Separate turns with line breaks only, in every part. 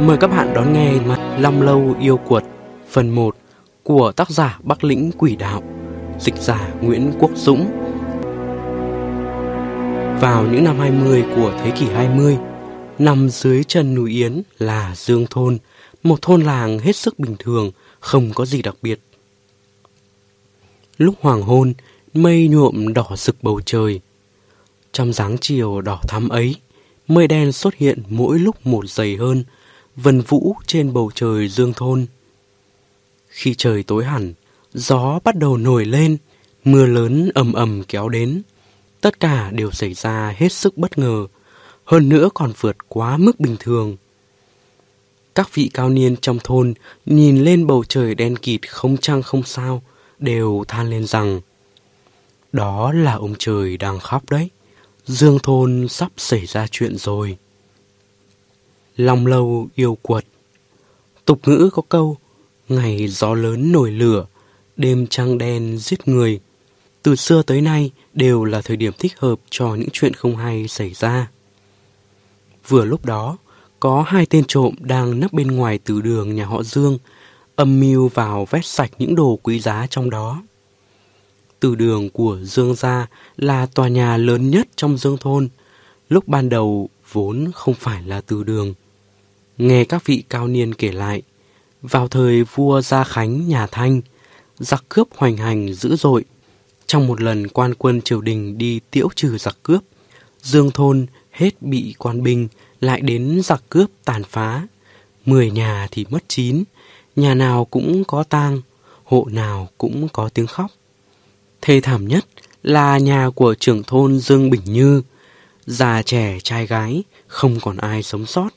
Mời các bạn đón nghe mặt Long Lâu Yêu Quật phần 1 của tác giả Bắc Lĩnh Quỷ Đạo, dịch giả Nguyễn Quốc Dũng. Vào những năm 20 của thế kỷ 20, nằm dưới chân núi Yến là Dương Thôn, một thôn làng hết sức bình thường, không có gì đặc biệt. Lúc hoàng hôn, mây nhuộm đỏ rực bầu trời. Trong dáng chiều đỏ thắm ấy, mây đen xuất hiện mỗi lúc một dày hơn, vần vũ trên bầu trời dương thôn. Khi trời tối hẳn, gió bắt đầu nổi lên, mưa lớn ầm ầm kéo đến. Tất cả đều xảy ra hết sức bất ngờ, hơn nữa còn vượt quá mức bình thường. Các vị cao niên trong thôn nhìn lên bầu trời đen kịt không trăng không sao, đều than lên rằng đó là ông trời đang khóc đấy. Dương thôn sắp xảy ra chuyện rồi. Lòng lâu yêu quật. Tục ngữ có câu, ngày gió lớn nổi lửa, đêm trăng đen giết người. Từ xưa tới nay đều là thời điểm thích hợp cho những chuyện không hay xảy ra. Vừa lúc đó, có hai tên trộm đang nấp bên ngoài từ đường nhà họ Dương, âm mưu vào vét sạch những đồ quý giá trong đó. Từ đường của Dương gia là tòa nhà lớn nhất trong Dương thôn. Lúc ban đầu vốn không phải là từ đường. Nghe các vị cao niên kể lại, vào thời vua Gia Khánh nhà Thanh, giặc cướp hoành hành dữ dội. Trong một lần quan quân triều đình đi tiễu trừ giặc cướp, Dương thôn hết bị quan binh lại đến giặc cướp tàn phá. Mười nhà thì mất chín, nhà nào cũng có tang, hộ nào cũng có tiếng khóc. Thê thảm nhất là nhà của trưởng thôn Dương Bình Như. Già trẻ trai gái, không còn ai sống sót.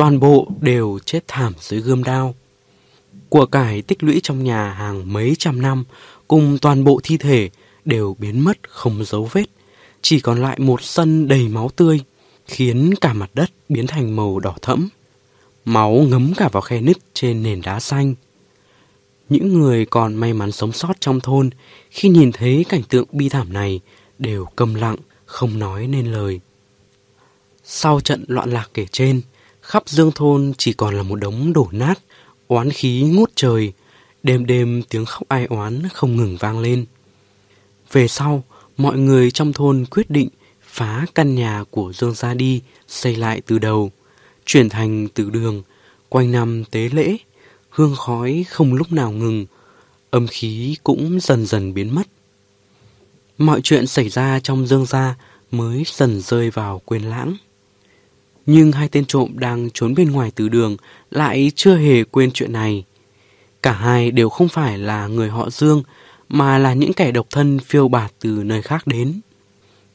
Toàn bộ đều chết thảm dưới gươm đao. Của cải tích lũy trong nhà hàng mấy trăm năm, cùng toàn bộ thi thể đều biến mất không dấu vết. Chỉ còn lại một sân đầy máu tươi, khiến cả mặt đất biến thành màu đỏ thẫm. Máu ngấm cả vào khe nứt trên nền đá xanh. Những người còn may mắn sống sót trong thôn khi nhìn thấy cảnh tượng bi thảm này đều câm lặng, không nói nên lời. Sau trận loạn lạc kể trên, khắp dương thôn chỉ còn là một đống đổ nát, oán khí ngút trời, đêm đêm tiếng khóc ai oán không ngừng vang lên. Về sau, mọi người trong thôn quyết định phá căn nhà của Dương gia đi, xây lại từ đầu, chuyển thành từ đường, quanh năm tế lễ, hương khói không lúc nào ngừng, âm khí cũng dần dần biến mất. Mọi chuyện xảy ra trong dương gia mới dần rơi vào quên lãng. Nhưng hai tên trộm đang trốn bên ngoài từ đường lại chưa hề quên chuyện này. Cả hai đều không phải là người họ Dương, mà là những kẻ độc thân phiêu bạt từ nơi khác đến.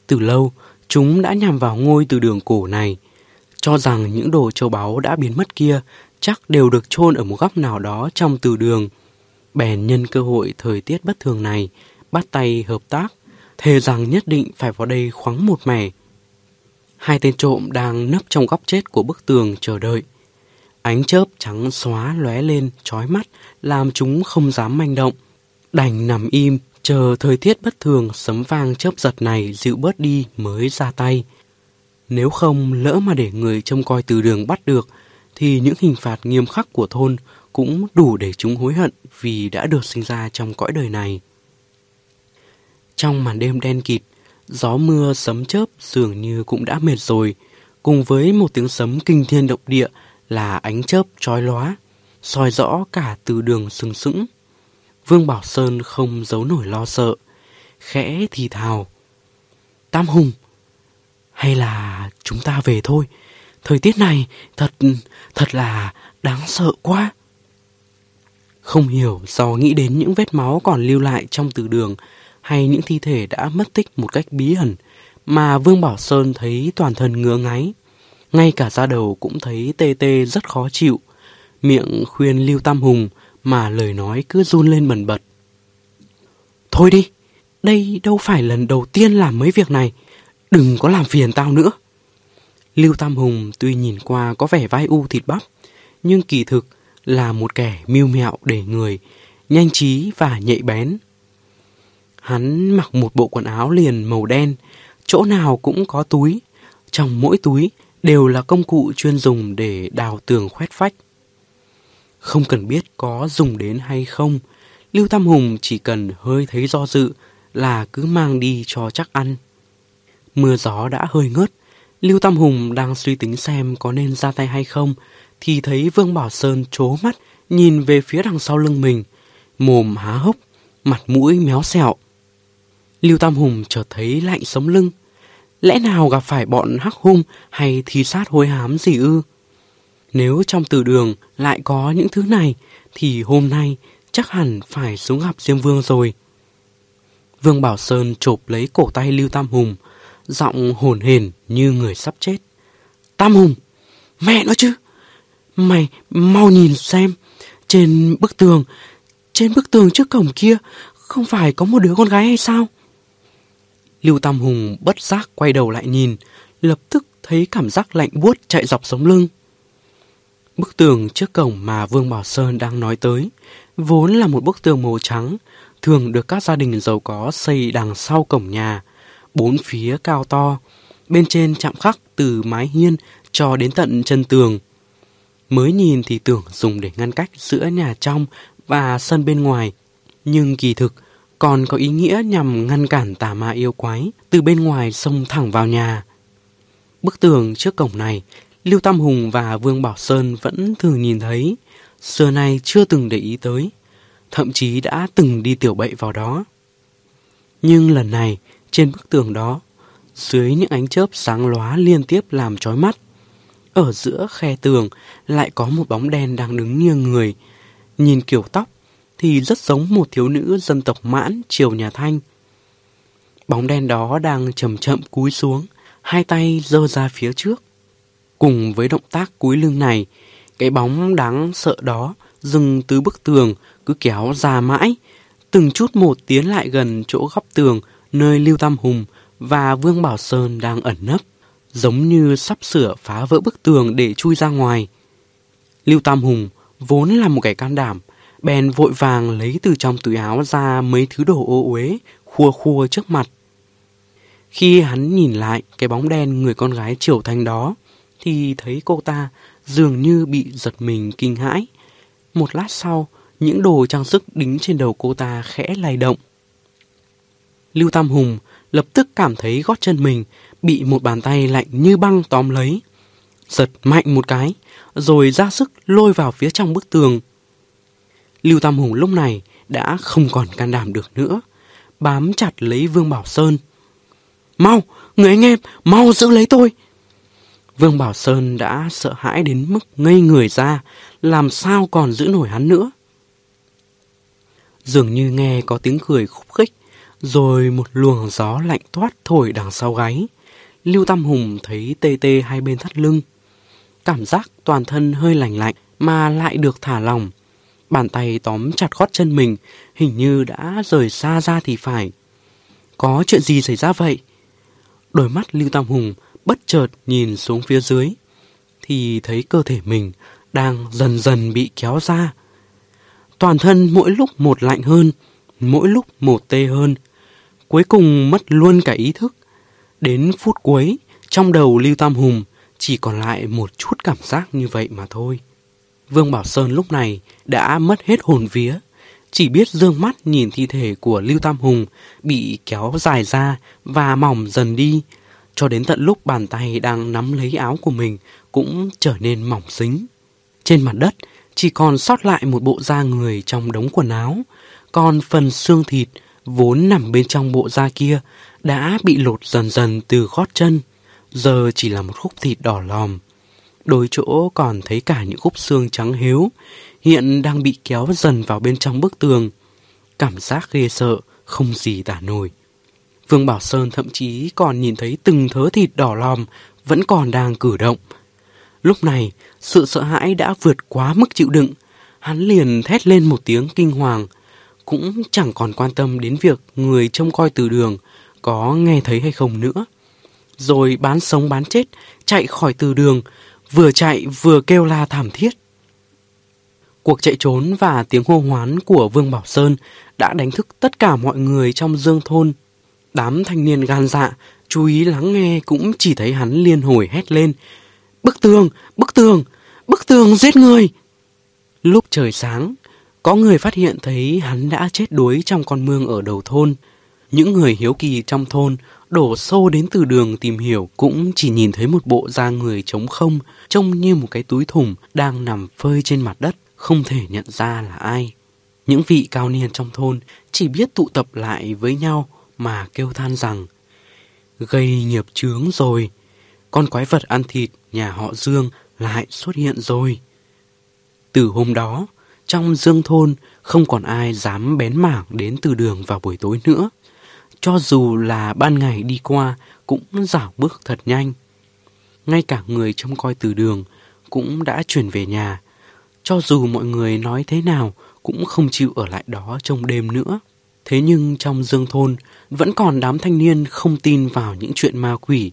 Từ lâu, chúng đã nhằm vào ngôi từ đường cổ này, cho rằng những đồ châu báu đã biến mất kia chắc đều được chôn ở một góc nào đó trong từ đường. Bèn nhân cơ hội thời tiết bất thường này, bắt tay hợp tác, thề rằng nhất định phải vào đây khoáng một mẻ. Hai tên trộm đang nấp trong góc chết của bức tường chờ đợi. Ánh chớp trắng xóa lóe lên, chói mắt, làm chúng không dám manh động. Đành nằm im, chờ thời tiết bất thường sấm vang chớp giật này dịu bớt đi mới ra tay. Nếu không lỡ mà để người trông coi từ đường bắt được, thì những hình phạt nghiêm khắc của thôn cũng đủ để chúng hối hận vì đã được sinh ra trong cõi đời này. Trong màn đêm đen kịt, gió mưa sấm chớp dường như cũng đã mệt rồi, cùng với một tiếng sấm kinh thiên động địa là ánh chớp chói lóa, soi rõ cả từ đường sừng sững. Vương Bảo Sơn không giấu nổi lo sợ, khẽ thì thào. Tam Hùng, hay là chúng ta về thôi, Thời tiết này thật, thật là đáng sợ quá. Không hiểu do nghĩ đến những vết máu còn lưu lại trong từ đường hay những thi thể đã mất tích một cách bí ẩn mà Vương Bảo Sơn thấy toàn thân ngứa ngáy. Ngay cả da đầu cũng thấy tê tê rất khó chịu. Miệng khuyên Lưu Tam Hùng mà lời nói cứ run lên bẩn bật. Thôi đi, đây đâu phải lần đầu tiên làm mấy việc này. Đừng có làm phiền tao nữa. Lưu Tam Hùng tuy nhìn qua có vẻ vai u thịt bắp, nhưng kỳ thực là một kẻ mưu mẹo để người, nhanh trí và nhạy bén. Hắn mặc một bộ quần áo liền màu đen, chỗ nào cũng có túi, trong mỗi túi đều là công cụ chuyên dùng để đào tường khoét vách. Không cần biết có dùng đến hay không, Lưu Tam Hùng chỉ cần hơi thấy do dự là cứ mang đi cho chắc ăn. Mưa gió đã hơi ngớt, Lưu Tam Hùng đang suy tính xem có nên ra tay hay không, thì thấy Vương Bảo Sơn trố mắt nhìn về phía đằng sau lưng mình, mồm há hốc, mặt mũi méo xẹo. Lưu Tam Hùng chợt thấy lạnh sống lưng. Lẽ nào gặp phải bọn hắc hung hay thi sát hối hám gì ư? Nếu trong từ đường lại có những thứ này, thì hôm nay chắc hẳn phải xuống gặp Diêm Vương rồi. Vương Bảo Sơn chộp lấy cổ tay Lưu Tam Hùng, giọng hồn hển như người sắp chết. Tam Hùng, mẹ nó chứ! Mày mau nhìn xem, trên bức tường, trên bức tường trước cổng kia, không phải có một đứa con gái hay sao? Lưu Tam Hùng bất giác quay đầu lại nhìn, lập tức thấy cảm giác lạnh buốt chạy dọc sống lưng. Bức tường trước cổng mà Vương Bảo Sơn đang nói tới, vốn là một bức tường màu trắng, thường được các gia đình giàu có xây đằng sau cổng nhà, bốn phía cao to, bên trên chạm khắc từ mái hiên cho đến tận chân tường. Mới nhìn thì tưởng dùng để ngăn cách giữa nhà trong và sân bên ngoài, nhưng kỳ thực còn có ý nghĩa nhằm ngăn cản tà ma yêu quái từ bên ngoài xông thẳng vào nhà. Bức tường trước cổng này, Lưu Tam Hùng và Vương Bảo Sơn vẫn thường nhìn thấy, xưa nay chưa từng để ý tới, thậm chí đã từng đi tiểu bậy vào đó. Nhưng lần này, trên bức tường đó, dưới những ánh chớp sáng lóa liên tiếp làm chói mắt, ở giữa khe tường lại có một bóng đen đang đứng nghiêng người, nhìn kiểu tóc thì rất giống một thiếu nữ dân tộc mãn triều nhà Thanh. Bóng đen đó đang chậm chậm cúi xuống, hai tay giơ ra phía trước. Cùng với động tác cúi lưng này, cái bóng đáng sợ đó dừng từ bức tường cứ kéo ra mãi, từng chút một tiến lại gần chỗ góc tường nơi Lưu Tam Hùng và Vương Bảo Sơn đang ẩn nấp, giống như sắp sửa phá vỡ bức tường để chui ra ngoài. Lưu Tam Hùng vốn là một kẻ can đảm, bèn vội vàng lấy từ trong túi áo ra mấy thứ đồ ô uế, khua khua trước mặt. Khi hắn nhìn lại cái bóng đen người con gái triều thành đó, thì thấy cô ta dường như bị giật mình kinh hãi. Một lát sau, những đồ trang sức đính trên đầu cô ta khẽ lay động. Lưu Tam Hùng lập tức cảm thấy gót chân mình bị một bàn tay lạnh như băng tóm lấy. Giật mạnh một cái, rồi ra sức lôi vào phía trong bức tường. Lưu Tam Hùng lúc này đã không còn can đảm được nữa, bám chặt lấy Vương Bảo Sơn. Mau, người anh em, mau giữ lấy tôi! Vương Bảo Sơn đã sợ hãi đến mức ngây người ra, làm sao còn giữ nổi hắn nữa. Dường như nghe có tiếng cười khúc khích, rồi một luồng gió lạnh toát thổi đằng sau gáy. Lưu Tam Hùng thấy tê tê hai bên thắt lưng. Cảm giác toàn thân hơi lạnh lạnh mà lại được thả lỏng. Bàn tay tóm chặt gót chân mình, hình như đã rời xa ra thì phải. Có chuyện gì xảy ra vậy? Đôi mắt Lưu Tam Hùng bất chợt nhìn xuống phía dưới, thì thấy cơ thể mình đang dần dần bị kéo ra. Toàn thân mỗi lúc một lạnh hơn, mỗi lúc một tê hơn. Cuối cùng mất luôn cả ý thức. Đến phút cuối, trong đầu Lưu Tam Hùng chỉ còn lại một chút cảm giác như vậy mà thôi. Vương Bảo Sơn lúc này đã mất hết hồn vía, chỉ biết dương mắt nhìn thi thể của Lưu Tam Hùng bị kéo dài ra và mỏng dần đi, cho đến tận lúc bàn tay đang nắm lấy áo của mình cũng trở nên mỏng xính. Trên mặt đất chỉ còn sót lại một bộ da người trong đống quần áo, còn phần xương thịt vốn nằm bên trong bộ da kia đã bị lột dần dần từ gót chân, giờ chỉ là một khúc thịt đỏ lòm. Đôi chỗ còn thấy cả những khúc xương trắng hiếu, hiện đang bị kéo dần vào bên trong bức tường. Cảm giác ghê sợ, không gì tả nổi. Vương Bảo Sơn thậm chí còn nhìn thấy từng thớ thịt đỏ lòm vẫn còn đang cử động. Lúc này, sự sợ hãi đã vượt quá mức chịu đựng. Hắn liền thét lên một tiếng kinh hoàng, cũng chẳng còn quan tâm đến việc người trông coi từ đường có nghe thấy hay không nữa. Rồi bán sống bán chết, chạy khỏi từ đường, vừa chạy vừa kêu la thảm thiết. Cuộc chạy trốn và tiếng hô hoán của Vương Bảo Sơn đã đánh thức tất cả mọi người trong dương thôn. Đám thanh niên gan dạ, chú ý lắng nghe cũng chỉ thấy hắn liên hồi hét lên. Bức tường, bức tường, bức tường giết người. Lúc trời sáng, có người phát hiện thấy hắn đã chết đuối trong con mương ở đầu thôn. Những người hiếu kỳ trong thôn đổ xô đến từ đường tìm hiểu cũng chỉ nhìn thấy một bộ da người trống không, trông như một cái túi thùng đang nằm phơi trên mặt đất, không thể nhận ra là ai. Những vị cao niên trong thôn chỉ biết tụ tập lại với nhau mà kêu than rằng gây nghiệp chướng rồi, con quái vật ăn thịt nhà họ Dương lại xuất hiện rồi. Từ hôm đó, trong Dương thôn không còn ai dám bén mảng đến từ đường vào buổi tối nữa. Cho dù là ban ngày đi qua cũng dảo bước thật nhanh. Ngay cả người trông coi từ đường cũng đã chuyển về nhà. Cho dù mọi người nói thế nào cũng không chịu ở lại đó trong đêm nữa. Thế nhưng trong dương thôn vẫn còn đám thanh niên không tin vào những chuyện ma quỷ.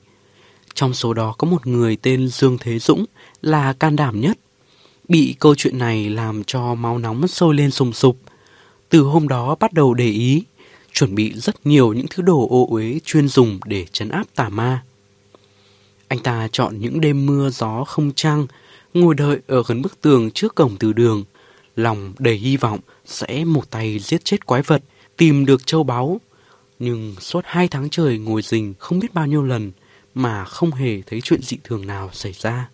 Trong số đó có một người tên Dương Thế Dũng là can đảm nhất. Bị câu chuyện này làm cho máu nóng sôi lên sùng sục. Từ hôm đó bắt đầu để ý, chuẩn bị rất nhiều những thứ đồ ô uế chuyên dùng để chấn áp tà ma. Anh ta chọn những đêm mưa gió không trăng, ngồi đợi ở gần bức tường trước cổng từ đường, lòng đầy hy vọng sẽ một tay giết chết quái vật, tìm được châu báu. Nhưng suốt hai tháng trời ngồi rình không biết bao nhiêu lần mà không hề thấy chuyện dị thường nào xảy ra.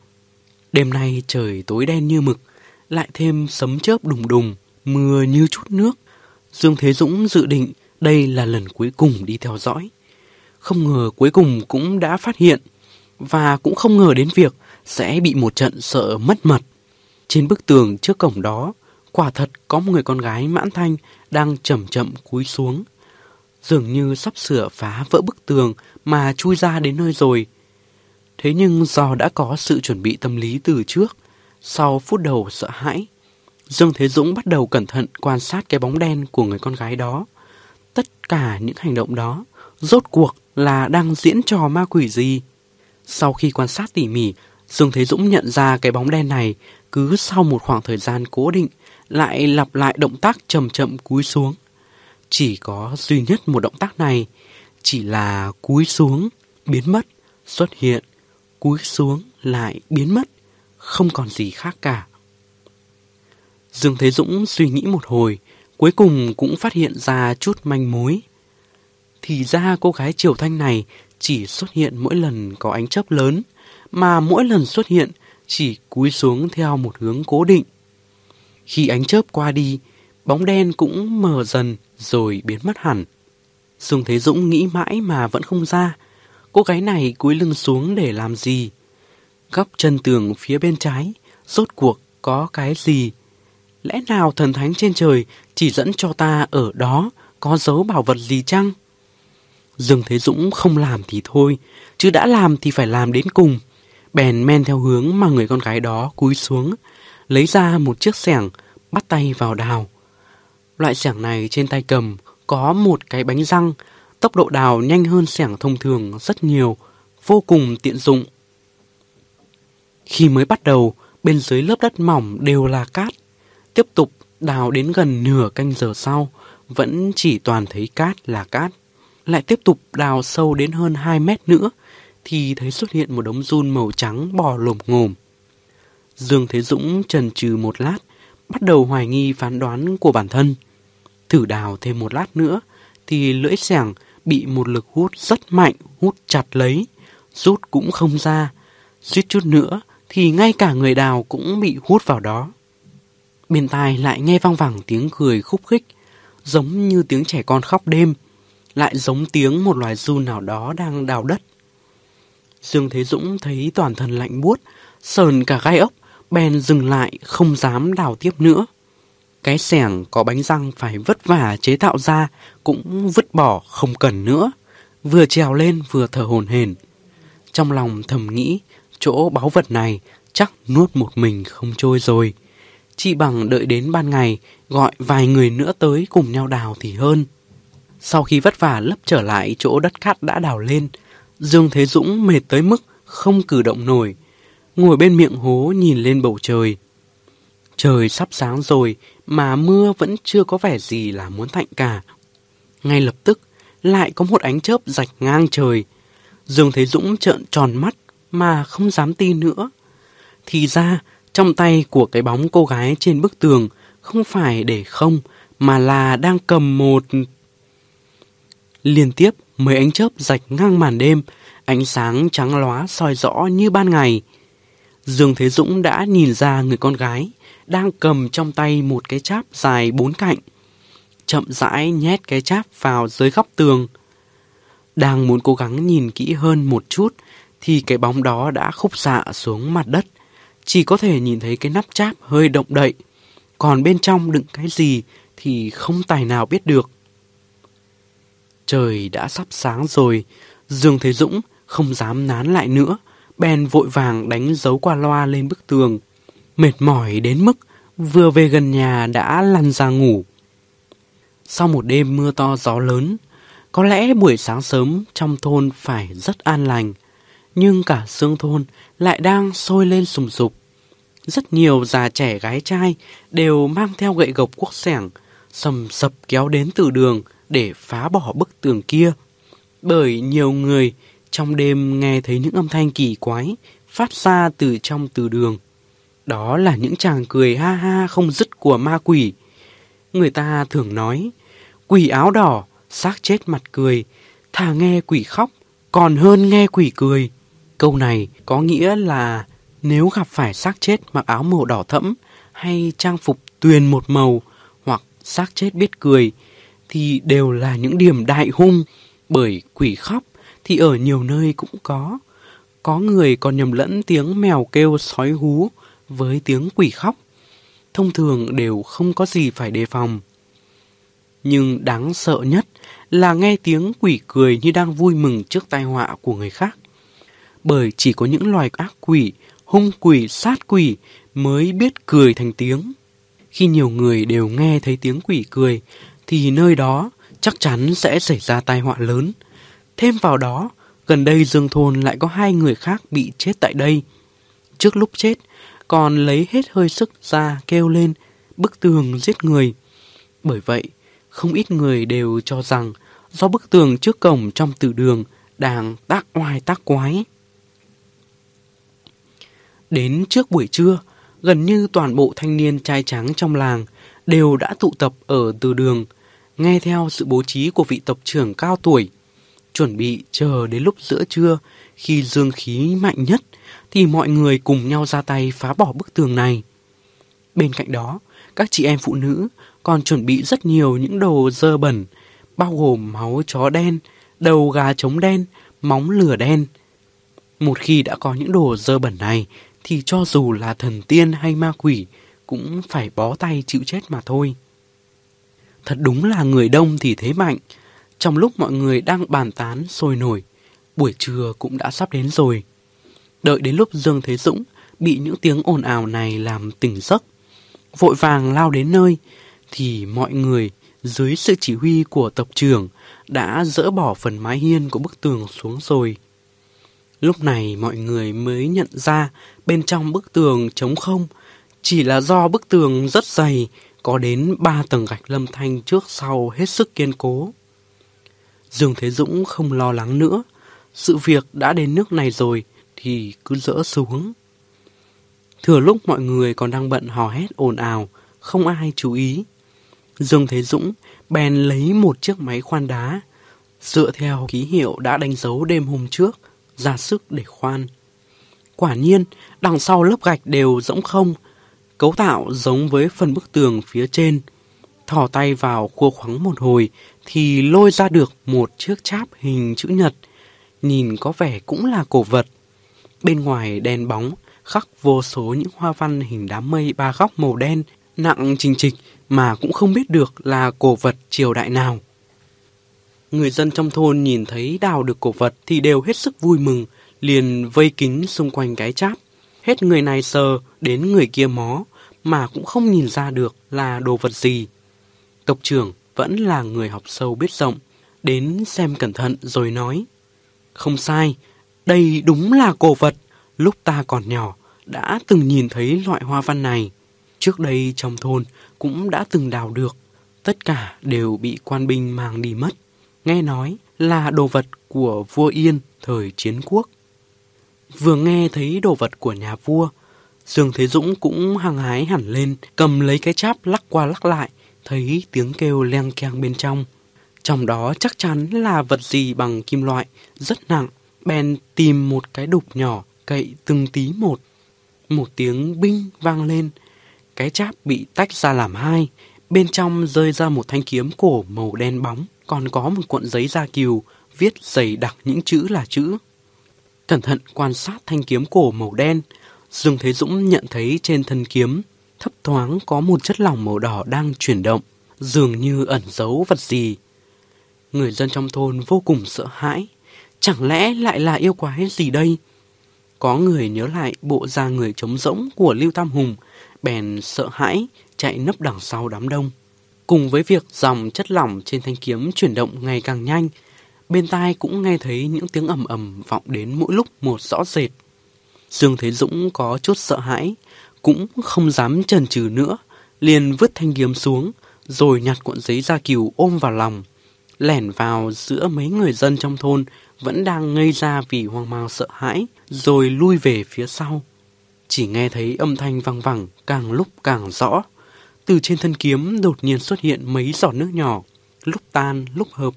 Đêm nay trời tối đen như mực, lại thêm sấm chớp đùng đùng, mưa như chút nước. Dương Thế Dũng dự định đây là lần cuối cùng đi theo dõi. Không ngờ cuối cùng cũng đã phát hiện, và cũng không ngờ đến việc sẽ bị một trận sợ mất mật. Trên bức tường trước cổng đó, quả thật có một người con gái mãn thanh đang chậm chậm cúi xuống. Dường như sắp sửa phá vỡ bức tường mà chui ra đến nơi rồi. Thế nhưng do đã có sự chuẩn bị tâm lý từ trước, sau phút đầu sợ hãi, Dương Thế Dũng bắt đầu cẩn thận quan sát cái bóng đen của người con gái đó. Tất cả những hành động đó, rốt cuộc là đang diễn trò ma quỷ gì? Sau khi quan sát tỉ mỉ, Dương Thế Dũng nhận ra cái bóng đen này cứ sau một khoảng thời gian cố định lại lặp lại động tác chậm chậm cúi xuống. Chỉ có duy nhất một động tác này, chỉ là cúi xuống, biến mất, xuất hiện, cúi xuống lại biến mất, không còn gì khác cả. Dương Thế Dũng suy nghĩ một hồi, cuối cùng cũng phát hiện ra chút manh mối. Thì ra cô gái Triều Thanh này chỉ xuất hiện mỗi lần có ánh chớp lớn, mà mỗi lần xuất hiện chỉ cúi xuống theo một hướng cố định. Khi ánh chớp qua đi, bóng đen cũng mờ dần rồi biến mất hẳn. Dương Thế Dũng nghĩ mãi mà vẫn không ra. Cô gái này cúi lưng xuống để làm gì? Góc chân tường phía bên trái, rốt cuộc có cái gì? Lẽ nào thần thánh trên trời chỉ dẫn cho ta ở đó có dấu bảo vật gì chăng? Dương Thế Dũng không làm thì thôi, chứ đã làm thì phải làm đến cùng. Bèn men theo hướng mà người con gái đó cúi xuống, lấy ra một chiếc xẻng, bắt tay vào đào. Loại xẻng này trên tay cầm có một cái bánh răng, tốc độ đào nhanh hơn xẻng thông thường rất nhiều, vô cùng tiện dụng. Khi mới bắt đầu, bên dưới lớp đất mỏng đều là cát. Tiếp tục đào đến gần nửa canh giờ sau, vẫn chỉ toàn thấy cát là cát. Lại tiếp tục đào sâu đến hơn 2 mét nữa, thì thấy xuất hiện một đống run màu trắng bò lồm ngồm. Dương Thế Dũng trần trừ một lát, bắt đầu hoài nghi phán đoán của bản thân. Thử đào thêm một lát nữa, thì lưỡi xẻng bị một lực hút rất mạnh hút chặt lấy, rút cũng không ra. Suýt chút nữa thì ngay cả người đào cũng bị hút vào đó. Bên tai lại nghe vang vẳng tiếng cười khúc khích, giống như tiếng trẻ con khóc đêm, lại giống tiếng một loài du nào đó đang đào đất. Dương Thế Dũng thấy toàn thân lạnh buốt, sờn cả gai ốc, bèn dừng lại không dám đào tiếp nữa. Cái xẻng có bánh răng phải vất vả chế tạo ra cũng vứt bỏ không cần nữa, vừa trèo lên vừa thở hồn hển. Trong lòng thầm nghĩ, chỗ báu vật này chắc nuốt một mình không trôi rồi chị bằng đợi đến ban ngày gọi vài người nữa tới cùng nhau đào thì hơn. Sau khi vất vả lấp trở lại chỗ đất cát đã đào lên, Dương Thế Dũng mệt tới mức không cử động nổi, ngồi bên miệng hố nhìn lên bầu trời. Trời sắp sáng rồi mà mưa vẫn chưa có vẻ gì là muốn thạnh cả. Ngay lập tức lại có một ánh chớp rạch ngang trời. Dương Thế Dũng trợn tròn mắt mà không dám tin nữa. Thì ra, trong tay của cái bóng cô gái trên bức tường không phải để không, mà là đang cầm một... Liên tiếp mấy ánh chớp rạch ngang màn đêm, ánh sáng trắng lóa soi rõ như ban ngày. Dương Thế Dũng đã nhìn ra người con gái đang cầm trong tay một cái cháp dài bốn cạnh. Chậm rãi nhét cái cháp vào dưới góc tường. Đang muốn cố gắng nhìn kỹ hơn một chút thì cái bóng đó đã khúc xạ xuống mặt đất. Chỉ có thể nhìn thấy cái nắp cháp hơi động đậy. Còn bên trong đựng cái gì thì không tài nào biết được. Trời đã sắp sáng rồi, Dương Thế Dũng không dám nán lại nữa, bèn vội vàng đánh dấu qua loa lên bức tường. Mệt mỏi đến mức vừa về gần nhà đã lăn ra ngủ. Sau một đêm mưa to gió lớn, có lẽ buổi sáng sớm trong thôn phải rất an lành, nhưng cả xương thôn lại đang sôi lên sùng sục. Rất nhiều già trẻ gái trai đều mang theo gậy gộc quốc sẻng, sầm sập kéo đến từ đường để phá bỏ bức tường kia. Bởi nhiều người trong đêm nghe thấy những âm thanh kỳ quái phát ra từ trong từ đường. Đó là những chàng cười ha ha không dứt của ma quỷ. Người ta thường nói, quỷ áo đỏ, xác chết mặt cười, thà nghe quỷ khóc, còn hơn nghe quỷ cười. Câu này có nghĩa là nếu gặp phải xác chết mặc áo màu đỏ thẫm hay trang phục tuyền một màu hoặc xác chết biết cười, thì đều là những điểm đại hung bởi quỷ khóc thì ở nhiều nơi cũng có. Có người còn nhầm lẫn tiếng mèo kêu sói hú với tiếng quỷ khóc. Thông thường đều không có gì phải đề phòng. Nhưng đáng sợ nhất là nghe tiếng quỷ cười như đang vui mừng trước tai họa của người khác. Bởi chỉ có những loài ác quỷ, hung quỷ, sát quỷ mới biết cười thành tiếng. Khi nhiều người đều nghe thấy tiếng quỷ cười, thì nơi đó chắc chắn sẽ xảy ra tai họa lớn. Thêm vào đó, gần đây Dương Thôn lại có hai người khác bị chết tại đây. Trước lúc chết, còn lấy hết hơi sức ra kêu lên bức tường giết người. Bởi vậy, không ít người đều cho rằng do bức tường trước cổng trong tử đường đang tác oai tác quái. Đến trước buổi trưa, gần như toàn bộ thanh niên trai trắng trong làng đều đã tụ tập ở từ đường, nghe theo sự bố trí của vị tộc trưởng cao tuổi, chuẩn bị chờ đến lúc giữa trưa khi dương khí mạnh nhất thì mọi người cùng nhau ra tay phá bỏ bức tường này. Bên cạnh đó, các chị em phụ nữ còn chuẩn bị rất nhiều những đồ dơ bẩn, bao gồm máu chó đen, đầu gà trống đen, móng lửa đen. Một khi đã có những đồ dơ bẩn này, thì cho dù là thần tiên hay ma quỷ cũng phải bó tay chịu chết mà thôi. Thật đúng là người đông thì thế mạnh. Trong lúc mọi người đang bàn tán sôi nổi, buổi trưa cũng đã sắp đến rồi. Đợi đến lúc Dương Thế Dũng bị những tiếng ồn ào này làm tỉnh giấc, vội vàng lao đến nơi, thì mọi người dưới sự chỉ huy của tộc trưởng đã dỡ bỏ phần mái hiên của bức tường xuống rồi. Lúc này mọi người mới nhận ra bên trong bức tường trống không, chỉ là do bức tường rất dày, có đến ba tầng gạch lâm thanh trước sau hết sức kiên cố. Dương Thế Dũng không lo lắng nữa, sự việc đã đến nước này rồi thì cứ dỡ xuống. Thừa lúc mọi người còn đang bận hò hét ồn ào, không ai chú ý. Dương Thế Dũng bèn lấy một chiếc máy khoan đá, dựa theo ký hiệu đã đánh dấu đêm hôm trước, ra sức để khoan. Quả nhiên, đằng sau lớp gạch đều rỗng không, cấu tạo giống với phần bức tường phía trên. Thỏ tay vào khua khoắng một hồi thì lôi ra được một chiếc cháp hình chữ nhật, nhìn có vẻ cũng là cổ vật. Bên ngoài đèn bóng khắc vô số những hoa văn hình đám mây ba góc màu đen nặng trình trịch mà cũng không biết được là cổ vật triều đại nào. Người dân trong thôn nhìn thấy đào được cổ vật thì đều hết sức vui mừng, liền vây kính xung quanh cái cháp. Hết người này sờ đến người kia mó, mà cũng không nhìn ra được là đồ vật gì. Tộc trưởng vẫn là người học sâu biết rộng, đến xem cẩn thận rồi nói. Không sai, đây đúng là cổ vật, lúc ta còn nhỏ đã từng nhìn thấy loại hoa văn này. Trước đây trong thôn cũng đã từng đào được, tất cả đều bị quan binh mang đi mất nghe nói là đồ vật của vua Yên thời chiến quốc. Vừa nghe thấy đồ vật của nhà vua, Dương Thế Dũng cũng hăng hái hẳn lên, cầm lấy cái cháp lắc qua lắc lại, thấy tiếng kêu leng keng bên trong. Trong đó chắc chắn là vật gì bằng kim loại, rất nặng. Bèn tìm một cái đục nhỏ, cậy từng tí một. Một tiếng binh vang lên. Cái cháp bị tách ra làm hai. Bên trong rơi ra một thanh kiếm cổ màu đen bóng, còn có một cuộn giấy da kiều, viết dày đặc những chữ là chữ. Cẩn thận quan sát thanh kiếm cổ màu đen, Dương Thế Dũng nhận thấy trên thân kiếm thấp thoáng có một chất lỏng màu đỏ đang chuyển động, dường như ẩn giấu vật gì. Người dân trong thôn vô cùng sợ hãi, chẳng lẽ lại là yêu quái gì đây? Có người nhớ lại bộ da người trống rỗng của Lưu Tam Hùng, bèn sợ hãi chạy nấp đằng sau đám đông. Cùng với việc dòng chất lỏng trên thanh kiếm chuyển động ngày càng nhanh, bên tai cũng nghe thấy những tiếng ầm ầm vọng đến mỗi lúc một rõ rệt. Dương Thế Dũng có chút sợ hãi, cũng không dám chần chừ nữa, liền vứt thanh kiếm xuống, rồi nhặt cuộn giấy da cừu ôm vào lòng, lẻn vào giữa mấy người dân trong thôn vẫn đang ngây ra vì hoang mang sợ hãi, rồi lui về phía sau. Chỉ nghe thấy âm thanh vang vẳng càng lúc càng rõ. Từ trên thân kiếm đột nhiên xuất hiện mấy giọt nước nhỏ, lúc tan lúc hợp.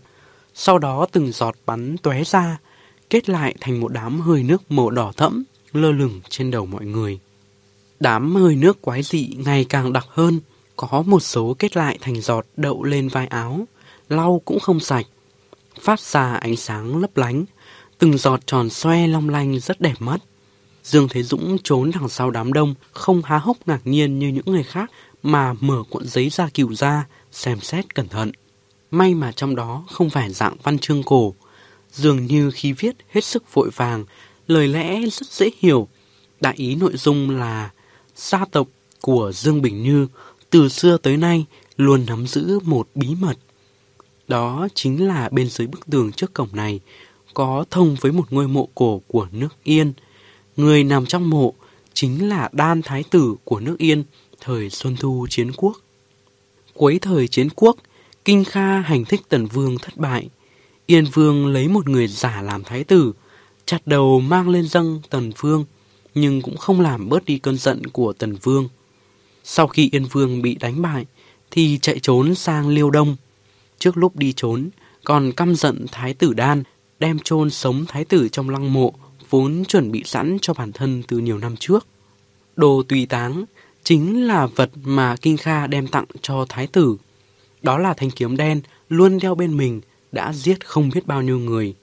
Sau đó từng giọt bắn tóe ra, kết lại thành một đám hơi nước màu đỏ thẫm, lơ lửng trên đầu mọi người. Đám hơi nước quái dị ngày càng đặc hơn, có một số kết lại thành giọt đậu lên vai áo, lau cũng không sạch. Phát ra ánh sáng lấp lánh, từng giọt tròn xoe long lanh rất đẹp mắt. Dương Thế Dũng trốn đằng sau đám đông, không há hốc ngạc nhiên như những người khác, mà mở cuộn giấy ra cừu ra, xem xét cẩn thận. May mà trong đó không phải dạng văn chương cổ, dường như khi viết hết sức vội vàng, lời lẽ rất dễ hiểu. Đại ý nội dung là gia tộc của Dương Bình Như từ xưa tới nay luôn nắm giữ một bí mật. Đó chính là bên dưới bức tường trước cổng này có thông với một ngôi mộ cổ của nước Yên. Người nằm trong mộ chính là Đan Thái Tử của nước Yên thời Xuân Thu Chiến Quốc. Cuối thời Chiến Quốc, Kinh Kha hành thích Tần Vương thất bại. Yên Vương lấy một người giả làm Thái Tử, chặt đầu mang lên dâng Tần Vương, nhưng cũng không làm bớt đi cơn giận của Tần Vương. Sau khi Yên Vương bị đánh bại, thì chạy trốn sang Liêu Đông. Trước lúc đi trốn, còn căm giận Thái tử Đan, đem chôn sống Thái tử trong lăng mộ, vốn chuẩn bị sẵn cho bản thân từ nhiều năm trước. Đồ tùy táng chính là vật mà Kinh Kha đem tặng cho Thái tử. Đó là thanh kiếm đen luôn đeo bên mình, đã giết không biết bao nhiêu người.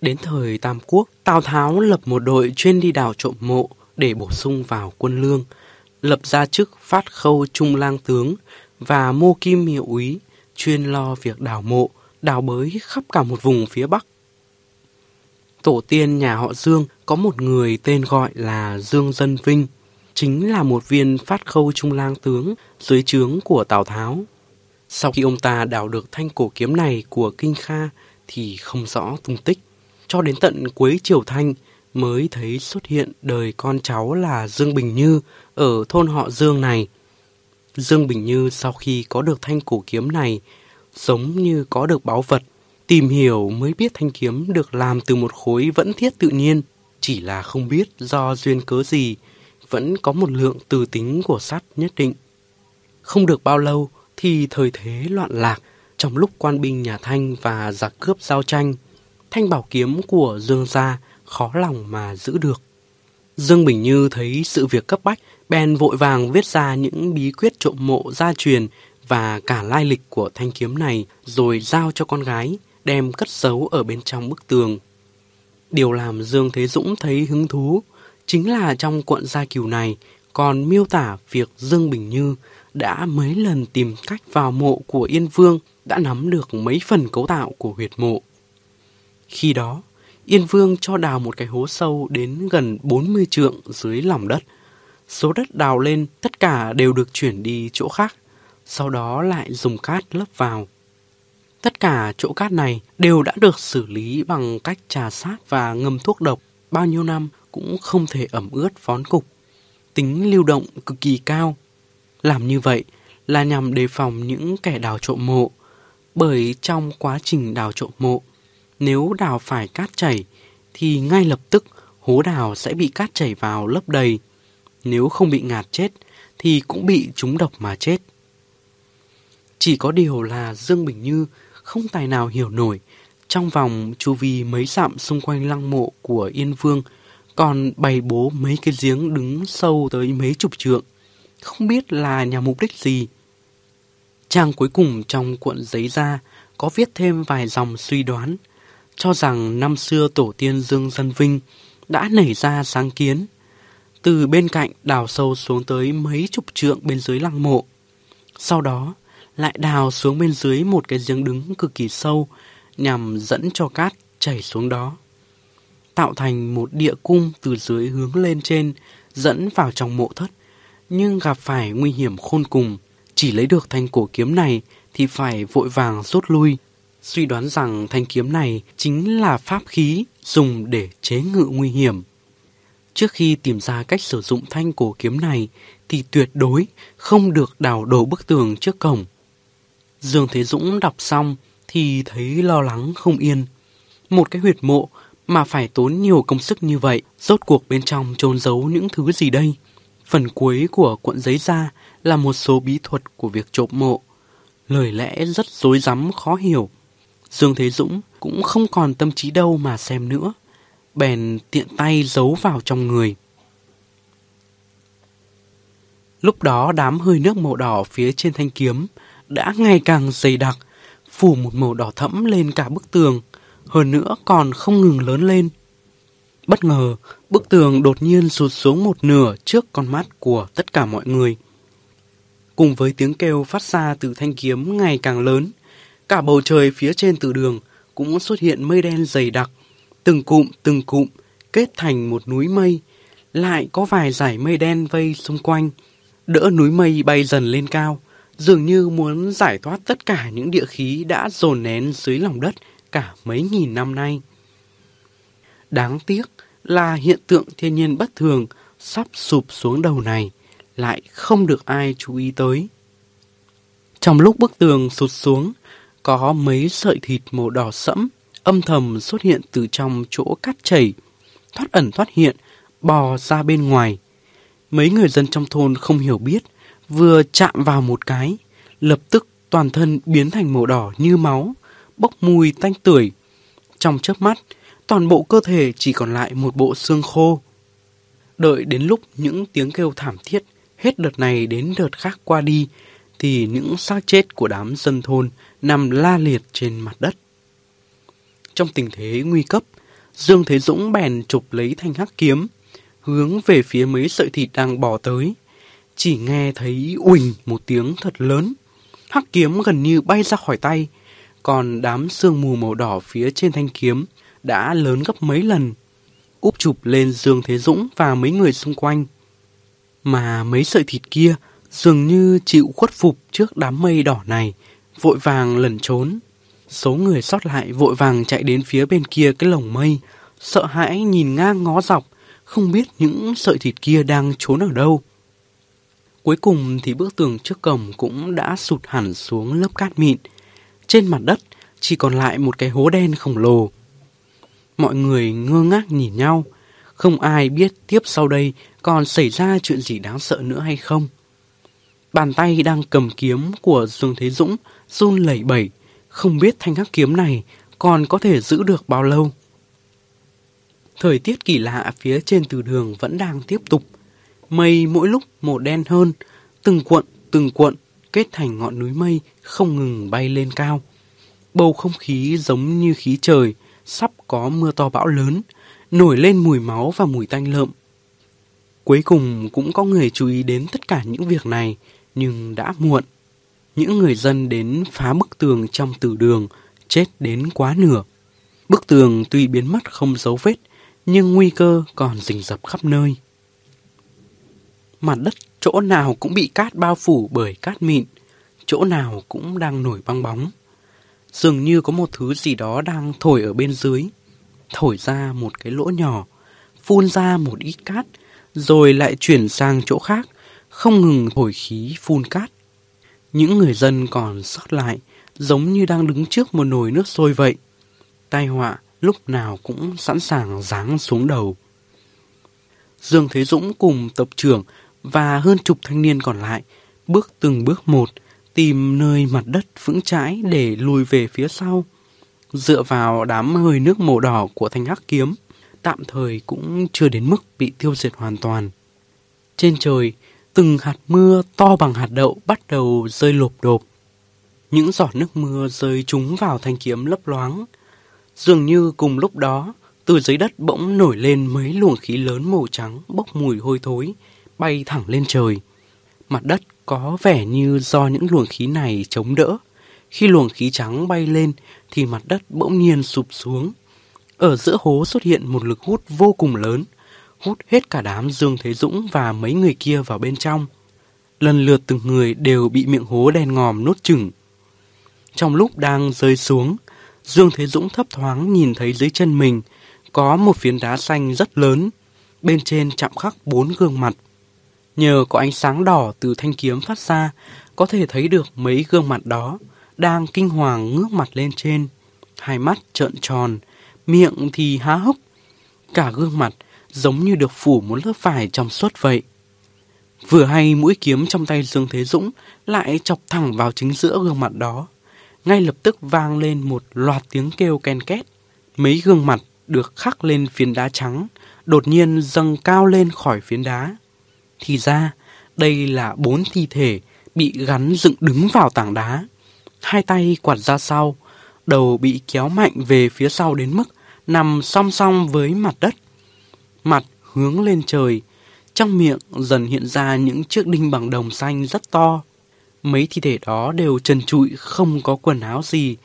Đến thời Tam Quốc, Tào Tháo lập một đội chuyên đi đào trộm mộ để bổ sung vào quân lương, lập ra chức phát khâu trung lang tướng và mô kim hiệu úy, chuyên lo việc đào mộ, đào bới khắp cả một vùng phía Bắc. Tổ tiên nhà họ Dương có một người tên gọi là Dương Dân Vinh, chính là một viên phát khâu trung lang tướng dưới trướng của Tào Tháo. Sau khi ông ta đào được thanh cổ kiếm này của Kinh Kha thì không rõ tung tích. Cho đến tận cuối triều Thanh mới thấy xuất hiện đời con cháu là Dương Bình Như ở thôn họ Dương này. Dương Bình Như sau khi có được thanh cổ kiếm này giống như có được báu vật. Tìm hiểu mới biết thanh kiếm được làm từ một khối vẫn thiết tự nhiên, chỉ là không biết do duyên cớ gì, vẫn có một lượng từ tính của sắt nhất định. Không được bao lâu thì thời thế loạn lạc, trong lúc quan binh nhà Thanh và giặc cướp giao tranh, thanh bảo kiếm của Dương gia khó lòng mà giữ được. Dương Bình Như thấy sự việc cấp bách, bèn vội vàng viết ra những bí quyết trộm mộ gia truyền và cả lai lịch của thanh kiếm này rồi giao cho con gái, đem cất giấu ở bên trong bức tường. Điều làm Dương Thế Dũng thấy hứng thú chính là trong cuộn gia cừu này còn miêu tả việc Dương Bình Như đã mấy lần tìm cách vào mộ của Yên Vương đã nắm được mấy phần cấu tạo của huyệt mộ. Khi đó, Yên Vương cho đào một cái hố sâu đến gần 40 trượng dưới lòng đất. Số đất đào lên tất cả đều được chuyển đi chỗ khác, sau đó lại dùng cát lấp vào. Tất cả chỗ cát này đều đã được xử lý bằng cách trà sát và ngâm thuốc độc, bao nhiêu năm cũng không thể ẩm ướt phón cục. Tính lưu động cực kỳ cao. Làm như vậy là nhằm đề phòng những kẻ đào trộm mộ, bởi trong quá trình đào trộm mộ, nếu đào phải cát chảy thì ngay lập tức hố đào sẽ bị cát chảy vào lấp đầy. Nếu không bị ngạt chết thì cũng bị trúng độc mà chết. Chỉ có điều là Dương Bình Như không tài nào hiểu nổi trong vòng chu vi mấy dặm xung quanh lăng mộ của Yên Vương còn bày bố mấy cái giếng đứng sâu tới mấy chục trượng. Không biết là nhà mục đích gì. Trang cuối cùng trong cuộn giấy ra có viết thêm vài dòng suy đoán, cho rằng năm xưa tổ tiên Dương Dân Vinh đã nảy ra sáng kiến. Từ bên cạnh đào sâu xuống tới mấy chục trượng bên dưới lăng mộ. Sau đó lại đào xuống bên dưới một cái giếng đứng cực kỳ sâu nhằm dẫn cho cát chảy xuống đó. Tạo thành một địa cung từ dưới hướng lên trên dẫn vào trong mộ thất. Nhưng gặp phải nguy hiểm khôn cùng, chỉ lấy được thanh cổ kiếm này thì phải vội vàng rút lui. Suy đoán rằng thanh kiếm này chính là pháp khí dùng để chế ngự nguy hiểm. Trước khi tìm ra cách sử dụng thanh cổ kiếm này thì tuyệt đối không được đào đổ bức tường trước cổng. Dương Thế Dũng đọc xong thì thấy lo lắng không yên. Một cái huyệt mộ mà phải tốn nhiều công sức như vậy, rốt cuộc bên trong trôn giấu những thứ gì đây? Phần cuối của cuộn giấy ra là một số bí thuật của việc trộm mộ. Lời lẽ rất rối rắm khó hiểu. Dương Thế Dũng cũng không còn tâm trí đâu mà xem nữa. Bèn tiện tay giấu vào trong người. Lúc đó đám hơi nước màu đỏ phía trên thanh kiếm đã ngày càng dày đặc, phủ một màu đỏ thẫm lên cả bức tường, hơn nữa còn không ngừng lớn lên. Bất ngờ, bức tường đột nhiên sụt xuống một nửa trước con mắt của tất cả mọi người. Cùng với tiếng kêu phát ra từ thanh kiếm ngày càng lớn, cả bầu trời phía trên từ đường cũng xuất hiện mây đen dày đặc, từng cụm từng cụm kết thành một núi mây, lại có vài dải mây đen vây xung quanh, đỡ núi mây bay dần lên cao, dường như muốn giải thoát tất cả những địa khí đã dồn nén dưới lòng đất cả mấy nghìn năm nay. Đáng tiếc là hiện tượng thiên nhiên bất thường sắp sụp xuống đầu này lại không được ai chú ý tới. Trong lúc bức tường sụt xuống, có mấy sợi thịt màu đỏ sẫm âm thầm xuất hiện từ trong chỗ cắt chảy, thoát ẩn thoát hiện, bò ra bên ngoài. Mấy người dân trong thôn không hiểu biết, vừa chạm vào một cái, lập tức toàn thân biến thành màu đỏ như máu, bốc mùi tanh tưởi. Trong chớp mắt, toàn bộ cơ thể chỉ còn lại một bộ xương khô. Đợi đến lúc những tiếng kêu thảm thiết hết đợt này đến đợt khác qua đi, thì những xác chết của đám dân thôn nằm la liệt trên mặt đất. Trong tình thế nguy cấp, Dương Thế Dũng bèn chụp lấy thanh hắc kiếm, hướng về phía mấy sợi thịt đang bò tới. Chỉ nghe thấy uỳnh một tiếng thật lớn. Hắc kiếm gần như bay ra khỏi tay, còn đám sương mù màu đỏ phía trên thanh kiếm đã lớn gấp mấy lần, úp chụp lên Dương Thế Dũng và mấy người xung quanh. Mà mấy sợi thịt kia dường như chịu khuất phục trước đám mây đỏ này, vội vàng lẩn trốn. Số người sót lại vội vàng chạy đến phía bên kia cái lồng mây, sợ hãi nhìn ngang ngó dọc, không biết những sợi thịt kia đang trốn ở đâu. Cuối cùng thì bức tường trước cổng cũng đã sụt hẳn xuống lớp cát mịn. Trên mặt đất chỉ còn lại một cái hố đen khổng lồ. Mọi người ngơ ngác nhìn nhau, không ai biết tiếp sau đây còn xảy ra chuyện gì đáng sợ nữa hay không. Bàn tay đang cầm kiếm của Dương Thế Dũng run lẩy bẩy, không biết thanh khắc kiếm này còn có thể giữ được bao lâu. Thời tiết kỳ lạ phía trên từ đường vẫn đang tiếp tục. Mây mỗi lúc một đen hơn, từng cuộn từng cuộn kết thành ngọn núi mây không ngừng bay lên cao. Bầu không khí giống như khí trời, sắp có mưa to bão lớn, nổi lên mùi máu và mùi tanh lợm. Cuối cùng cũng có người chú ý đến tất cả những việc này, nhưng đã muộn. Những người dân đến phá bức tường trong tử đường chết đến quá nửa. Bức tường tuy biến mất không dấu vết, nhưng nguy cơ còn rình rập khắp nơi. Mặt đất chỗ nào cũng bị cát bao phủ bởi cát mịn, chỗ nào cũng đang nổi bong bóng. Dường như có một thứ gì đó đang thổi ở bên dưới, thổi ra một cái lỗ nhỏ, phun ra một ít cát, rồi lại chuyển sang chỗ khác, không ngừng thổi khí phun cát. Những người dân còn sót lại, giống như đang đứng trước một nồi nước sôi vậy. Tai họa lúc nào cũng sẵn sàng giáng xuống đầu. Dương Thế Dũng cùng tập trưởng và hơn chục thanh niên còn lại bước từng bước một tìm nơi mặt đất vững chãi để lùi về phía sau. Dựa vào đám hơi nước màu đỏ của thanh hắc kiếm, tạm thời cũng chưa đến mức bị tiêu diệt hoàn toàn. Trên trời, từng hạt mưa to bằng hạt đậu bắt đầu rơi lộp đột. Những giọt nước mưa rơi trúng vào thanh kiếm lấp loáng. Dường như cùng lúc đó, từ dưới đất bỗng nổi lên mấy luồng khí lớn màu trắng bốc mùi hôi thối, bay thẳng lên trời. Mặt đất có vẻ như do những luồng khí này chống đỡ. Khi luồng khí trắng bay lên thì mặt đất bỗng nhiên sụp xuống. Ở giữa hố xuất hiện một lực hút vô cùng lớn, hút hết cả đám Dương Thế Dũng và mấy người kia vào bên trong. Lần lượt từng người đều bị miệng hố đen ngòm nốt chừng. Trong lúc đang rơi xuống, Dương Thế Dũng thấp thoáng nhìn thấy dưới chân mình có một phiến đá xanh rất lớn, bên trên chạm khắc bốn gương mặt. Nhờ có ánh sáng đỏ từ thanh kiếm phát ra, có thể thấy được mấy gương mặt đó đang kinh hoàng ngước mặt lên trên, hai mắt trợn tròn, miệng thì há hốc. Cả gương mặt giống như được phủ một lớp vải trong suốt vậy. Vừa hay mũi kiếm trong tay Dương Thế Dũng lại chọc thẳng vào chính giữa gương mặt đó. Ngay lập tức vang lên một loạt tiếng kêu ken két. Mấy gương mặt được khắc lên phiến đá trắng, đột nhiên dâng cao lên khỏi phiến đá. Thì ra, đây là bốn thi thể bị gắn dựng đứng vào tảng đá. Hai tay quạt ra sau, đầu bị kéo mạnh về phía sau đến mức nằm song song với mặt đất. Mặt hướng lên trời, trong miệng dần hiện ra những chiếc đinh bằng đồng xanh rất to. Mấy thi thể đó đều trần trụi không có quần áo gì,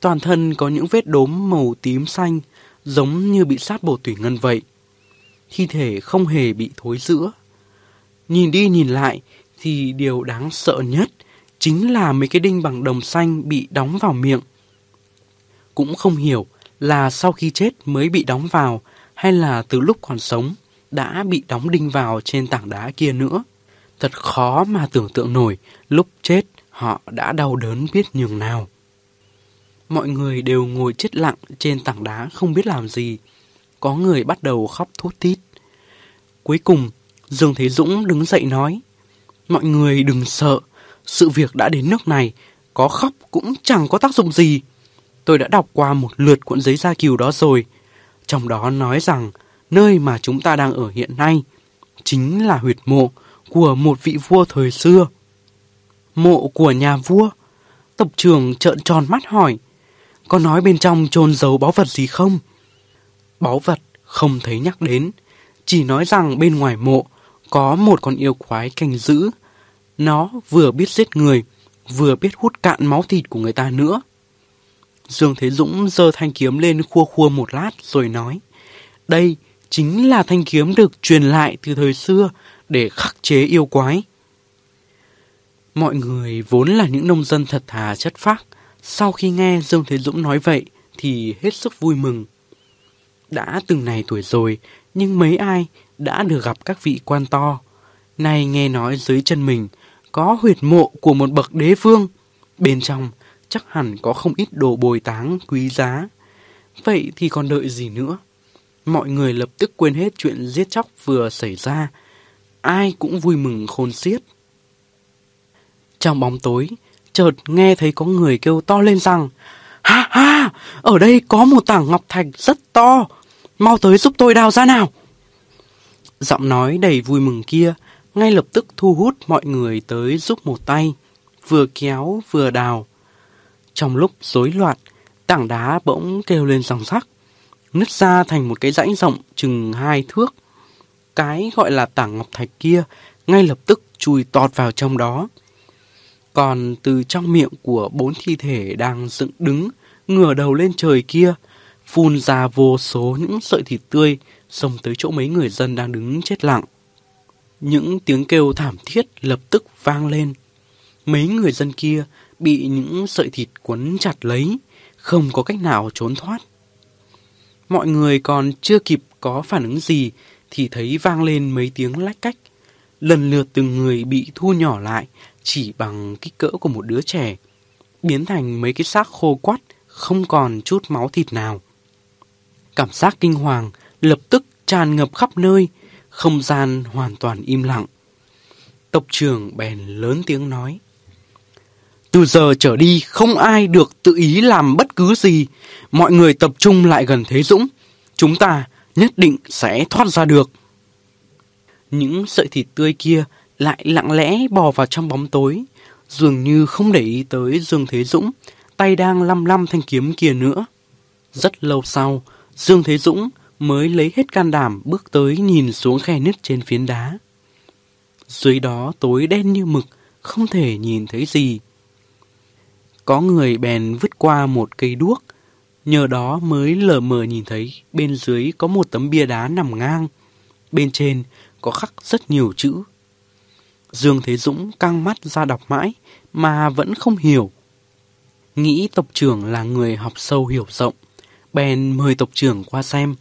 toàn thân có những vết đốm màu tím xanh, giống như bị sát bổ tủy ngân vậy. Thi thể không hề bị thối rữa. Nhìn đi nhìn lại thì điều đáng sợ nhất chính là mấy cái đinh bằng đồng xanh bị đóng vào miệng. Cũng không hiểu là sau khi chết mới bị đóng vào hay là từ lúc còn sống đã bị đóng đinh vào trên tảng đá kia nữa. Thật khó mà tưởng tượng nổi lúc chết họ đã đau đớn biết nhường nào. Mọi người đều ngồi chết lặng trên tảng đá không biết làm gì. Có người bắt đầu khóc thút thít. Cuối cùng, Dương Thế Dũng đứng dậy nói Mọi người đừng sợ, sự việc đã đến nước này, có khóc cũng chẳng có tác dụng gì. Tôi đã đọc qua một lượt cuộn giấy gia kiều đó rồi. Trong đó nói rằng nơi mà chúng ta đang ở hiện nay chính là huyệt mộ của một vị vua thời xưa. Mộ của nhà vua? Tập trưởng trợn tròn mắt hỏi, có nói bên trong chôn giấu báu vật gì không? Báu vật không thấy nhắc đến, chỉ nói rằng bên ngoài mộ có một con yêu quái canh giữ. Nó vừa biết giết người, vừa biết hút cạn máu thịt của người ta nữa. Dương Thế Dũng giơ thanh kiếm lên khua khua một lát rồi nói, đây chính là thanh kiếm được truyền lại từ thời xưa để khắc chế yêu quái. Mọi người vốn là những nông dân thật thà chất phác, sau khi nghe Dương Thế Dũng nói vậy thì hết sức vui mừng. Đã từng này tuổi rồi, nhưng mấy ai đã được gặp các vị quan to. Nay nghe nói dưới chân mình có huyệt mộ của một bậc đế vương. Bên trong chắc hẳn có không ít đồ bồi táng quý giá. Vậy thì còn đợi gì nữa? Mọi người lập tức quên hết chuyện giết chóc vừa xảy ra. Ai cũng vui mừng khôn xiết. Trong bóng tối, chợt nghe thấy có người kêu to lên rằng Ha ha, ở đây có một tảng ngọc thạch rất to, mau tới giúp tôi đào ra nào. Giọng nói đầy vui mừng kia ngay lập tức thu hút mọi người tới giúp một tay, vừa kéo vừa đào. Trong lúc rối loạn, tảng đá bỗng kêu lên dòng sắc, nứt ra thành một cái rãnh rộng chừng hai thước. Cái gọi là tảng ngọc thạch kia ngay lập tức chui tọt vào trong đó. Còn từ trong miệng của bốn thi thể đang dựng đứng, ngửa đầu lên trời kia, phun ra vô số những sợi thịt tươi xông tới chỗ mấy người dân đang đứng chết lặng. Những tiếng kêu thảm thiết lập tức vang lên. Mấy người dân kia bị những sợi thịt quấn chặt lấy, không có cách nào trốn thoát. Mọi người còn chưa kịp có phản ứng gì thì thấy vang lên mấy tiếng lách cách. Lần lượt từng người bị thu nhỏ lại chỉ bằng kích cỡ của một đứa trẻ, biến thành mấy cái xác khô quắt, không còn chút máu thịt nào. Cảm giác kinh hoàng lập tức tràn ngập khắp nơi, không gian hoàn toàn im lặng. Tộc trưởng bèn lớn tiếng nói. Từ giờ trở đi không ai được tự ý làm bất cứ gì. Mọi người tập trung lại gần Thế Dũng. Chúng ta nhất định sẽ thoát ra được. Những sợi thịt tươi kia lại lặng lẽ bò vào trong bóng tối, dường như không để ý tới Dương Thế Dũng, tay đang lăm lăm thanh kiếm kia nữa. Rất lâu sau, Dương Thế Dũng mới lấy hết can đảm bước tới nhìn xuống khe nứt trên phiến đá. Dưới đó tối đen như mực, không thể nhìn thấy gì. Có người bèn vứt qua một cây đuốc, nhờ đó mới lờ mờ nhìn thấy bên dưới có một tấm bia đá nằm ngang. Bên trên có khắc rất nhiều chữ. Dương Thế Dũng căng mắt ra đọc mãi mà vẫn không hiểu. Nghĩ tộc trưởng là người học sâu hiểu rộng, bèn mời tộc trưởng qua xem.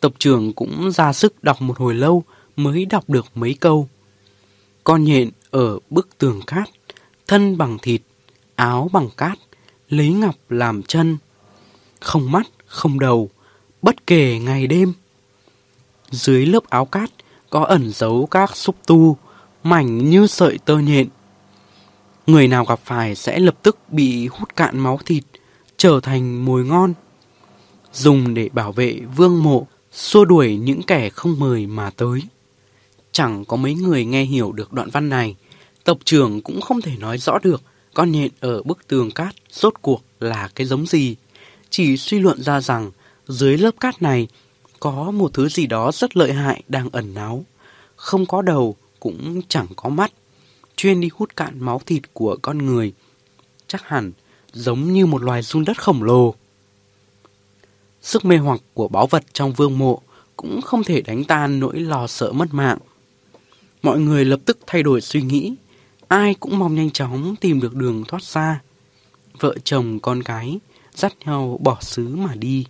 Tộc trưởng cũng ra sức đọc một hồi lâu mới đọc được mấy câu. Con nhện ở bức tường cát, thân bằng thịt, áo bằng cát, lấy ngọc làm chân. Không mắt, không đầu, bất kể ngày đêm. Dưới lớp áo cát có ẩn giấu các xúc tu, mảnh như sợi tơ nhện. Người nào gặp phải sẽ lập tức bị hút cạn máu thịt, trở thành mồi ngon. Dùng để bảo vệ vương mộ, xua đuổi những kẻ không mời mà tới. Chẳng có mấy người nghe hiểu được đoạn văn này, tộc trưởng cũng không thể nói rõ được con nhện ở bức tường cát rốt cuộc là cái giống gì. Chỉ suy luận ra rằng dưới lớp cát này có một thứ gì đó rất lợi hại đang ẩn náu. Không có đầu, cũng chẳng có mắt. Chuyên đi hút cạn máu thịt của con người. Chắc hẳn giống như một loài run đất khổng lồ. Sức mê hoặc của báu vật trong vương mộ cũng không thể đánh tan nỗi lo sợ mất mạng. Mọi người lập tức thay đổi suy nghĩ. Ai cũng mong nhanh chóng tìm được đường thoát ra. Vợ chồng con cái dắt nhau bỏ xứ mà đi.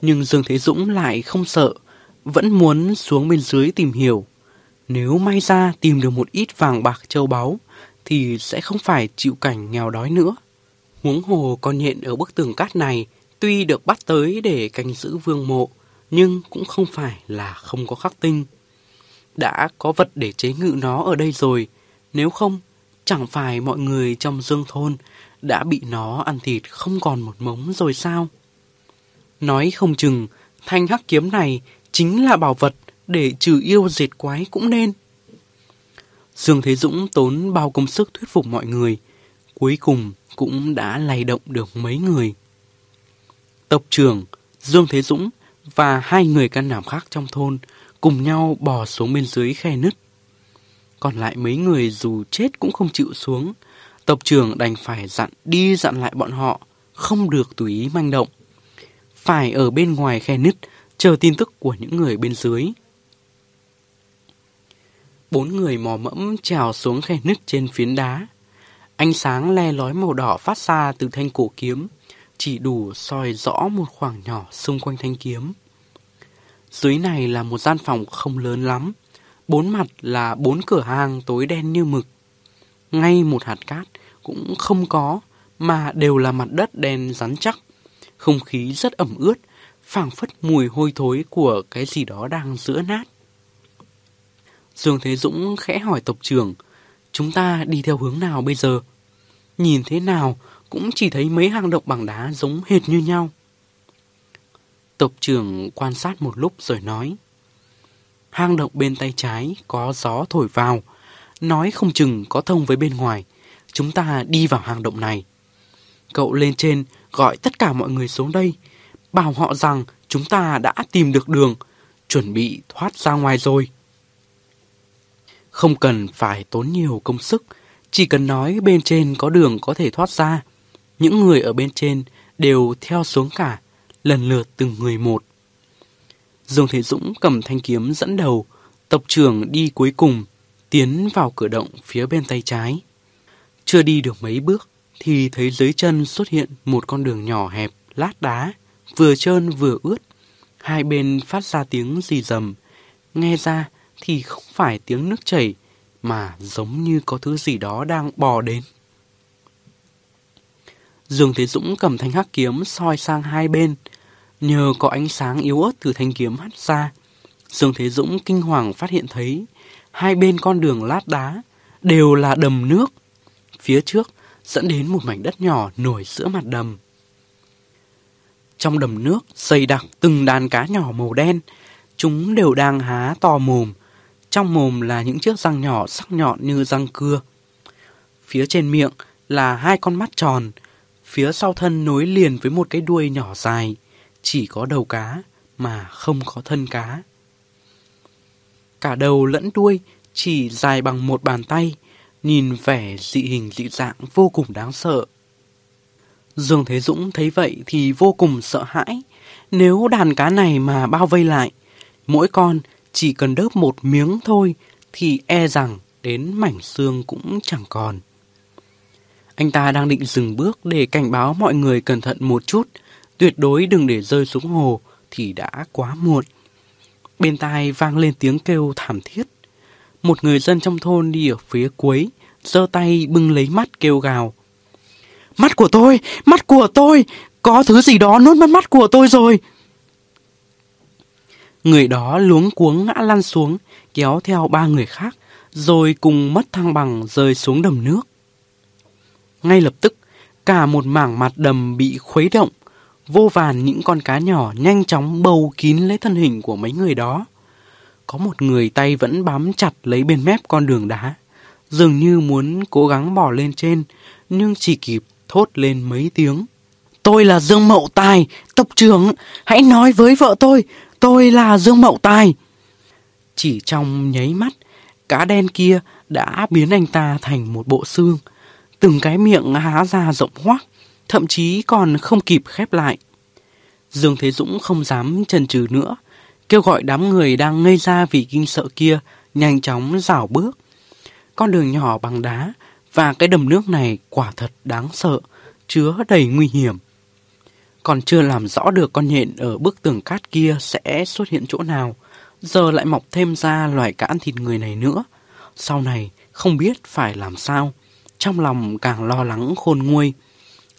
Nhưng Dương Thế Dũng lại không sợ, vẫn muốn xuống bên dưới tìm hiểu. Nếu may ra tìm được một ít vàng bạc châu báu, thì sẽ không phải chịu cảnh nghèo đói nữa. Huống hồ con nhện ở bức tường cát này tuy được bắt tới để canh giữ vương mộ, nhưng cũng không phải là không có khắc tinh. Đã có vật để chế ngự nó ở đây rồi, nếu không, chẳng phải mọi người trong dương thôn đã bị nó ăn thịt không còn một mống rồi sao? Nói không chừng, thanh hắc kiếm này chính là bảo vật để trừ yêu diệt quái cũng nên. Dương Thế Dũng tốn bao công sức thuyết phục mọi người, cuối cùng cũng đã lay động được mấy người. Tộc trưởng, Dương Thế Dũng và hai người can đảm khác trong thôn cùng nhau bò xuống bên dưới khe nứt. Còn lại mấy người dù chết cũng không chịu xuống, tộc trưởng đành phải dặn đi dặn lại bọn họ, không được tùy ý manh động. Phải ở bên ngoài khe nứt, chờ tin tức của những người bên dưới. Bốn người mò mẫm trèo xuống khe nứt trên phiến đá. Ánh sáng le lói màu đỏ phát ra từ thanh cổ kiếm, chỉ đủ soi rõ một khoảng nhỏ xung quanh thanh kiếm. Dưới này là một gian phòng không lớn lắm, bốn mặt là bốn cửa hàng tối đen như mực. Ngay một hạt cát cũng không có, mà đều là mặt đất đen rắn chắc. Không khí rất ẩm ướt, phảng phất mùi hôi thối của cái gì đó đang giữa nát. Dương Thế Dũng khẽ hỏi tộc trưởng, chúng ta đi theo hướng nào bây giờ? Nhìn thế nào cũng chỉ thấy mấy hang động bằng đá giống hệt như nhau. Tộc trưởng quan sát một lúc rồi nói, hang động bên tay trái có gió thổi vào, nói không chừng có thông với bên ngoài, chúng ta đi vào hang động này. Cậu lên trên gọi tất cả mọi người xuống đây, bảo họ rằng chúng ta đã tìm được đường, chuẩn bị thoát ra ngoài rồi. Không cần phải tốn nhiều công sức, chỉ cần nói bên trên có đường có thể thoát ra. Những người ở bên trên đều theo xuống cả, lần lượt từng người một. Dương Thế Dũng cầm thanh kiếm dẫn đầu, tộc trưởng đi cuối cùng, tiến vào cửa động phía bên tay trái. Chưa đi được mấy bước, thì thấy dưới chân xuất hiện một con đường nhỏ hẹp, lát đá, vừa trơn vừa ướt. Hai bên phát ra tiếng rì rầm, nghe ra thì không phải tiếng nước chảy, mà giống như có thứ gì đó đang bò đến. Dương Thế Dũng cầm thanh hắc kiếm soi sang hai bên, nhờ có ánh sáng yếu ớt từ thanh kiếm hắt ra, Dương Thế Dũng kinh hoàng phát hiện thấy hai bên con đường lát đá đều là đầm nước. Phía trước dẫn đến một mảnh đất nhỏ nổi giữa mặt đầm. Trong đầm nước dày đặc từng đàn cá nhỏ màu đen, chúng đều đang há to mồm. Trong mồm là những chiếc răng nhỏ sắc nhọn như răng cưa. Phía trên miệng là hai con mắt tròn, phía sau thân nối liền với một cái đuôi nhỏ dài, chỉ có đầu cá mà không có thân cá. Cả đầu lẫn đuôi chỉ dài bằng một bàn tay, nhìn vẻ dị hình dị dạng vô cùng đáng sợ. Dương Thế Dũng thấy vậy thì vô cùng sợ hãi. Nếu đàn cá này mà bao vây lại, mỗi con chỉ cần đớp một miếng thôi thì e rằng đến mảnh xương cũng chẳng còn. Anh ta đang định dừng bước để cảnh báo mọi người cẩn thận một chút, tuyệt đối đừng để rơi xuống hồ thì đã quá muộn. Bên tai vang lên tiếng kêu thảm thiết. Một người dân trong thôn đi ở phía cuối, giơ tay bưng lấy mắt kêu gào. Mắt của tôi, mắt của tôi, có thứ gì đó nuốt mất mắt của tôi rồi. Người đó luống cuống ngã lăn xuống, kéo theo ba người khác, rồi cùng mất thăng bằng rơi xuống đầm nước. Ngay lập tức, cả một mảng mặt đầm bị khuấy động, vô vàn những con cá nhỏ nhanh chóng bầu kín lấy thân hình của mấy người đó. Có một người tay vẫn bám chặt lấy bên mép con đường đá, dường như muốn cố gắng bỏ lên trên, nhưng chỉ kịp thốt lên mấy tiếng. Tôi là Dương Mậu Tài, tộc trưởng, hãy nói với vợ tôi, tôi là Dương Mậu Tài. Chỉ trong nháy mắt, cá đen kia đã biến anh ta thành một bộ xương. Từng cái miệng há ra rộng hoác, thậm chí còn không kịp khép lại. Dương Thế Dũng không dám chần chừ nữa, kêu gọi đám người đang ngây ra vì kinh sợ kia nhanh chóng rảo bước. Con đường nhỏ bằng đá và cái đầm nước này quả thật đáng sợ, chứa đầy nguy hiểm. Còn chưa làm rõ được con nhện ở bức tường cát kia sẽ xuất hiện chỗ nào, giờ lại mọc thêm ra loài cá ăn thịt người này nữa. Sau này không biết phải làm sao, trong lòng càng lo lắng khôn nguôi.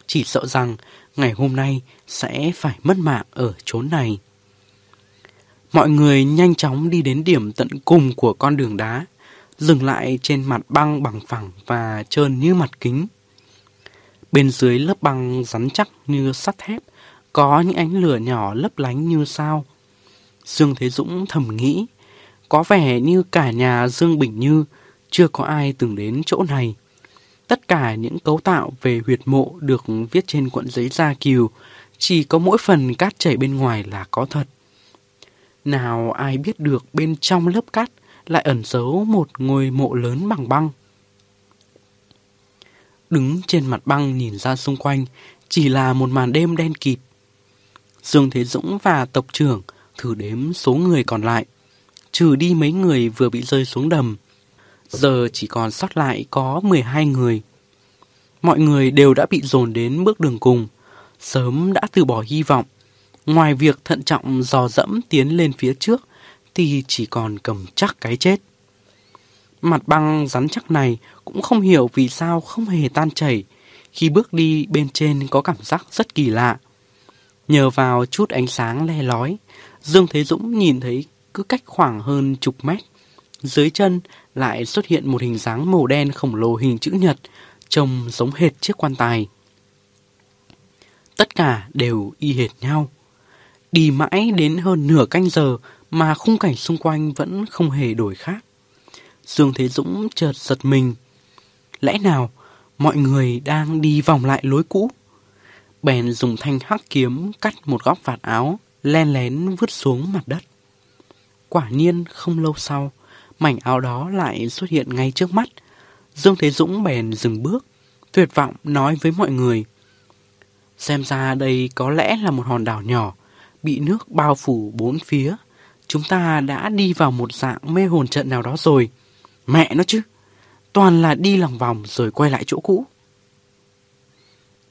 Chỉ sợ rằng ngày hôm nay sẽ phải mất mạng ở chốn này. Mọi người nhanh chóng đi đến điểm tận cùng của con đường đá, dừng lại trên mặt băng bằng phẳng và trơn như mặt kính. Bên dưới lớp băng rắn chắc như sắt thép, có những ánh lửa nhỏ lấp lánh như sao. Dương Thế Dũng thầm nghĩ, có vẻ như cả nhà Dương Bình Như chưa có ai từng đến chỗ này. Tất cả những cấu tạo về huyệt mộ được viết trên cuộn giấy da kiều, chỉ có mỗi phần cát chảy bên ngoài là có thật. Nào ai biết được bên trong lớp cát lại ẩn giấu một ngôi mộ lớn bằng băng. Đứng trên mặt băng nhìn ra xung quanh, chỉ là một màn đêm đen kịt. Dương Thế Dũng và tộc trưởng thử đếm số người còn lại, trừ đi mấy người vừa bị rơi xuống đầm. Giờ chỉ còn sót lại có 12 người. Mọi người đều đã bị dồn đến bước đường cùng, sớm đã từ bỏ hy vọng. Ngoài việc thận trọng dò dẫm tiến lên phía trước, thì chỉ còn cầm chắc cái chết. Mặt băng rắn chắc này cũng không hiểu vì sao không hề tan chảy. Khi bước đi bên trên có cảm giác rất kỳ lạ. Nhờ vào chút ánh sáng le lói, Dương Thế Dũng nhìn thấy cứ cách khoảng hơn chục mét. Dưới chân lại xuất hiện một hình dáng màu đen khổng lồ hình chữ nhật, trông giống hệt chiếc quan tài. Tất cả đều y hệt nhau. Đi mãi đến hơn nửa canh giờ mà khung cảnh xung quanh vẫn không hề đổi khác. Dương Thế Dũng chợt giật mình. Lẽ nào mọi người đang đi vòng lại lối cũ? Bèn dùng thanh hắc kiếm cắt một góc vạt áo, len lén vứt xuống mặt đất. Quả nhiên không lâu sau, mảnh áo đó lại xuất hiện ngay trước mắt. Dương Thế Dũng bèn dừng bước, tuyệt vọng nói với mọi người. Xem ra đây có lẽ là một hòn đảo nhỏ, bị nước bao phủ bốn phía. Chúng ta đã đi vào một dạng mê hồn trận nào đó rồi. Mẹ nó chứ, toàn là đi lòng vòng rồi quay lại chỗ cũ.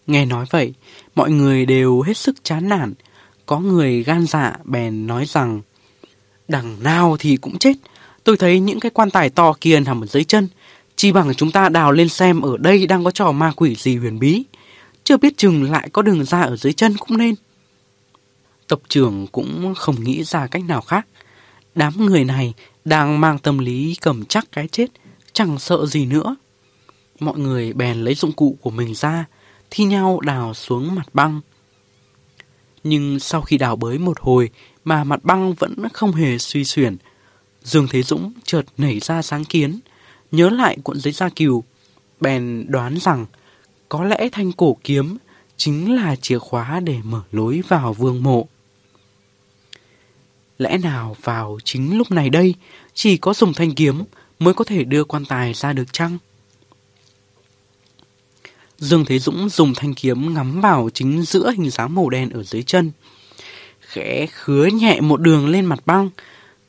Nghe nói vậy, mọi người đều hết sức chán nản. Có người gan dạ bèn nói rằng Đằng nào thì cũng chết. Tôi thấy những cái quan tài to kia nằm ở dưới chân. Chỉ bằng chúng ta đào lên xem ở đây đang có trò ma quỷ gì huyền bí. Chưa biết chừng lại có đường ra ở dưới chân cũng nên. Tộc trưởng cũng không nghĩ ra cách nào khác. đám người này đang mang tâm lý cầm chắc cái chết, chẳng sợ gì nữa. Mọi người bèn lấy dụng cụ của mình ra, thi nhau đào xuống mặt băng. Nhưng sau khi đào bới một hồi mà mặt băng vẫn không hề suy xuyển, Dương Thế Dũng chợt nảy ra sáng kiến, nhớ lại cuộn giấy da cừu, bèn đoán rằng có lẽ thanh cổ kiếm chính là chìa khóa để mở lối vào vương mộ. Lẽ nào vào chính lúc này đây, chỉ có dùng thanh kiếm mới có thể đưa quan tài ra được chăng? Dương Thế Dũng dùng thanh kiếm ngắm vào chính giữa hình dáng màu đen ở dưới chân. Khẽ khứa nhẹ một đường lên mặt băng,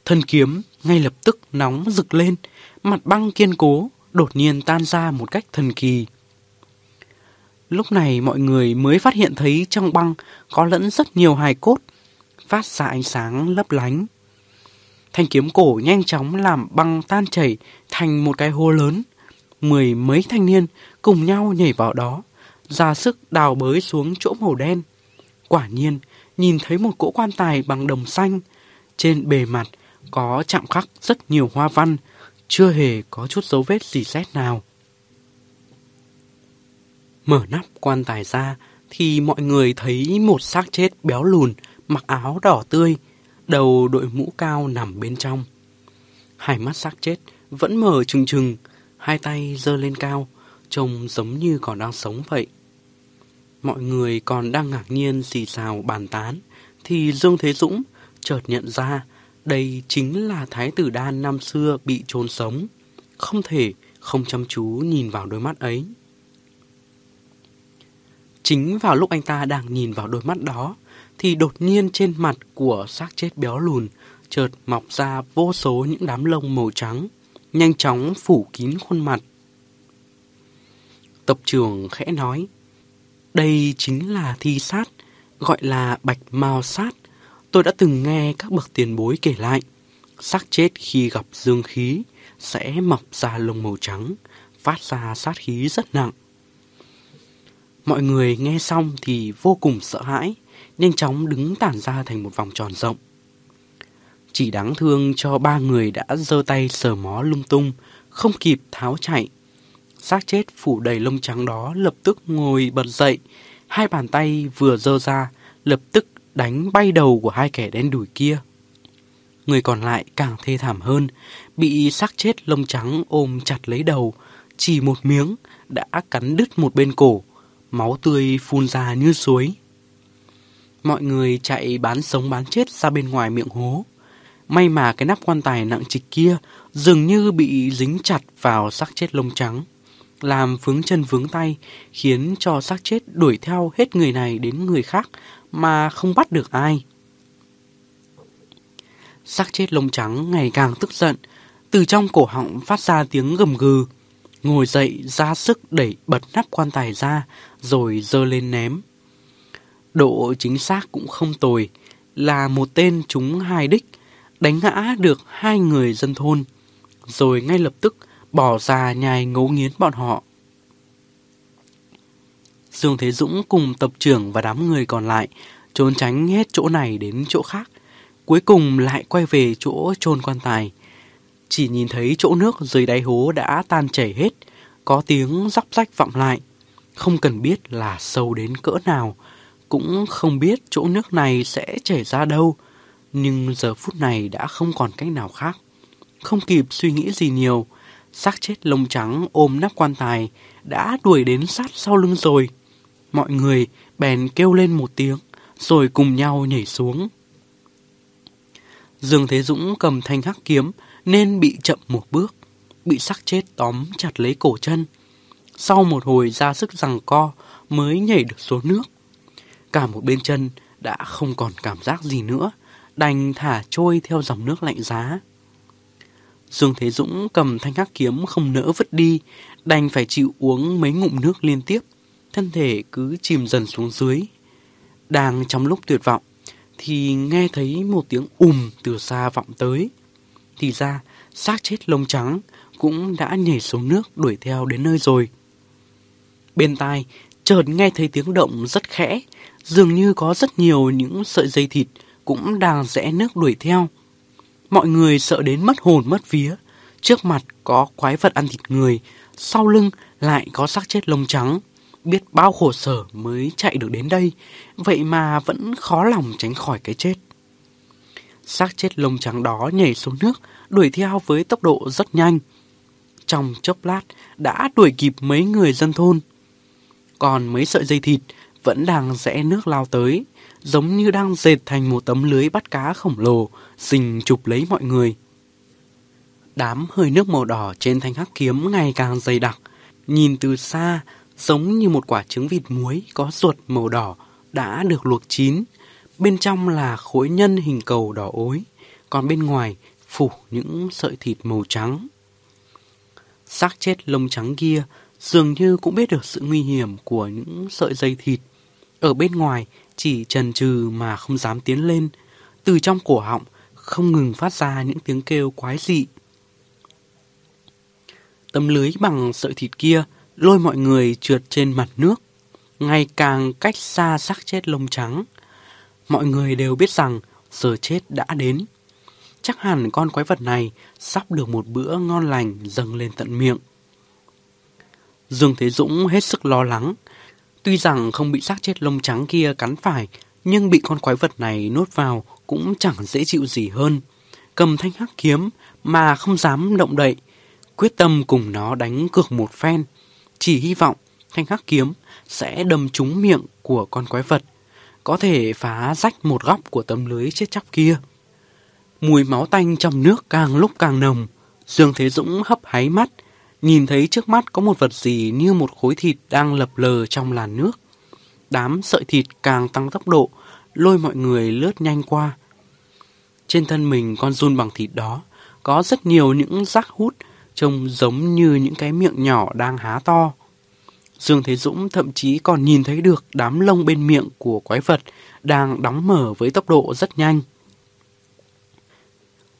thân kiếm ngay lập tức nóng rực lên, mặt băng kiên cố, đột nhiên tan ra một cách thần kỳ. Lúc này mọi người mới phát hiện thấy trong băng có lẫn rất nhiều hài cốt, phát ra ánh sáng lấp lánh. Thanh kiếm cổ nhanh chóng làm băng tan chảy thành một cái hố lớn. Mười mấy thanh niên cùng nhau nhảy vào đó, ra sức đào bới xuống chỗ màu đen. Quả nhiên, nhìn thấy một cỗ quan tài bằng đồng xanh. Trên bề mặt có chạm khắc rất nhiều hoa văn, chưa hề có chút dấu vết gì xét nào. Mở nắp quan tài ra thì mọi người thấy một xác chết béo lùn, mặc áo đỏ tươi, đầu đội mũ cao nằm bên trong. Hai mắt xác chết vẫn mở trừng trừng, hai tay giơ lên cao, trông giống như còn đang sống vậy. Mọi người còn đang ngạc nhiên xì xào bàn tán, thì Dương Thế Dũng chợt nhận ra đây chính là Thái tử Đan năm xưa bị chôn sống. Không thể không chăm chú nhìn vào đôi mắt ấy. Chính vào lúc anh ta đang nhìn vào đôi mắt đó, thì đột nhiên trên mặt của xác chết béo lùn chợt mọc ra vô số những đám lông màu trắng, nhanh chóng phủ kín khuôn mặt. Tập trưởng khẽ nói, đây chính là thi sát, gọi là bạch mao sát. Tôi đã từng nghe các bậc tiền bối kể lại, xác chết khi gặp dương khí sẽ mọc ra lông màu trắng, phát ra sát khí rất nặng. Mọi người nghe xong thì vô cùng sợ hãi, nhanh chóng đứng tản ra thành một vòng tròn rộng. Chỉ đáng thương cho ba người đã giơ tay sờ mó lung tung, không kịp tháo chạy. xác chết phủ đầy lông trắng đó lập tức ngồi bật dậy, hai bàn tay vừa giơ ra, lập tức đánh bay đầu của hai kẻ đen đủi kia. Người còn lại càng thê thảm hơn, bị xác chết lông trắng ôm chặt lấy đầu, chỉ một miếng đã cắn đứt một bên cổ, máu tươi phun ra như suối. Mọi người chạy bán sống bán chết ra bên ngoài miệng hố. May mà cái nắp quan tài nặng trịch kia dường như bị dính chặt vào xác chết lông trắng, làm vướng chân vướng tay, khiến cho xác chết đuổi theo hết người này đến người khác mà không bắt được ai. Xác chết lông trắng ngày càng tức giận, từ trong cổ họng phát ra tiếng gầm gừ, ngồi dậy ra sức đẩy bật nắp quan tài ra, rồi dơ lên ném. Độ chính xác cũng không tồi, là một tên chúng hai đích, đánh ngã được hai người dân thôn, rồi ngay lập tức bỏ ra nhai ngấu nghiến bọn họ. Dương Thế Dũng cùng tập trưởng và đám người còn lại trốn tránh hết chỗ này đến chỗ khác, cuối cùng lại quay về chỗ chôn quan tài. Chỉ nhìn thấy chỗ nước dưới đáy hố đã tan chảy hết, có tiếng róc rách vọng lại. Không cần biết là sâu đến cỡ nào, cũng không biết chỗ nước này sẽ chảy ra đâu. Nhưng giờ phút này đã không còn cách nào khác. Không kịp suy nghĩ gì nhiều, xác chết lông trắng ôm nắp quan tài đã đuổi đến sát sau lưng rồi. Mọi người bèn kêu lên một tiếng, rồi cùng nhau nhảy xuống. Dương Thế Dũng cầm thanh hắc kiếm nên bị chậm một bước, bị sắc chết tóm chặt lấy cổ chân. Sau một hồi ra sức rằng co mới nhảy được xuống nước. Cả một bên chân đã không còn cảm giác gì nữa, đành thả trôi theo dòng nước lạnh giá. Dương Thế Dũng cầm thanh hắc kiếm không nỡ vứt đi, đành phải chịu uống mấy ngụm nước liên tiếp, thân thể cứ chìm dần xuống dưới. Đang trong lúc tuyệt vọng, thì nghe thấy một tiếng ùm từ xa vọng tới. Thì ra, xác chết lông trắng cũng đã nhảy xuống nước đuổi theo đến nơi rồi. Bên tai, chợt nghe thấy tiếng động rất khẽ, dường như có rất nhiều những sợi dây thịt cũng đang rẽ nước đuổi theo. Mọi người sợ đến mất hồn mất vía. Trước mặt có quái vật ăn thịt người, sau lưng lại có xác chết lông trắng. Biết bao khổ sở mới chạy được đến đây, vậy mà vẫn khó lòng tránh khỏi cái chết. Xác chết lông trắng đó nhảy xuống nước, đuổi theo với tốc độ rất nhanh. Trong chốc lát đã đuổi kịp mấy người dân thôn. Còn mấy sợi dây thịt vẫn đang rẽ nước lao tới, giống như đang dệt thành một tấm lưới bắt cá khổng lồ, rình chụp lấy mọi người. Đám hơi nước màu đỏ trên thanh hắc kiếm ngày càng dày đặc, nhìn từ xa giống như một quả trứng vịt muối có ruột màu đỏ đã được luộc chín. Bên trong là khối nhân hình cầu đỏ ối, còn bên ngoài phủ những sợi thịt màu trắng. Xác chết lông trắng kia dường như cũng biết được sự nguy hiểm của những sợi dây thịt. Ở bên ngoài chỉ trần trừ mà không dám tiến lên. Từ trong cổ họng không ngừng phát ra những tiếng kêu quái dị. Tấm lưới bằng sợi thịt kia lôi mọi người trượt trên mặt nước, ngày càng cách xa xác chết lông trắng. Mọi người đều biết rằng giờ chết đã đến. Chắc hẳn con quái vật này sắp được một bữa ngon lành dâng lên tận miệng. Dương Thế Dũng hết sức lo lắng. Tuy rằng không bị xác chết lông trắng kia cắn phải, nhưng bị con quái vật này nuốt vào cũng chẳng dễ chịu gì hơn. Cầm thanh hắc kiếm mà không dám động đậy, quyết tâm cùng nó đánh cược một phen. Chỉ hy vọng thanh khắc kiếm sẽ đâm trúng miệng của con quái vật, có thể phá rách một góc của tấm lưới chết chóc kia. Mùi máu tanh trong nước càng lúc càng nồng, Dương Thế Dũng hấp háy mắt, nhìn thấy trước mắt có một vật gì như một khối thịt đang lập lờ trong làn nước. Đám sợi thịt càng tăng tốc độ, lôi mọi người lướt nhanh qua. Trên thân mình con run bằng thịt đó, có rất nhiều những rác hút trông giống như những cái miệng nhỏ đang há to. Dương Thế Dũng thậm chí còn nhìn thấy được đám lông bên miệng của quái vật đang đóng mở với tốc độ rất nhanh.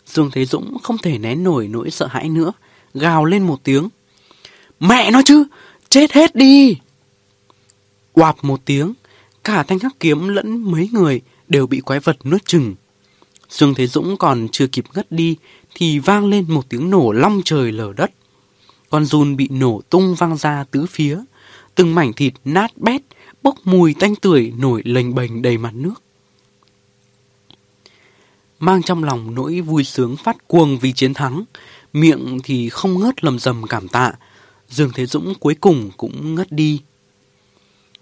Dương Thế Dũng không thể nén nổi nỗi sợ hãi nữa, gào lên một tiếng. Mẹ nó chứ, chết hết đi! Quạp một tiếng, cả thanh hắc kiếm lẫn mấy người đều bị quái vật nuốt chừng. Dương Thế Dũng còn chưa kịp ngất đi thì vang lên một tiếng nổ long trời lở đất. Con run bị nổ tung vang ra tứ phía, từng mảnh thịt nát bét, bốc mùi tanh tưởi nổi lềnh bềnh đầy mặt nước. Mang trong lòng nỗi vui sướng phát cuồng vì chiến thắng, miệng thì không ngớt lầm rầm cảm tạ, Dương Thế Dũng cuối cùng cũng ngất đi.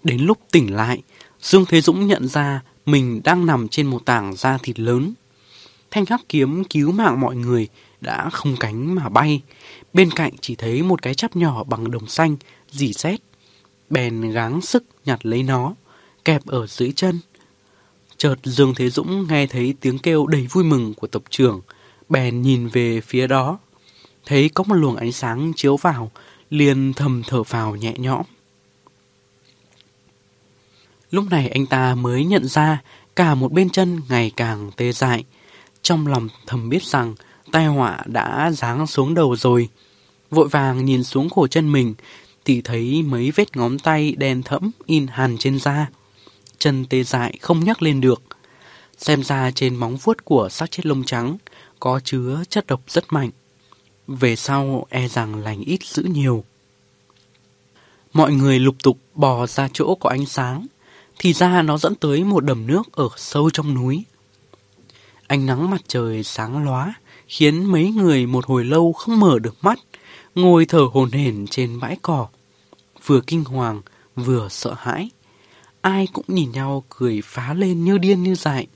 Đến lúc tỉnh lại, Dương Thế Dũng nhận ra mình đang nằm trên một tảng da thịt lớn. Thanh hắc kiếm cứu mạng mọi người đã không cánh mà bay. Bên cạnh chỉ thấy một cái chắp nhỏ bằng đồng xanh, dì xét. Bèn gắng sức nhặt lấy nó, kẹp ở dưới chân. Chợt Dương Thế Dũng nghe thấy tiếng kêu đầy vui mừng của tộc trưởng, bèn nhìn về phía đó. Thấy có một luồng ánh sáng chiếu vào, liền thầm thở phào nhẹ nhõm. Lúc này anh ta mới nhận ra cả một bên chân ngày càng tê dại. Trong lòng thầm biết rằng, tai họa đã giáng xuống đầu rồi. Vội vàng nhìn xuống cổ chân mình, thì thấy mấy vết ngón tay đen thẫm in hàn trên da. Chân tê dại không nhắc lên được. Xem ra trên móng vuốt của xác chết lông trắng có chứa chất độc rất mạnh. Về sau e rằng lành ít dữ nhiều. Mọi người lục tục bò ra chỗ có ánh sáng. Thì ra nó dẫn tới một đầm nước ở sâu trong núi. Ánh nắng mặt trời sáng lóa, khiến mấy người một hồi lâu không mở được mắt, ngồi thở hồn hển trên bãi cỏ. Vừa kinh hoàng, vừa sợ hãi. Ai cũng nhìn nhau cười phá lên như điên như dại.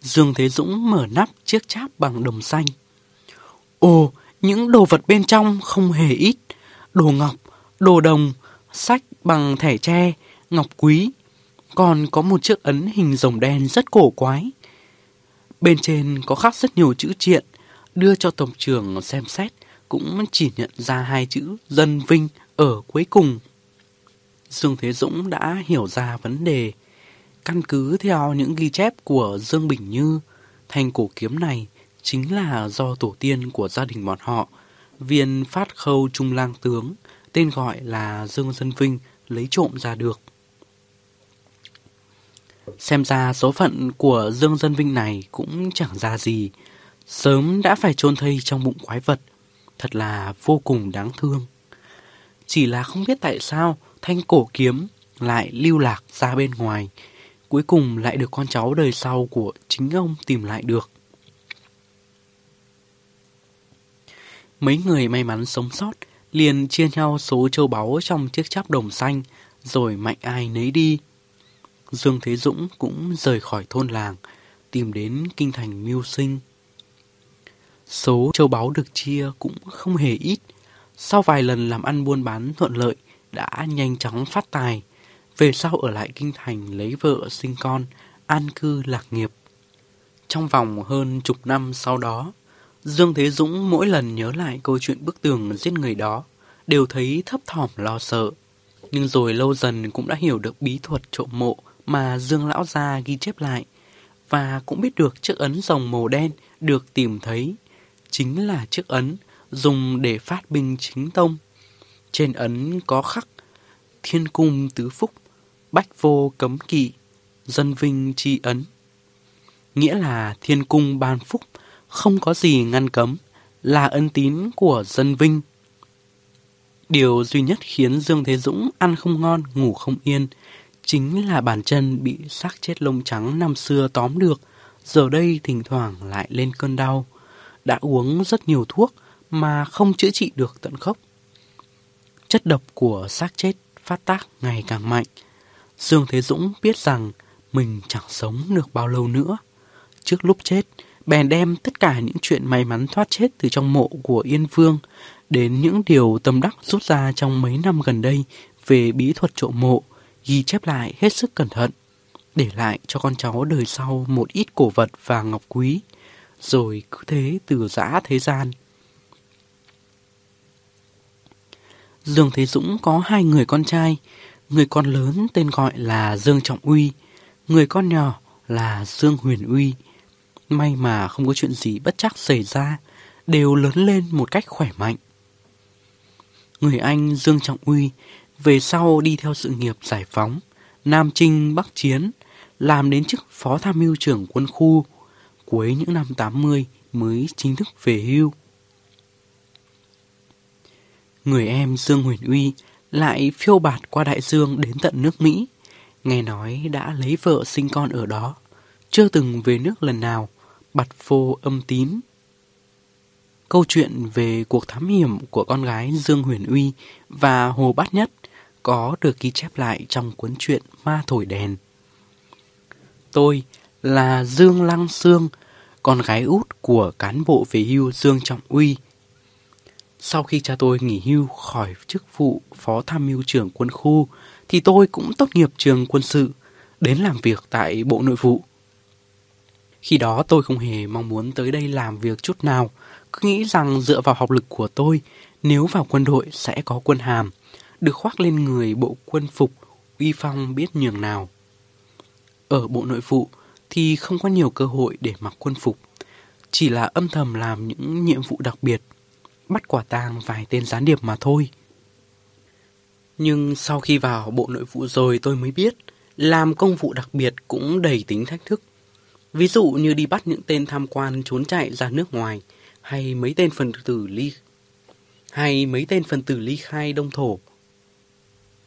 Dương Thế Dũng mở nắp chiếc cháp bằng đồng xanh. Ồ, những đồ vật bên trong không hề ít. Đồ ngọc, đồ đồng, sách bằng thẻ tre, ngọc quý. Còn có một chiếc ấn hình rồng đen rất cổ quái. Bên trên có khắc rất nhiều chữ triện, đưa cho tổng trưởng xem xét, cũng chỉ nhận ra hai chữ dân vinh ở cuối cùng. Dương Thế Dũng đã hiểu ra vấn đề. Căn cứ theo những ghi chép của Dương Bình Như, thanh cổ kiếm này chính là do tổ tiên của gia đình bọn họ, viên phát khâu trung lang tướng, tên gọi là Dương Dân Vinh, lấy trộm ra được. Xem ra số phận của Dương Dân Vinh này cũng chẳng ra gì. Sớm đã phải chôn thây trong bụng quái vật, thật là vô cùng đáng thương. Chỉ là không biết tại sao thanh cổ kiếm lại lưu lạc ra bên ngoài, cuối cùng lại được con cháu đời sau của chính ông tìm lại được. Mấy người may mắn sống sót liền chia nhau số châu báu trong chiếc cháp đồng xanh, rồi mạnh ai nấy đi. Dương Thế Dũng cũng rời khỏi thôn làng, tìm đến kinh thành mưu sinh. Số châu báu được chia cũng không hề ít. Sau vài lần làm ăn buôn bán thuận lợi, đã nhanh chóng phát tài. Về sau ở lại kinh thành lấy vợ sinh con, an cư lạc nghiệp. Trong vòng hơn chục năm sau đó, Dương Thế Dũng mỗi lần nhớ lại câu chuyện bức tường giết người đó, đều thấy thấp thỏm lo sợ. Nhưng rồi lâu dần cũng đã hiểu được bí thuật trộm mộ mà Dương Lão Gia ghi chép lại, và cũng biết được chiếc ấn rồng màu đen được tìm thấy, chính là chiếc ấn dùng để phát binh chính tông. Trên ấn có khắc Thiên cung tứ phúc, bách vô cấm kỵ, dân vinh tri ấn. Nghĩa là thiên cung ban phúc, không có gì ngăn cấm, là ân tín của dân vinh. Điều duy nhất khiến Dương Thế Dũng ăn không ngon, ngủ không yên, chính là bàn chân bị xác chết lông trắng năm xưa tóm được, giờ đây thỉnh thoảng lại lên cơn đau. Đã uống rất nhiều thuốc mà không chữa trị được tận gốc. Chất độc của xác chết phát tác ngày càng mạnh. Dương Thế Dũng biết rằng mình chẳng sống được bao lâu nữa. Trước lúc chết, bèn đem tất cả những chuyện may mắn thoát chết từ trong mộ của Yên Vương đến những điều tâm đắc rút ra trong mấy năm gần đây về bí thuật trộm mộ, ghi chép lại hết sức cẩn thận, để lại cho con cháu đời sau một ít cổ vật và ngọc quý, rồi cứ thế từ giã thế gian. Dương Thế Dũng có hai người con trai, người con lớn tên gọi là Dương Trọng Uy, người con nhỏ là Dương Huyền Uy. May mà không có chuyện gì bất chắc xảy ra, đều lớn lên một cách khỏe mạnh. Người anh Dương Trọng Uy về sau đi theo sự nghiệp giải phóng, Nam Trinh Bắc Chiến, làm đến chức phó tham mưu trưởng quân khu, cuối những năm 80 mới chính thức về hưu. Người em Dương Huyền Uy lại phiêu bạt qua đại dương đến tận nước Mỹ, nghe nói đã lấy vợ sinh con ở đó, chưa từng về nước lần nào, bặt phô âm tín. Câu chuyện về cuộc thám hiểm của con gái Dương Huyền Uy và Hồ Bát Nhất có được ghi chép lại trong cuốn truyện Ma Thổi Đèn. Tôi là Dương Lăng Sương, con gái út của cán bộ về hưu Dương Trọng Uy. Sau khi cha tôi nghỉ hưu khỏi chức vụ phó tham mưu trưởng quân khu, thì tôi cũng tốt nghiệp trường quân sự, đến làm việc tại Bộ Nội vụ. Khi đó tôi không hề mong muốn tới đây làm việc chút nào, cứ nghĩ rằng dựa vào học lực của tôi, nếu vào quân đội sẽ có quân hàm, được khoác lên người bộ quân phục, uy phong biết nhường nào. Ở Bộ Nội vụ thì không có nhiều cơ hội để mặc quân phục, chỉ là âm thầm làm những nhiệm vụ đặc biệt, bắt quả tang vài tên gián điệp mà thôi. Nhưng sau khi vào Bộ Nội vụ rồi tôi mới biết, làm công vụ đặc biệt cũng đầy tính thách thức. Ví dụ như đi bắt những tên tham quan trốn chạy ra nước ngoài, hay mấy tên phần tử ly hay mấy tên phần tử ly khai đông thổ.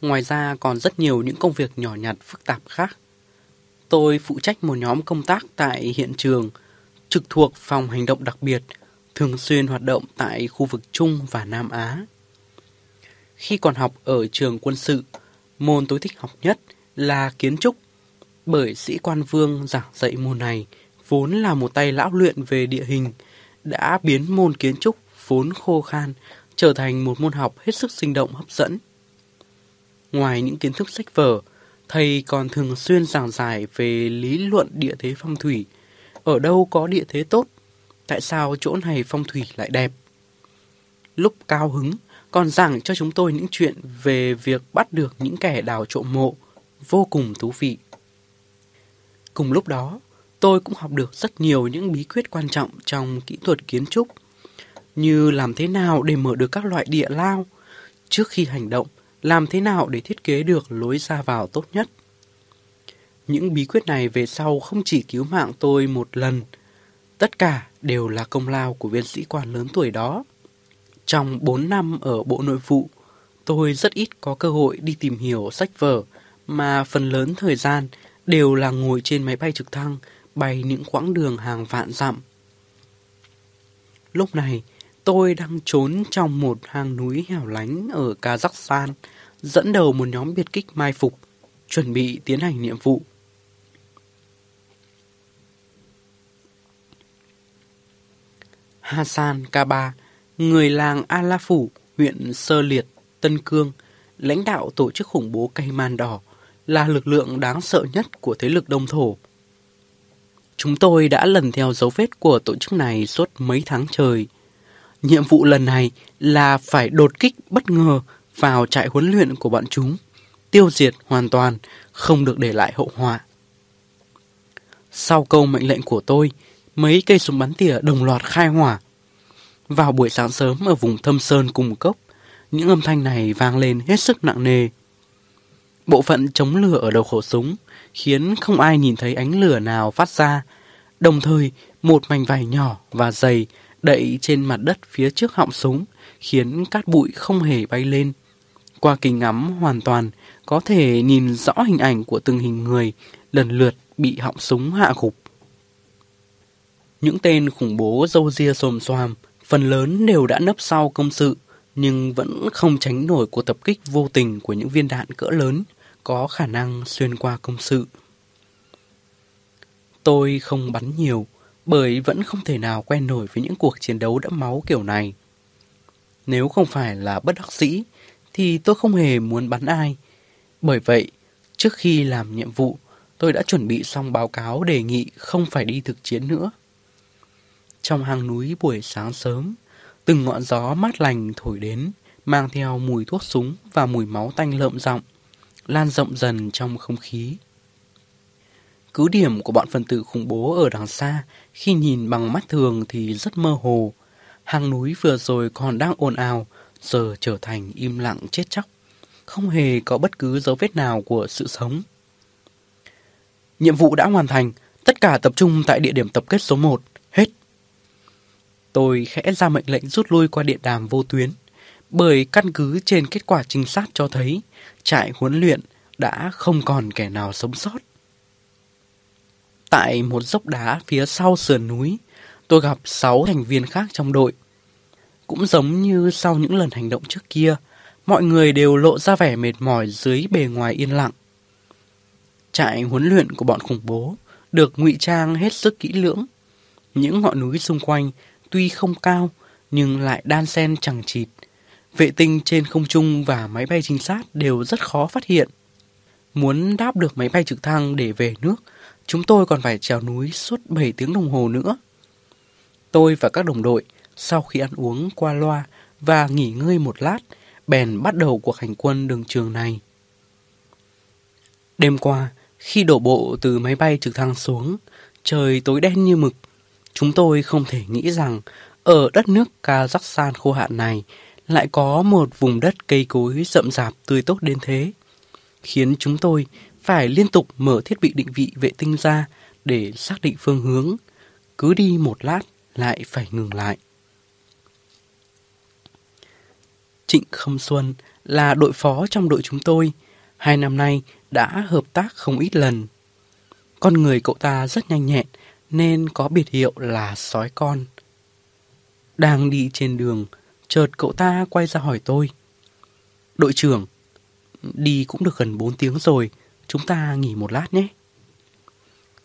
Ngoài ra còn rất nhiều những công việc nhỏ nhặt phức tạp khác. Tôi phụ trách một nhóm công tác tại hiện trường, trực thuộc phòng hành động đặc biệt, thường xuyên hoạt động tại khu vực Trung và Nam Á. Khi còn học ở trường quân sự, môn tôi thích học nhất là kiến trúc, bởi sĩ quan vương giảng dạy môn này vốn là một tay lão luyện về địa hình, đã biến môn kiến trúc vốn khô khan trở thành một môn học hết sức sinh động hấp dẫn. Ngoài những kiến thức sách vở, thầy còn thường xuyên giảng giải về lý luận địa thế phong thủy. Ở đâu có địa thế tốt? Tại sao chỗ này phong thủy lại đẹp? Lúc cao hứng, còn giảng cho chúng tôi những chuyện về việc bắt được những kẻ đào trộm mộ, vô cùng thú vị. Cùng lúc đó, tôi cũng học được rất nhiều những bí quyết quan trọng trong kỹ thuật kiến trúc, như làm thế nào để mở được các loại địa lao, trước khi hành động, làm thế nào để thiết kế được lối ra vào tốt nhất. Những bí quyết này về sau không chỉ cứu mạng tôi một lần, tất cả đều là công lao của viên sĩ quan lớn tuổi đó. Trong 4 năm ở Bộ Nội vụ, tôi rất ít có cơ hội đi tìm hiểu sách vở, mà phần lớn thời gian đều là ngồi trên máy bay trực thăng bay những quãng đường hàng vạn dặm. Lúc này, tôi đang trốn trong một hang núi hẻo lánh ở Kazakhstan, dẫn đầu một nhóm biệt kích mai phục, chuẩn bị tiến hành nhiệm vụ. Hassan Kaba, người làng A Phủ, huyện Sơ Liệt, Tân Cương, lãnh đạo tổ chức khủng bố cây man đỏ, là lực lượng đáng sợ nhất của thế lực đông thổ. Chúng tôi đã lần theo dấu vết của tổ chức này suốt mấy tháng trời. Nhiệm vụ lần này là phải đột kích bất ngờ vào trại huấn luyện của bọn chúng, tiêu diệt hoàn toàn, không được để lại hậu họa. Sau câu mệnh lệnh của tôi, mấy cây súng bắn tỉa đồng loạt khai hỏa. Vào buổi sáng sớm ở vùng thâm sơn cùng cốc, những âm thanh này vang lên hết sức nặng nề. Bộ phận chống lửa ở đầu khẩu súng khiến không ai nhìn thấy ánh lửa nào phát ra. Đồng thời, một mảnh vải nhỏ và dày đậy trên mặt đất phía trước họng súng khiến cát bụi không hề bay lên. Qua kính ngắm hoàn toàn, có thể nhìn rõ hình ảnh của từng hình người lần lượt bị họng súng hạ gục. Những tên khủng bố dâu ria xồm xoàm, phần lớn đều đã nấp sau công sự, nhưng vẫn không tránh nổi cuộc tập kích vô tình của những viên đạn cỡ lớn có khả năng xuyên qua công sự. Tôi không bắn nhiều, bởi vẫn không thể nào quen nổi với những cuộc chiến đấu đẫm máu kiểu này. Nếu không phải là bất đắc dĩ, thì tôi không hề muốn bắn ai. Bởi vậy, trước khi làm nhiệm vụ, tôi đã chuẩn bị xong báo cáo đề nghị không phải đi thực chiến nữa. Trong hang núi buổi sáng sớm, từng ngọn gió mát lành thổi đến, mang theo mùi thuốc súng và mùi máu tanh lợm giọng lan rộng dần trong không khí. Cứ điểm của bọn phần tử khủng bố ở đằng xa, khi nhìn bằng mắt thường thì rất mơ hồ. Hang núi vừa rồi còn đang ồn ào, giờ trở thành im lặng chết chóc. Không hề có bất cứ dấu vết nào của sự sống. Nhiệm vụ đã hoàn thành, tất cả tập trung tại địa điểm tập kết số 1, hết. Tôi khẽ ra mệnh lệnh rút lui qua điện đàm vô tuyến, bởi căn cứ trên kết quả trinh sát cho thấy trại huấn luyện đã không còn kẻ nào sống sót. Tại một dốc đá phía sau sườn núi, tôi gặp 6 thành viên khác trong đội. Cũng giống như sau những lần hành động trước kia, mọi người đều lộ ra vẻ mệt mỏi dưới bề ngoài yên lặng. Trại huấn luyện của bọn khủng bố được ngụy trang hết sức kỹ lưỡng. Những ngọn núi xung quanh tuy không cao nhưng lại đan xen chẳng chịt. Vệ tinh trên không trung và máy bay trinh sát đều rất khó phát hiện. Muốn đáp được máy bay trực thăng để về nước, chúng tôi còn phải trèo núi suốt 7 tiếng đồng hồ nữa. Tôi và các đồng đội, sau khi ăn uống qua loa và nghỉ ngơi một lát, bèn bắt đầu cuộc hành quân đường trường này. Đêm qua, khi đổ bộ từ máy bay trực thăng xuống, trời tối đen như mực. Chúng tôi không thể nghĩ rằng ở đất nước Kazakhstan khô hạn này lại có một vùng đất cây cối rậm rạp tươi tốt đến thế, khiến chúng tôi phải liên tục mở thiết bị định vị vệ tinh ra để xác định phương hướng. Cứ đi một lát lại phải ngừng lại. Trịnh Khâm Xuân là đội phó trong đội chúng tôi. Hai năm nay đã hợp tác không ít lần. Con người cậu ta rất nhanh nhẹn nên có biệt hiệu là sói con. Đang đi trên đường, chợt cậu ta quay ra hỏi tôi. Đội trưởng, đi cũng được gần 4 tiếng rồi, chúng ta nghỉ một lát nhé.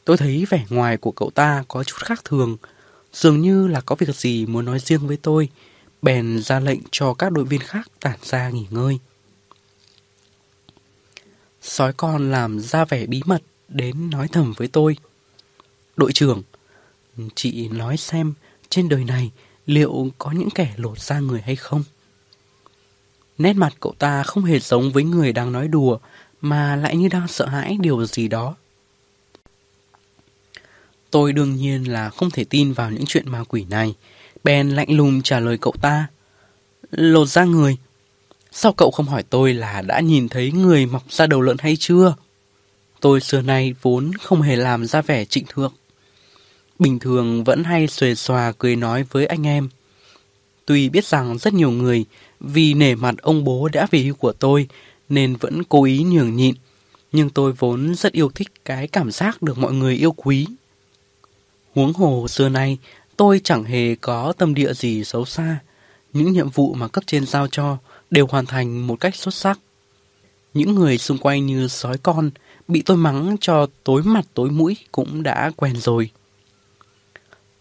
Tôi thấy vẻ ngoài của cậu ta có chút khác thường, dường như là có việc gì muốn nói riêng với tôi, bèn ra lệnh cho các đội viên khác tản ra nghỉ ngơi. Sói con làm ra vẻ bí mật đến nói thầm với tôi. Đội trưởng, chị nói xem trên đời này liệu có những kẻ lột da người hay không? Nét mặt cậu ta không hề giống với người đang nói đùa, mà lại như đang sợ hãi điều gì đó. Tôi đương nhiên là không thể tin vào những chuyện ma quỷ này. Ben lạnh lùng trả lời cậu ta. Lột ra người. Sao cậu không hỏi tôi là đã nhìn thấy người mọc ra đầu lợn hay chưa? Tôi xưa nay vốn không hề làm ra vẻ trịnh thượng. bình thường vẫn hay xuề xòa cười nói với anh em. Tuy biết rằng rất nhiều người vì nể mặt ông bố đã về hưu của tôi nên vẫn cố ý nhường nhịn, nhưng tôi vốn rất yêu thích cái cảm giác được mọi người yêu quý. Huống hồ xưa nay, tôi chẳng hề có tâm địa gì xấu xa. Những nhiệm vụ mà cấp trên giao cho đều hoàn thành một cách xuất sắc. Những người xung quanh như sói con bị tôi mắng cho tối mặt tối mũi cũng đã quen rồi.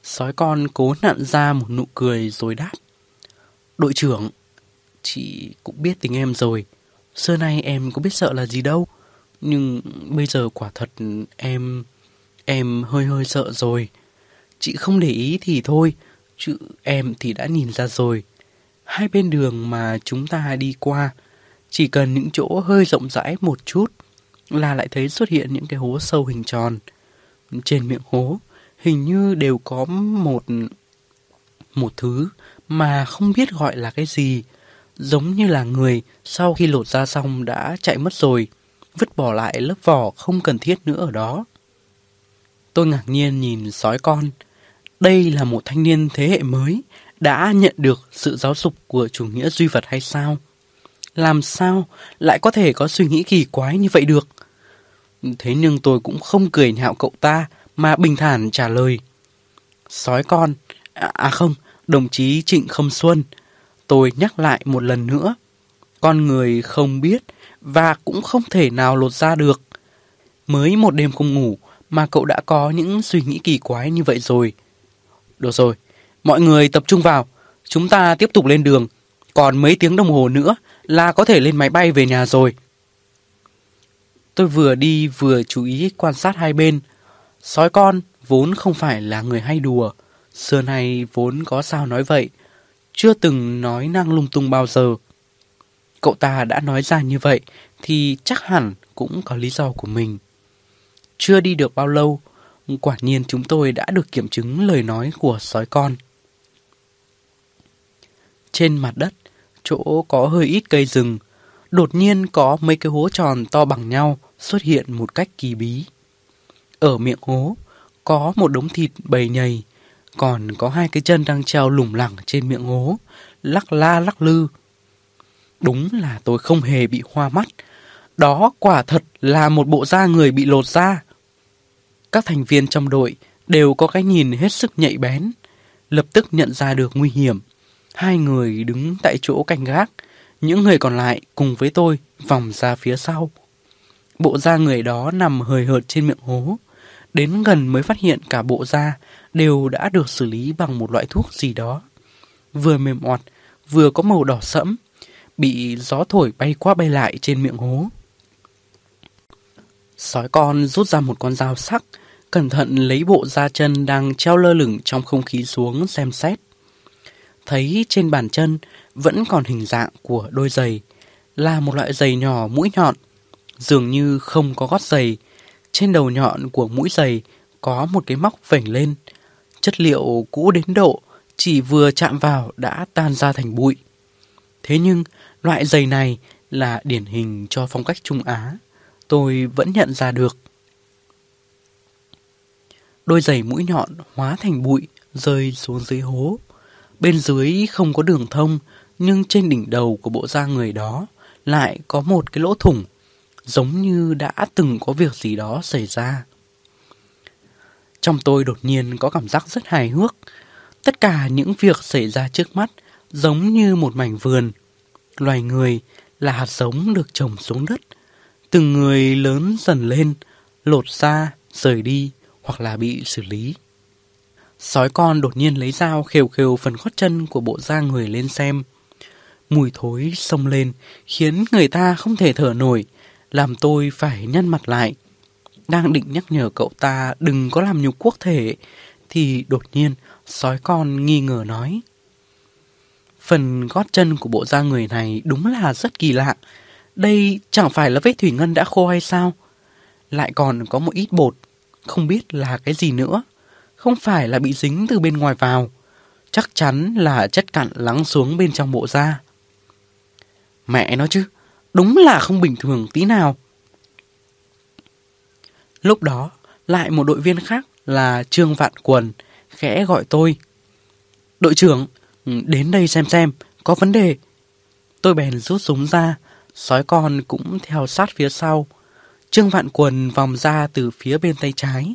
Sói con cố nặn ra một nụ cười rồi đáp. Đội trưởng, chị cũng biết tình em rồi. Xưa nay em có biết sợ là gì đâu. Nhưng bây giờ quả thật em... em hơi hơi sợ rồi. Chị không để ý thì thôi, chứ em thì đã nhìn ra rồi. Hai bên đường mà chúng ta đi qua, chỉ cần những chỗ hơi rộng rãi một chút là lại thấy xuất hiện những cái hố sâu hình tròn. Trên miệng hố hình như đều có một một thứ mà không biết gọi là cái gì, giống như là người sau khi lột da xong đã chạy mất rồi, vứt bỏ lại lớp vỏ không cần thiết nữa ở đó. Tôi ngạc nhiên nhìn sói con. Đây là một thanh niên thế hệ mới đã nhận được sự giáo dục của chủ nghĩa duy vật hay sao? Làm sao lại có thể có suy nghĩ kỳ quái như vậy được? Thế nhưng tôi cũng không cười nhạo cậu ta mà bình thản trả lời. Sói con, à, à không, đồng chí Trịnh Khâm Xuân. Tôi nhắc lại một lần nữa. Con người không biết và cũng không thể nào lột ra được. Mới một đêm không ngủ mà cậu đã có những suy nghĩ kỳ quái như vậy rồi. Được rồi, mọi người tập trung vào. Chúng ta tiếp tục lên đường. Còn mấy tiếng đồng hồ nữa là có thể lên máy bay về nhà rồi. Tôi vừa đi vừa chú ý quan sát hai bên. Sói con vốn không phải là người hay đùa. Xưa nay vốn có sao nói vậy. Chưa từng nói năng lung tung bao giờ. Cậu ta đã nói ra như vậy thì chắc hẳn cũng có lý do của mình. Chưa đi được bao lâu, quả nhiên chúng tôi đã được kiểm chứng lời nói của sói con. Trên mặt đất, chỗ có hơi ít cây rừng, đột nhiên có mấy cái hố tròn to bằng nhau xuất hiện một cách kỳ bí. Ở miệng hố có một đống thịt bầy nhầy, còn có hai cái chân đang treo lủng lẳng trên miệng hố, lắc la lắc lư. Đúng là tôi không hề bị hoa mắt. Đó quả thật là một bộ da người bị lột da. Các thành viên trong đội đều có cái nhìn hết sức nhạy bén, lập tức nhận ra được nguy hiểm. Hai người đứng tại chỗ canh gác, những người còn lại cùng với tôi vòng ra phía sau. Bộ da người đó nằm hời hợt trên miệng hố. Đến gần mới phát hiện cả bộ da đều đã được xử lý bằng một loại thuốc gì đó. Vừa mềm oặt, vừa có màu đỏ sẫm, bị gió thổi bay qua bay lại trên miệng hố. Sói con rút ra một con dao sắc, cẩn thận lấy bộ da chân đang treo lơ lửng trong không khí xuống xem xét. Thấy trên bàn chân vẫn còn hình dạng của đôi giày, là một loại giày nhỏ mũi nhọn, dường như không có gót giày. Trên đầu nhọn của mũi giày có một cái móc vểnh lên. Chất liệu cũ đến độ chỉ vừa chạm vào đã tan ra thành bụi. Thế nhưng loại giày này là điển hình cho phong cách Trung Á. Tôi vẫn nhận ra được. Đôi giày mũi nhọn hóa thành bụi rơi xuống dưới hố. Bên dưới không có đường thông, nhưng trên đỉnh đầu của bộ da người đó lại có một cái lỗ thủng giống như đã từng có việc gì đó xảy ra. Trong tôi đột nhiên có cảm giác rất hài hước. Tất cả những việc xảy ra trước mắt giống như một mảnh vườn. Loài người là hạt giống được trồng xuống đất. Từng người lớn dần lên, lột ra, rời đi hoặc là bị xử lý. Sói con đột nhiên lấy dao khều khều phần gót chân của bộ da người lên xem. Mùi thối xông lên khiến người ta không thể thở nổi làm tôi phải nhăn mặt lại. Đang định nhắc nhở cậu ta đừng có làm nhục quốc thể, thì đột nhiên sói con nghi ngờ nói. Phần gót chân của bộ da người này đúng là rất kỳ lạ. Đây chẳng phải là vết thủy ngân đã khô hay sao? Lại còn có một ít bột, không biết là cái gì nữa. Không phải là bị dính từ bên ngoài vào. Chắc chắn là chất cặn lắng xuống bên trong bộ da. Mẹ nó chứ, Đúng là không bình thường tí nào. Lúc đó, lại một đội viên khác là Trương Vạn Quần, khẽ gọi tôi. Đội trưởng, đến đây xem xem, có vấn đề. Tôi bèn rút súng ra, sói con cũng theo sát phía sau. Trương Vạn Quần vòng ra từ phía bên tay trái.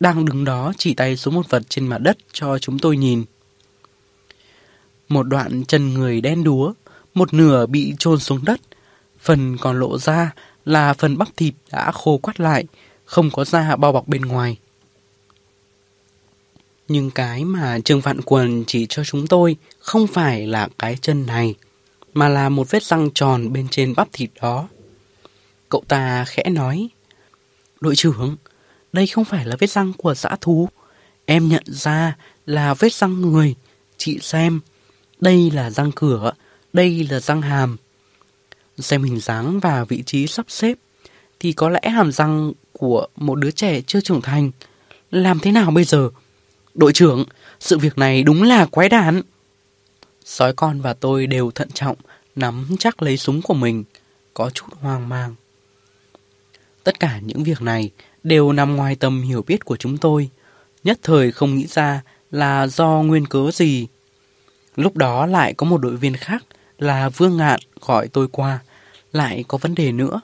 Đang đứng đó chỉ tay xuống một vật trên mặt đất cho chúng tôi nhìn. Một đoạn chân người đen đúa, một nửa bị chôn xuống đất. Phần còn lộ ra là phần bắp thịt đã khô quắt lại, không có da bao bọc bên ngoài. Nhưng cái mà Trương Vạn Quần chỉ cho chúng tôi không phải là cái chân này, mà là một vết răng tròn bên trên bắp thịt đó. Cậu ta khẽ nói, Đội trưởng, đây không phải là vết răng của dã thú. Em nhận ra là vết răng người. Chị xem, đây là răng cửa, đây là răng hàm. Xem hình dáng và vị trí sắp xếp, thì có lẽ hàm răng của một đứa trẻ chưa trưởng thành. Làm thế nào bây giờ? Đội trưởng, sự việc này đúng là quái đản. Sói con và tôi đều thận trọng, nắm chắc lấy súng của mình, có chút hoang mang. Tất cả những việc này đều nằm ngoài tầm hiểu biết của chúng tôi, nhất thời không nghĩ ra là do nguyên cớ gì. Lúc đó lại có một đội viên khác là Vương Ngạn gọi tôi qua, lại có vấn đề nữa.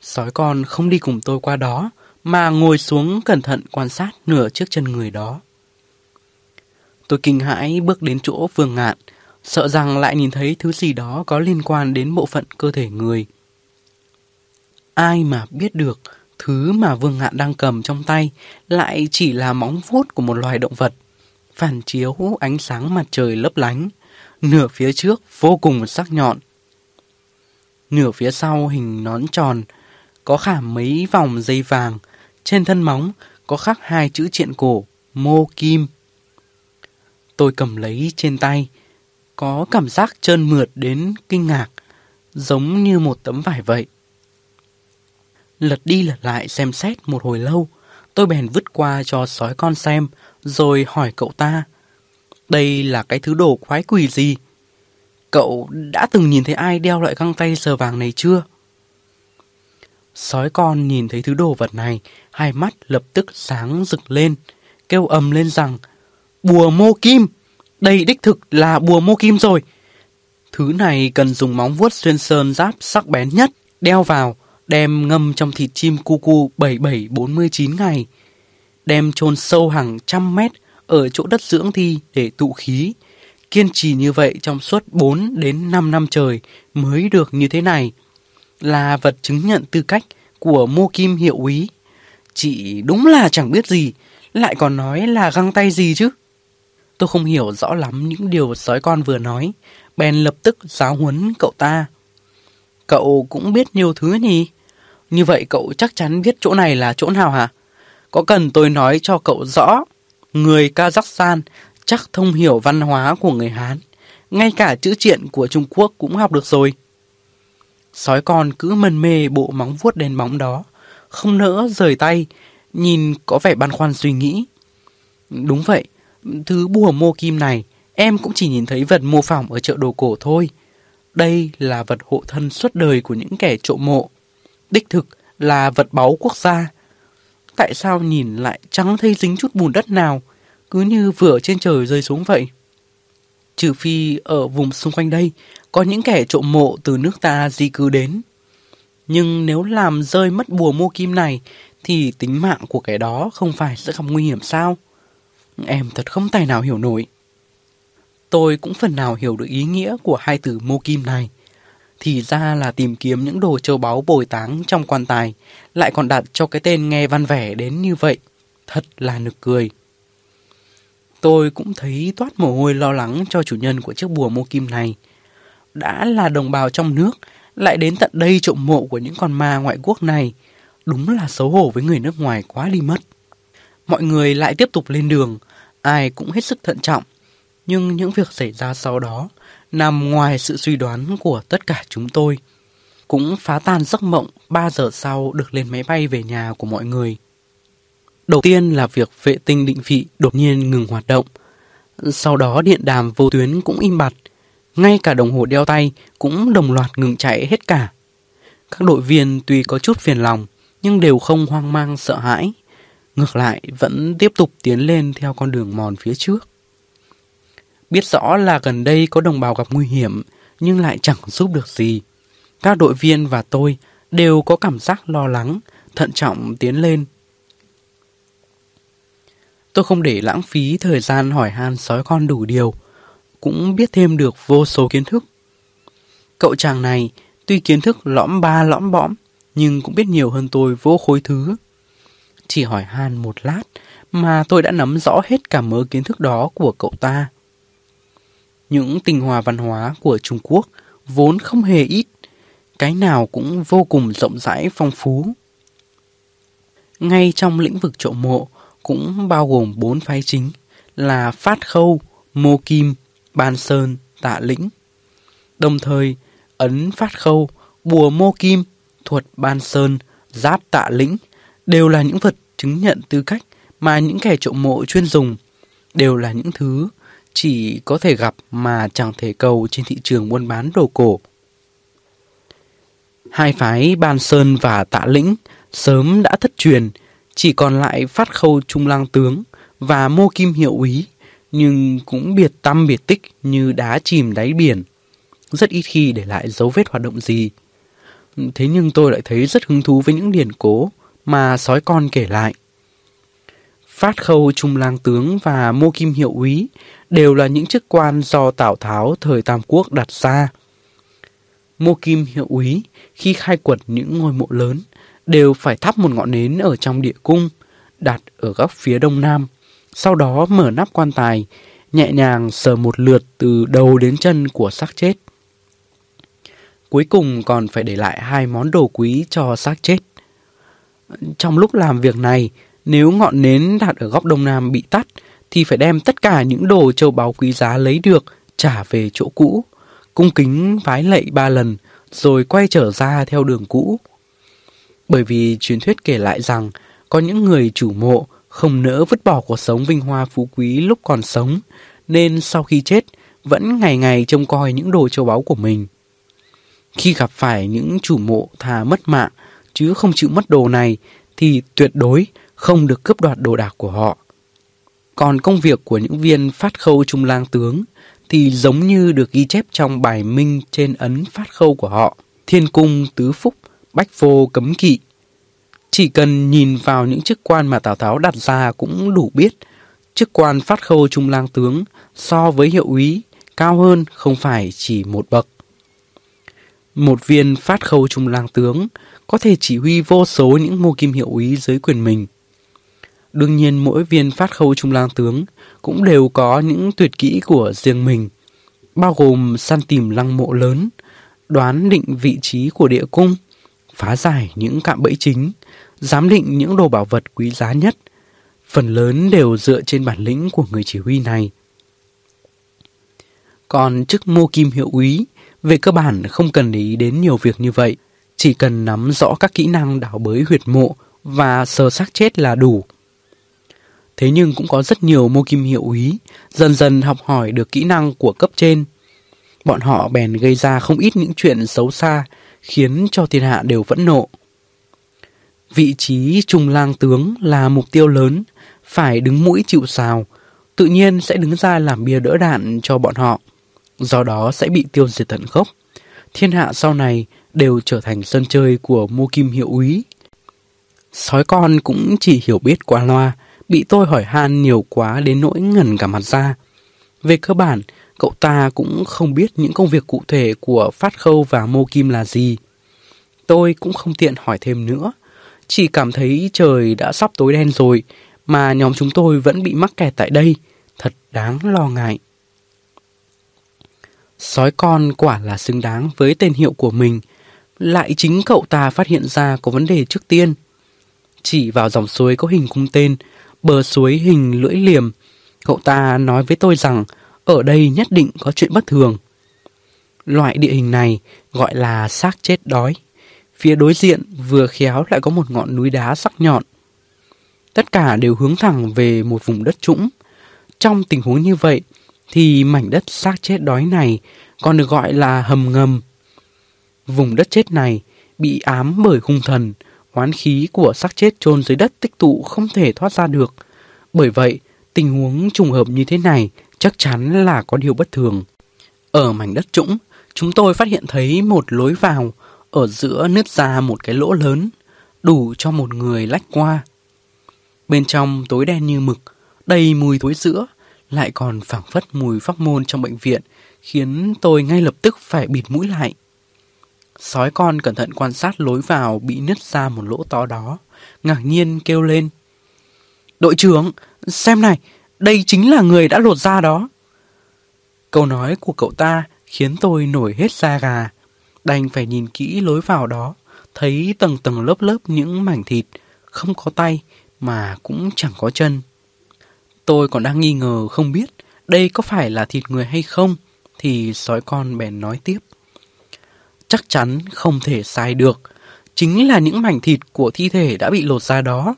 Sói con không đi cùng tôi qua đó, mà ngồi xuống cẩn thận quan sát nửa chiếc chân người đó. Tôi kinh hãi bước đến chỗ Vương Ngạn, sợ rằng lại nhìn thấy thứ gì đó có liên quan đến bộ phận cơ thể người. Ai mà biết được thứ mà Vương Ngạn đang cầm trong tay lại chỉ là móng vuốt của một loài động vật, phản chiếu ánh sáng mặt trời lấp lánh, nửa phía trước vô cùng sắc nhọn. Nửa phía sau hình nón tròn, có khảm mấy vòng dây vàng, trên thân móng có khắc hai chữ triện cổ, mô kim. Tôi cầm lấy trên tay, có cảm giác trơn mượt đến kinh ngạc, giống như một tấm vải vậy. Lật đi lật lại xem xét một hồi lâu, tôi bèn vứt qua cho sói con xem, rồi hỏi cậu ta. Đây là cái thứ đồ quái quỷ gì? Cậu đã từng nhìn thấy ai đeo loại găng tay sờ vàng này chưa? Sói con nhìn thấy thứ đồ vật này, hai mắt lập tức sáng rực lên, kêu ầm lên rằng Bùa mô kim! Đây đích thực là bùa mô kim rồi! Thứ này cần dùng móng vuốt xuyên sơn giáp sắc bén nhất, đeo vào, đem ngâm trong thịt chim cu cu 7749 ngày, đem chôn sâu hàng trăm mét ở chỗ đất dưỡng thi để tụ khí. Kiên trì như vậy trong suốt 4 đến 5 năm trời mới được như thế này. Là vật chứng nhận tư cách của mô kim hiệu úy. Chị đúng là chẳng biết gì, lại còn nói là găng tay gì chứ. Tôi không hiểu rõ lắm những điều sói con vừa nói, bèn lập tức giáo huấn cậu ta. Cậu cũng biết nhiều thứ nhỉ? Như vậy cậu chắc chắn biết chỗ này là chỗ nào hả? Có cần tôi nói cho cậu rõ? Người Kazakhstan chắc thông hiểu văn hóa của người Hán. Ngay cả chữ triện của Trung Quốc cũng học được rồi. Sói con cứ mân mê bộ móng vuốt đen bóng đó. Không nỡ rời tay, nhìn có vẻ băn khoăn suy nghĩ. Đúng vậy, thứ bùa mô kim này em cũng chỉ nhìn thấy vật mô phỏng ở chợ đồ cổ thôi. Đây là vật hộ thân suốt đời của những kẻ trộm mộ đích thực là vật báu quốc gia. Tại sao nhìn lại chẳng thấy dính chút bùn đất nào, cứ như vừa trên trời rơi xuống vậy? Trừ phi ở vùng xung quanh đây có những kẻ trộm mộ từ nước ta di cư đến. Nhưng nếu làm rơi mất bùa mô kim này thì tính mạng của kẻ đó không phải sẽ gặp nguy hiểm sao? Em thật không tài nào hiểu nổi. Tôi cũng phần nào hiểu được ý nghĩa của hai từ mô kim này thì ra là tìm kiếm những đồ châu báu bồi táng trong quan tài, lại còn đặt cho cái tên nghe văn vẻ đến như vậy. Thật là nực cười. Tôi cũng thấy toát mồ hôi lo lắng cho chủ nhân của chiếc bùa mô kim này. Đã là đồng bào trong nước, lại đến tận đây trộm mộ của những con ma ngoại quốc này. Đúng là xấu hổ với người nước ngoài quá đi mất. Mọi người lại tiếp tục lên đường, ai cũng hết sức thận trọng. Nhưng những việc xảy ra sau đó nằm ngoài sự suy đoán của tất cả chúng tôi. Cũng phá tan giấc mộng 3 giờ sau được lên máy bay về nhà của mọi người. Đầu tiên là việc vệ tinh định vị đột nhiên ngừng hoạt động. Sau đó điện đàm vô tuyến cũng im bặt. Ngay cả đồng hồ đeo tay cũng đồng loạt ngừng chạy hết cả. Các đội viên tuy có chút phiền lòng nhưng đều không hoang mang sợ hãi ngược lại vẫn tiếp tục tiến lên theo con đường mòn phía trước. Biết rõ là gần đây có đồng bào gặp nguy hiểm, nhưng lại chẳng giúp được gì. Các đội viên và tôi đều có cảm giác lo lắng, thận trọng tiến lên. Tôi không để lãng phí thời gian hỏi han sói con đủ điều, cũng biết thêm được vô số kiến thức. Cậu chàng này tuy kiến thức lõm ba lõm bõm, nhưng cũng biết nhiều hơn tôi vô khối thứ. Chỉ hỏi han một lát mà tôi đã nắm rõ hết cả mớ kiến thức đó của cậu ta. Những tình hòa văn hóa của Trung Quốc vốn không hề ít, cái nào cũng vô cùng rộng rãi phong phú. Ngay trong lĩnh vực trộm mộ cũng bao gồm bốn phái chính là Phát Khâu, Mô Kim, Ban Sơn, Tạ Lĩnh. Đồng thời, ấn Phát Khâu, bùa Mô Kim, thuật Ban Sơn, giáp Tạ Lĩnh đều là những vật chứng nhận tư cách mà những kẻ trộm mộ chuyên dùng, đều là những thứ chỉ có thể gặp mà chẳng thể cầu trên thị trường buôn bán đồ cổ. Hai phái Ban Sơn và Tạ Lĩnh sớm đã thất truyền, chỉ còn lại phát khâu trung lang tướng và mô kim hiệu úy, nhưng cũng biệt tâm biệt tích như đá chìm đáy biển. Rất ít khi để lại dấu vết hoạt động gì. Thế nhưng tôi lại thấy rất hứng thú với những điển cố mà sói con kể lại. Phát khâu trung lang tướng và mô kim hiệu úy đều là những chức quan do Tào Tháo thời Tam Quốc đặt ra. Mô kim hiệu úy khi khai quật những ngôi mộ lớn đều phải thắp một ngọn nến ở trong địa cung, đặt ở góc phía đông nam. Sau đó mở nắp quan tài, nhẹ nhàng sờ một lượt từ đầu đến chân của xác chết. Cuối cùng còn phải để lại hai món đồ quý cho xác chết. Trong lúc làm việc này, nếu ngọn nến đặt ở góc đông nam bị tắt, thì phải đem tất cả những đồ châu báu quý giá lấy được trả về chỗ cũ, cung kính vái lạy ba lần, rồi quay trở ra theo đường cũ. Bởi vì truyền thuyết kể lại rằng có những người chủ mộ không nỡ vứt bỏ cuộc sống vinh hoa phú quý lúc còn sống, nên sau khi chết vẫn ngày ngày trông coi những đồ châu báu của mình. Khi gặp phải những chủ mộ thà mất mạng chứ không chịu mất đồ này thì tuyệt đối không được cướp đoạt đồ đạc của họ. Còn công việc của những viên phát khâu trung lang tướng thì giống như được ghi chép trong bài minh trên ấn phát khâu của họ. Thiên cung tứ phúc, bách vô cấm kỵ. Chỉ cần nhìn vào những chức quan mà Tào Tháo đặt ra cũng đủ biết chức quan phát khâu trung lang tướng so với hiệu úy cao hơn không phải chỉ một bậc. Một viên phát khâu trung lang tướng có thể chỉ huy vô số những mô kim hiệu úy dưới quyền mình. Đương nhiên mỗi viên phát khâu trung lang tướng cũng đều có những tuyệt kỹ của riêng mình, bao gồm săn tìm lăng mộ lớn, đoán định vị trí của địa cung, phá giải những cạm bẫy chính, giám định những đồ bảo vật quý giá nhất. Phần lớn đều dựa trên bản lĩnh của người chỉ huy này. Còn chức mô kim hiệu úy, về cơ bản không cần để ý đến nhiều việc như vậy, chỉ cần nắm rõ các kỹ năng đào bới huyệt mộ và sờ xác chết là đủ. Thế nhưng cũng có rất nhiều mô kim hiệu úy, dần dần học hỏi được kỹ năng của cấp trên. Bọn họ bèn gây ra không ít những chuyện xấu xa, khiến cho thiên hạ đều phẫn nộ. Vị trí trung lang tướng là mục tiêu lớn, phải đứng mũi chịu sào, tự nhiên sẽ đứng ra làm bia đỡ đạn cho bọn họ. Do đó sẽ bị tiêu diệt tận gốc. Thiên hạ sau này đều trở thành sân chơi của mô kim hiệu úy. Sói con cũng chỉ hiểu biết qua loa, bị tôi hỏi han nhiều quá đến nỗi ngẩn cả mặt ra. Về cơ bản, cậu ta cũng không biết những công việc cụ thể của Phát Khâu và Mô Kim là gì. Tôi cũng không tiện hỏi thêm nữa, chỉ cảm thấy trời đã sắp tối đen rồi, mà nhóm chúng tôi vẫn bị mắc kẹt tại đây, thật đáng lo ngại. Sói con quả là xứng đáng với tên hiệu của mình, lại chính cậu ta phát hiện ra có vấn đề trước tiên. Chỉ vào dòng suối có hình cung tên, bờ suối hình lưỡi liềm. Cậu ta nói với tôi rằng ở đây nhất định có chuyện bất thường. Loại địa hình này gọi là xác chết đói. Phía đối diện vừa khéo lại có một ngọn núi đá sắc nhọn. Tất cả đều hướng thẳng về một vùng đất trũng. Trong tình huống như vậy thì mảnh đất xác chết đói này còn được gọi là hầm ngầm. Vùng đất chết này bị ám bởi hung thần, oán khí của xác chết chôn dưới đất tích tụ không thể thoát ra được. Bởi vậy, tình huống trùng hợp như thế này chắc chắn là có điều bất thường. Ở mảnh đất trũng, chúng tôi phát hiện thấy một lối vào, ở giữa nứt ra một cái lỗ lớn, đủ cho một người lách qua. Bên trong tối đen như mực, đầy mùi thối sữa, lại còn phảng phất mùi phóc môn trong bệnh viện, khiến tôi ngay lập tức phải bịt mũi lại. Sói con cẩn thận quan sát lối vào bị nứt ra một lỗ to đó, ngạc nhiên kêu lên. Đội trưởng, xem này, đây chính là người đã lột da đó. Câu nói của cậu ta khiến tôi nổi hết da gà. Đành phải nhìn kỹ lối vào đó, thấy tầng tầng lớp lớp những mảnh thịt, không có tay mà cũng chẳng có chân. Tôi còn đang nghi ngờ không biết đây có phải là thịt người hay không, thì sói con bèn nói tiếp. Chắc chắn không thể sai được, chính là những mảnh thịt của thi thể đã bị lột ra đó.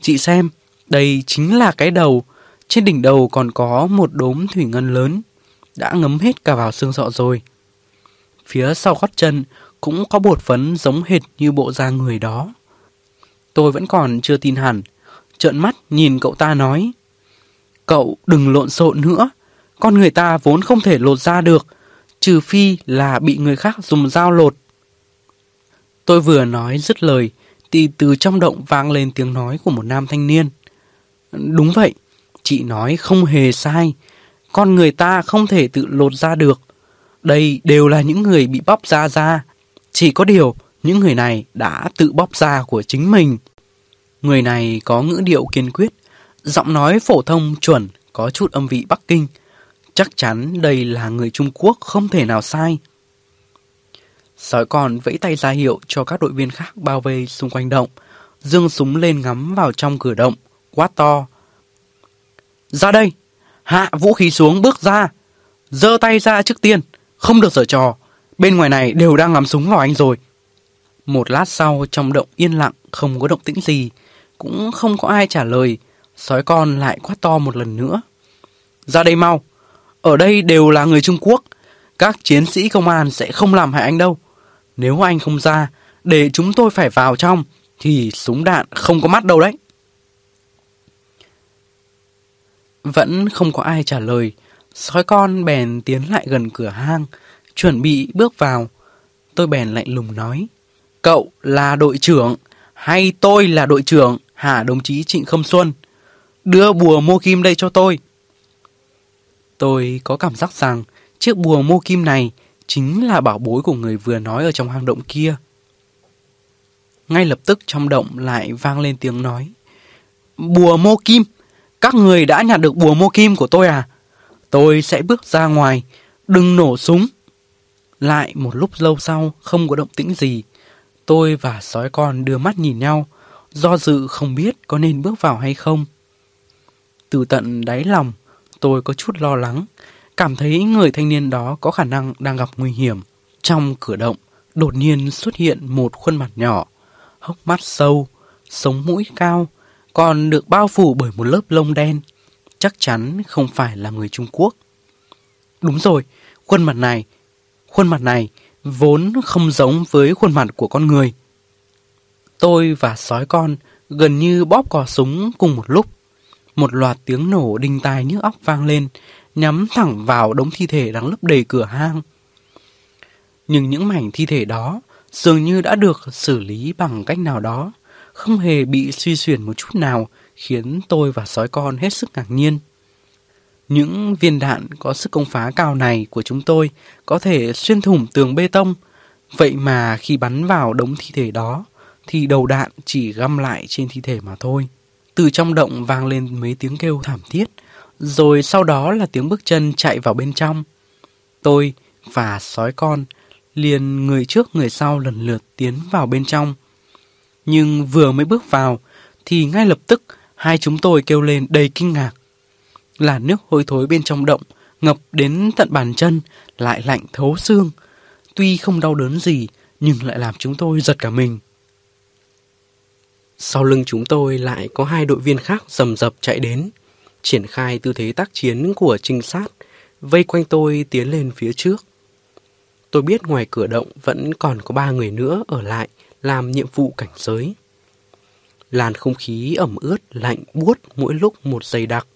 Chị xem, đây chính là cái đầu, trên đỉnh đầu còn có một đốm thủy ngân lớn, đã ngấm hết cả vào xương sọ rồi. Phía sau gót chân cũng có bột phấn giống hệt như bộ da người đó. Tôi vẫn còn chưa tin hẳn, trợn mắt nhìn cậu ta nói. Cậu đừng lộn xộn nữa, con người ta vốn không thể lột ra được, trừ phi là bị người khác dùng dao lột. Tôi vừa nói dứt lời, thì từ trong động vang lên tiếng nói của một nam thanh niên. Đúng vậy, chị nói không hề sai, con người ta không thể tự lột ra được. Đây đều là những người bị bóp da ra. Chỉ có điều, những người này đã tự bóp da của chính mình. Người này có ngữ điệu kiên quyết, giọng nói phổ thông chuẩn, có chút âm vị Bắc Kinh. Chắc chắn đây là người Trung Quốc không thể nào sai. Sói con vẫy tay ra hiệu cho các đội viên khác bao vây xung quanh động, dương súng lên ngắm vào trong cửa động, quát to. Ra đây! Hạ vũ khí xuống bước ra! giơ tay ra trước tiên, không được giở trò, bên ngoài này đều đang ngắm súng vào anh rồi. Một lát sau trong động yên lặng, không có động tĩnh gì, cũng không có ai trả lời, sói con lại quát to một lần nữa. Ra đây mau, ở đây đều là người Trung Quốc, các chiến sĩ công an sẽ không làm hại anh đâu. Nếu anh không ra, để chúng tôi phải vào trong, thì súng đạn không có mắt đâu đấy. Vẫn không có ai trả lời, sói con bèn tiến lại gần cửa hang, chuẩn bị bước vào. Tôi bèn lạnh lùng nói, cậu là đội trưởng, hay tôi là đội trưởng, hả đồng chí Trịnh Khâm Xuân? Đưa bùa mua kim đây cho tôi. Tôi có cảm giác rằng chiếc bùa mô kim này chính là bảo bối của người vừa nói ở trong hang động kia. Ngay lập tức trong động lại vang lên tiếng nói. Bùa mô kim? Các người đã nhặt được bùa mô kim của tôi à? Tôi sẽ bước ra ngoài, đừng nổ súng. Lại một lúc lâu sau không có động tĩnh gì. Tôi và sói con đưa mắt nhìn nhau, do dự không biết có nên bước vào hay không. Từ tận đáy lòng, tôi có chút lo lắng, cảm thấy người thanh niên đó có khả năng đang gặp nguy hiểm. Trong cửa động, đột nhiên xuất hiện một khuôn mặt nhỏ, hốc mắt sâu, sống mũi cao, còn được bao phủ bởi một lớp lông đen. Chắc chắn không phải là người Trung Quốc. Đúng rồi, khuôn mặt này, khuôn mặt này vốn không giống với khuôn mặt của con người. Tôi và sói con gần như bóp cò súng cùng một lúc. Một loạt tiếng nổ đinh tai nhức óc vang lên, nhắm thẳng vào đống thi thể đang lấp đầy cửa hang. Nhưng những mảnh thi thể đó dường như đã được xử lý bằng cách nào đó, không hề bị suy xuyển một chút nào, khiến tôi và sói con hết sức ngạc nhiên. Những viên đạn có sức công phá cao này của chúng tôi có thể xuyên thủng tường bê tông, vậy mà khi bắn vào đống thi thể đó, thì đầu đạn chỉ găm lại trên thi thể mà thôi. Từ trong động vang lên mấy tiếng kêu thảm thiết, rồi sau đó là tiếng bước chân chạy vào bên trong. Tôi và sói con liền người trước người sau lần lượt tiến vào bên trong. Nhưng vừa mới bước vào thì ngay lập tức hai chúng tôi kêu lên đầy kinh ngạc. Là nước hôi thối bên trong động ngập đến tận bàn chân lại lạnh thấu xương. Tuy không đau đớn gì nhưng lại làm chúng tôi giật cả mình. Sau lưng chúng tôi lại có hai đội viên khác rầm rập chạy đến, triển khai tư thế tác chiến của trinh sát, vây quanh tôi tiến lên phía trước. Tôi biết ngoài cửa động vẫn còn có ba người nữa ở lại làm nhiệm vụ cảnh giới. Làn không khí ẩm ướt, lạnh, buốt mỗi lúc một dày đặc.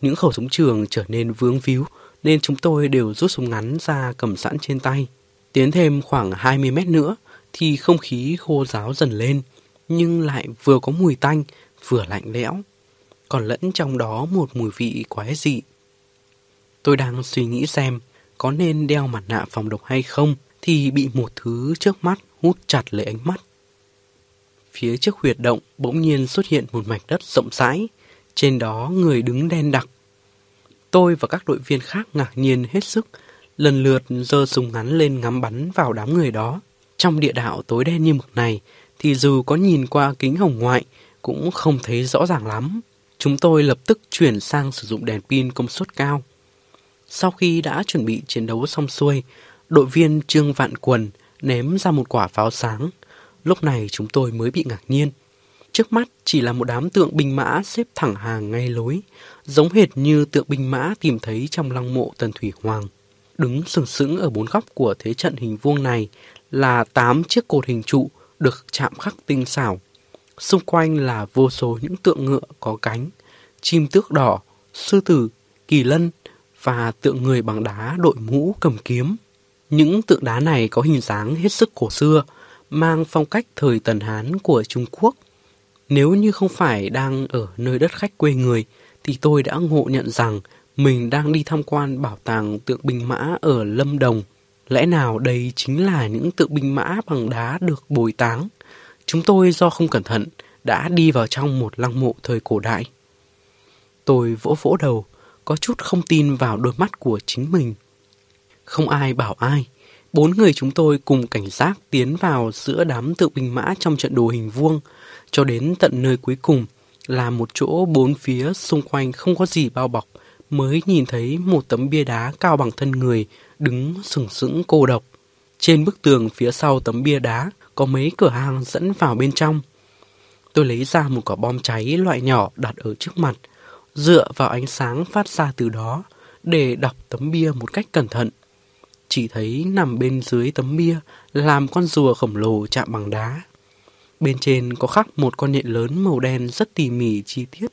Những khẩu súng trường trở nên vướng víu, nên chúng tôi đều rút súng ngắn ra cầm sẵn trên tay. Tiến thêm khoảng 20 mét nữa, thì không khí khô ráo dần lên, nhưng lại vừa có mùi tanh, vừa lạnh lẽo. Còn lẫn trong đó một mùi vị quái dị. Tôi đang suy nghĩ xem có nên đeo mặt nạ phòng độc hay không, thì bị một thứ trước mắt hút chặt lấy ánh mắt. Phía trước huyệt động bỗng nhiên xuất hiện một mảnh đất rộng rãi, trên đó người đứng đen đặc. Tôi và các đội viên khác ngạc nhiên hết sức, lần lượt giơ súng ngắn lên ngắm bắn vào đám người đó. Trong địa đạo tối đen như mực này, thì dù có nhìn qua kính hồng ngoại, cũng không thấy rõ ràng lắm. Chúng tôi lập tức chuyển sang sử dụng đèn pin công suất cao. Sau khi đã chuẩn bị chiến đấu xong xuôi, đội viên Trương Vạn Quần ném ra một quả pháo sáng. Lúc này chúng tôi mới bị ngạc nhiên. Trước mắt chỉ là một đám tượng binh mã xếp thẳng hàng ngay lối, giống hệt như tượng binh mã tìm thấy trong lăng mộ Tần Thủy Hoàng. Đứng sừng sững ở bốn góc của thế trận hình vuông này là tám chiếc cột hình trụ được chạm khắc tinh xảo. Xung quanh là vô số những tượng ngựa có cánh, chim tước đỏ, sư tử, kỳ lân và tượng người bằng đá đội mũ cầm kiếm. Những tượng đá này có hình dáng hết sức cổ xưa, mang phong cách thời Tần Hán của Trung Quốc. Nếu như không phải đang ở nơi đất khách quê người, thì tôi đã ngộ nhận rằng mình đang đi tham quan bảo tàng tượng binh mã ở Lâm Đồng. Lẽ nào đây chính là những tượng binh mã bằng đá được bồi táng? Chúng tôi do không cẩn thận đã đi vào trong một lăng mộ thời cổ đại. Tôi vỗ vỗ đầu, có chút không tin vào đôi mắt của chính mình. Không ai bảo ai. Bốn người chúng tôi cùng cảnh giác tiến vào giữa đám tượng binh mã trong trận đồ hình vuông, cho đến tận nơi cuối cùng là một chỗ bốn phía xung quanh không có gì bao bọc, mới nhìn thấy một tấm bia đá cao bằng thân người đứng sừng sững cô độc. Trên bức tường phía sau tấm bia đá có mấy cửa hàng dẫn vào bên trong. Tôi lấy ra một quả bom cháy loại nhỏ đặt ở trước mặt, dựa vào ánh sáng phát ra từ đó để đọc tấm bia một cách cẩn thận. Chỉ thấy nằm bên dưới tấm bia làm con rùa khổng lồ chạm bằng đá. Bên trên có khắc một con nhện lớn màu đen rất tỉ mỉ chi tiết.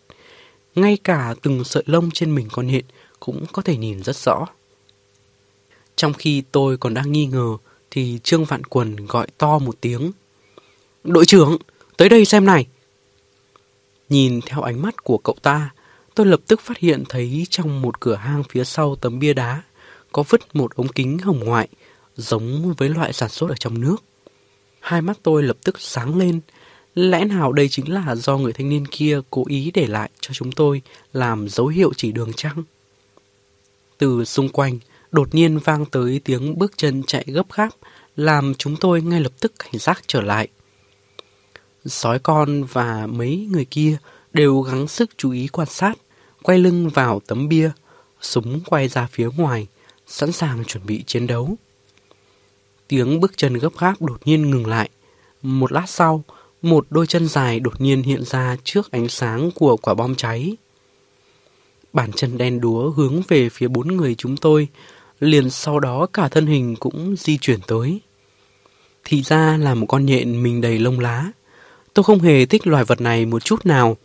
Ngay cả từng sợi lông trên mình con nhện cũng có thể nhìn rất rõ. Trong khi tôi còn đang nghi ngờ thì Trương Vạn Quần gọi to một tiếng. Đội trưởng, tới đây xem này. Nhìn theo ánh mắt của cậu ta, tôi lập tức phát hiện thấy trong một cửa hang phía sau tấm bia đá có vứt một ống kính hồng ngoại giống với loại sản xuất ở trong nước. Hai mắt tôi lập tức sáng lên. Lẽ nào đây chính là do người thanh niên kia cố ý để lại cho chúng tôi làm dấu hiệu chỉ đường chăng? Từ xung quanh, đột nhiên vang tới tiếng bước chân chạy gấp gáp, làm chúng tôi ngay lập tức cảnh giác trở lại. Sói con và mấy người kia đều gắng sức chú ý quan sát, quay lưng vào tấm bia, súng quay ra phía ngoài, sẵn sàng chuẩn bị chiến đấu. Tiếng bước chân gấp gáp đột nhiên ngừng lại. Một lát sau, một đôi chân dài đột nhiên hiện ra trước ánh sáng của quả bom cháy. Bàn chân đen đúa hướng về phía bốn người chúng tôi, liền sau đó cả thân hình cũng di chuyển tới. Thì ra là một con nhện mình đầy lông lá. Tôi không hề thích loài vật này một chút nào.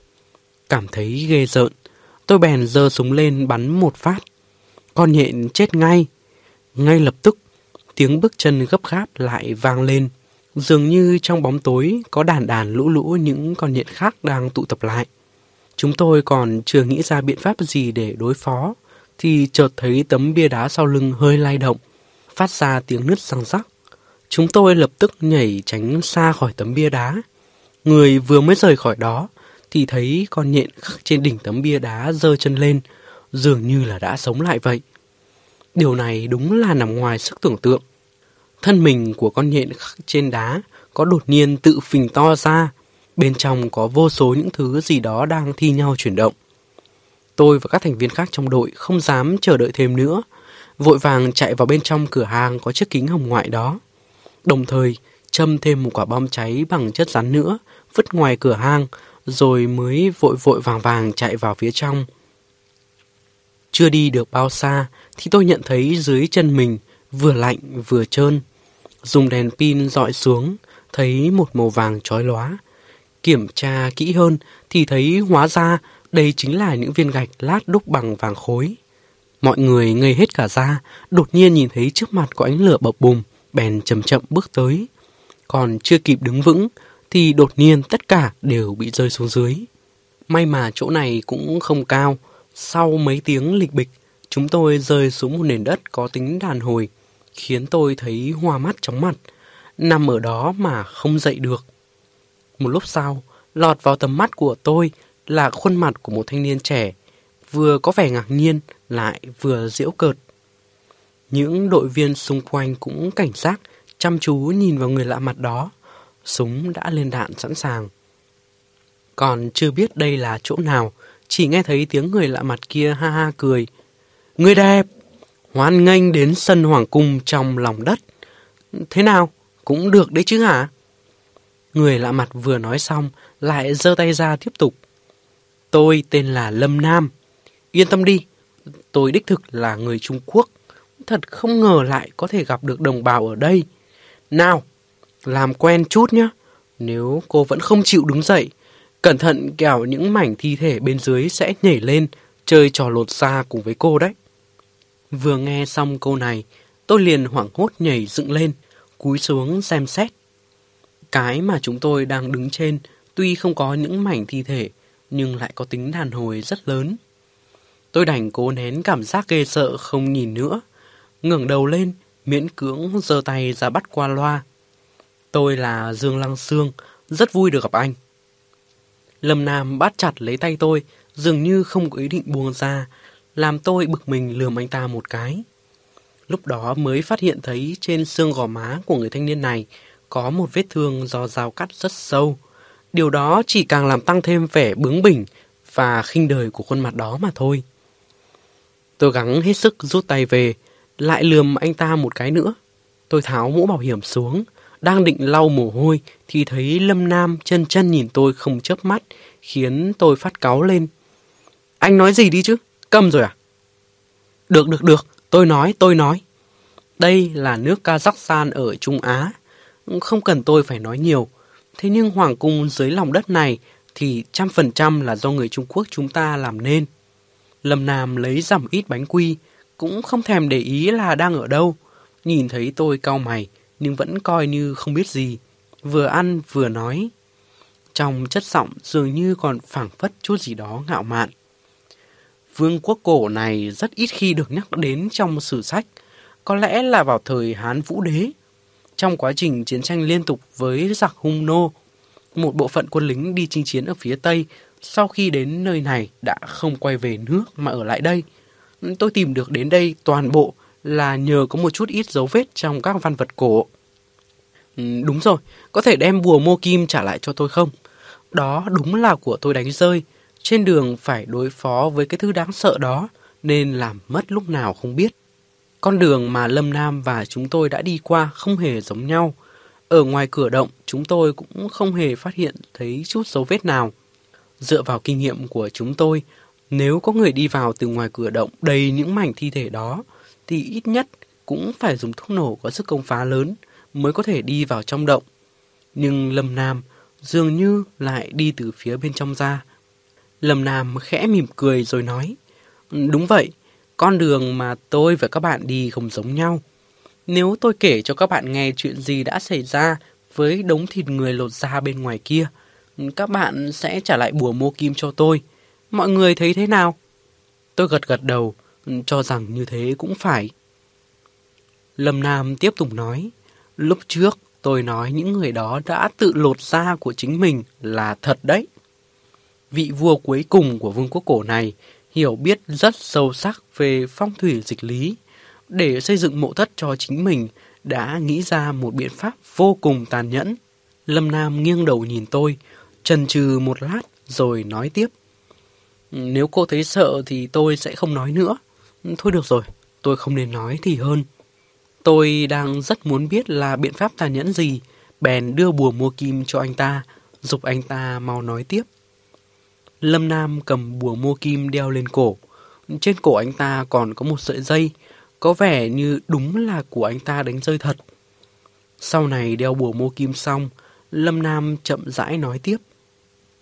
Cảm thấy ghê rợn, tôi bèn giơ súng lên bắn một phát. Con nhện chết ngay. Ngay lập tức, tiếng bước chân gấp gáp lại vang lên. Dường như trong bóng tối có đàn đàn lũ lũ những con nhện khác đang tụ tập lại. Chúng tôi còn chưa nghĩ ra biện pháp gì để đối phó, thì chợt thấy tấm bia đá sau lưng hơi lay động, phát ra tiếng nứt răng rắc. Chúng tôi lập tức nhảy tránh xa khỏi tấm bia đá. Người vừa mới rời khỏi đó, thì thấy con nhện khắc trên đỉnh tấm bia đá giơ chân lên, dường như là đã sống lại vậy. Điều này đúng là nằm ngoài sức tưởng tượng. Thân mình của con nhện khắc trên đá có đột nhiên tự phình to ra, bên trong có vô số những thứ gì đó đang thi nhau chuyển động. Tôi và các thành viên khác trong đội không dám chờ đợi thêm nữa, vội vàng chạy vào bên trong cửa hàng có chiếc kính hồng ngoại đó. Đồng thời, châm thêm một quả bom cháy bằng chất rắn nữa, vứt ngoài cửa hang, rồi mới vội vội vàng vàng chạy vào phía trong. Chưa đi được bao xa thì tôi nhận thấy dưới chân mình vừa lạnh vừa trơn. Dùng đèn pin dọi xuống, thấy một màu vàng chói lóa. Kiểm tra kỹ hơn thì thấy hóa ra đây chính là những viên gạch lát đúc bằng vàng khối. Mọi người ngây hết cả ra, đột nhiên nhìn thấy trước mặt có ánh lửa bập bùng, bèn chậm chậm bước tới. Còn chưa kịp đứng vững, thì đột nhiên tất cả đều bị rơi xuống dưới. May mà chỗ này cũng không cao. Sau mấy tiếng lịch bịch, chúng tôi rơi xuống một nền đất có tính đàn hồi, khiến tôi thấy hoa mắt chóng mặt, nằm ở đó mà không dậy được. Một lúc sau, lọt vào tầm mắt của tôi là khuôn mặt của một thanh niên trẻ, vừa có vẻ ngạc nhiên lại vừa giễu cợt. Những đội viên xung quanh cũng cảnh giác, chăm chú nhìn vào người lạ mặt đó. Súng đã lên đạn sẵn sàng. Còn chưa biết đây là chỗ nào, chỉ nghe thấy tiếng người lạ mặt kia ha ha cười. Người đẹp! Hoan nghênh đến sân hoàng cung trong lòng đất. Thế nào? Cũng được đấy chứ hả? Người lạ mặt vừa nói xong, lại giơ tay ra tiếp tục. Tôi tên là Lâm Nam. Yên tâm đi, tôi đích thực là người Trung Quốc. Thật không ngờ lại có thể gặp được đồng bào ở đây. Nào, làm quen chút nhé. Nếu cô vẫn không chịu đứng dậy, cẩn thận kẻo những mảnh thi thể bên dưới sẽ nhảy lên, chơi trò lột xa cùng với cô đấy. Vừa nghe xong câu này, tôi liền hoảng hốt nhảy dựng lên, cúi xuống xem xét. Cái mà chúng tôi đang đứng trên tuy không có những mảnh thi thể, nhưng lại có tính đàn hồi rất lớn. Tôi đành cố nén cảm giác ghê sợ không nhìn nữa. ngẩng đầu lên, miễn cưỡng giơ tay ra bắt qua loa. Tôi là Dương Lăng Sương, rất vui được gặp anh. Lâm Nam bắt chặt lấy tay tôi, dường như không có ý định buông ra, làm tôi bực mình lườm anh ta một cái. Lúc đó mới phát hiện thấy trên xương gò má của người thanh niên này có một vết thương do dao cắt rất sâu. Điều đó chỉ càng làm tăng thêm vẻ bướng bỉnh và khinh đời của khuôn mặt đó mà thôi. Tôi gắng hết sức rút tay về, lại lườm anh ta một cái nữa. Tôi tháo mũ bảo hiểm xuống, đang định lau mồ hôi thì thấy Lâm Nam chân chân nhìn tôi không chớp mắt, khiến tôi phát cáu lên. Anh nói gì đi chứ? Câm rồi à? Được, được, được. Tôi nói, tôi nói. Đây là nước Kazakhstan ở Trung Á. Không cần tôi phải nói nhiều. Thế nhưng hoàng cung dưới lòng đất này thì trăm phần trăm là do người Trung Quốc chúng ta làm nên. Lâm Nam lấy giảm ít bánh quy, cũng không thèm để ý là đang ở đâu. Nhìn thấy tôi cau mày, nhưng vẫn coi như không biết gì. Vừa ăn vừa nói. Trong chất giọng dường như còn phảng phất chút gì đó ngạo mạn. Vương quốc cổ này rất ít khi được nhắc đến trong sử sách, có lẽ là vào thời Hán Vũ Đế. Trong quá trình chiến tranh liên tục với giặc hung nô, một bộ phận quân lính đi chinh chiến ở phía Tây sau khi đến nơi này đã không quay về nước mà ở lại đây. Tôi tìm được đến đây toàn bộ là nhờ có một chút ít dấu vết trong các văn vật cổ. Ừ, đúng rồi, có thể đem bùa mô kim trả lại cho tôi không? Đó đúng là của tôi đánh rơi. Trên đường phải đối phó với cái thứ đáng sợ đó, nên làm mất lúc nào không biết. Con đường mà Lâm Nam và chúng tôi đã đi qua không hề giống nhau. Ở ngoài cửa động, chúng tôi cũng không hề phát hiện thấy chút dấu vết nào. Dựa vào kinh nghiệm của chúng tôi, nếu có người đi vào từ ngoài cửa động đầy những mảnh thi thể đó, thì ít nhất cũng phải dùng thuốc nổ có sức công phá lớn mới có thể đi vào trong động. Nhưng Lâm Nam dường như lại đi từ phía bên trong ra. Lâm Nam khẽ mỉm cười rồi nói, Đúng vậy, con đường mà tôi và các bạn đi không giống nhau. Nếu tôi kể cho các bạn nghe chuyện gì đã xảy ra với đống thịt người lột da bên ngoài kia, các bạn sẽ trả lại bùa mô kim cho tôi. Mọi người thấy thế nào? Tôi gật gật đầu, cho rằng như thế cũng phải. Lâm Nam tiếp tục nói, lúc trước tôi nói những người đó đã tự lột da của chính mình là thật đấy. Vị vua cuối cùng của vương quốc cổ này hiểu biết rất sâu sắc về phong thủy dịch lý. Để xây dựng mộ thất cho chính mình, đã nghĩ ra một biện pháp vô cùng tàn nhẫn. Lâm Nam nghiêng đầu nhìn tôi, chần chừ một lát rồi nói tiếp. Nếu cô thấy sợ thì tôi sẽ không nói nữa. Thôi được rồi, tôi không nên nói thì hơn. Tôi đang rất muốn biết là biện pháp tàn nhẫn gì, bèn đưa bùa mua kim cho anh ta, dục anh ta mau nói tiếp. Lâm Nam cầm bùa mua kim đeo lên cổ. Trên cổ anh ta còn có một sợi dây, có vẻ như đúng là của anh ta đánh rơi thật. Sau này đeo bùa mua kim xong, Lâm Nam chậm rãi nói tiếp.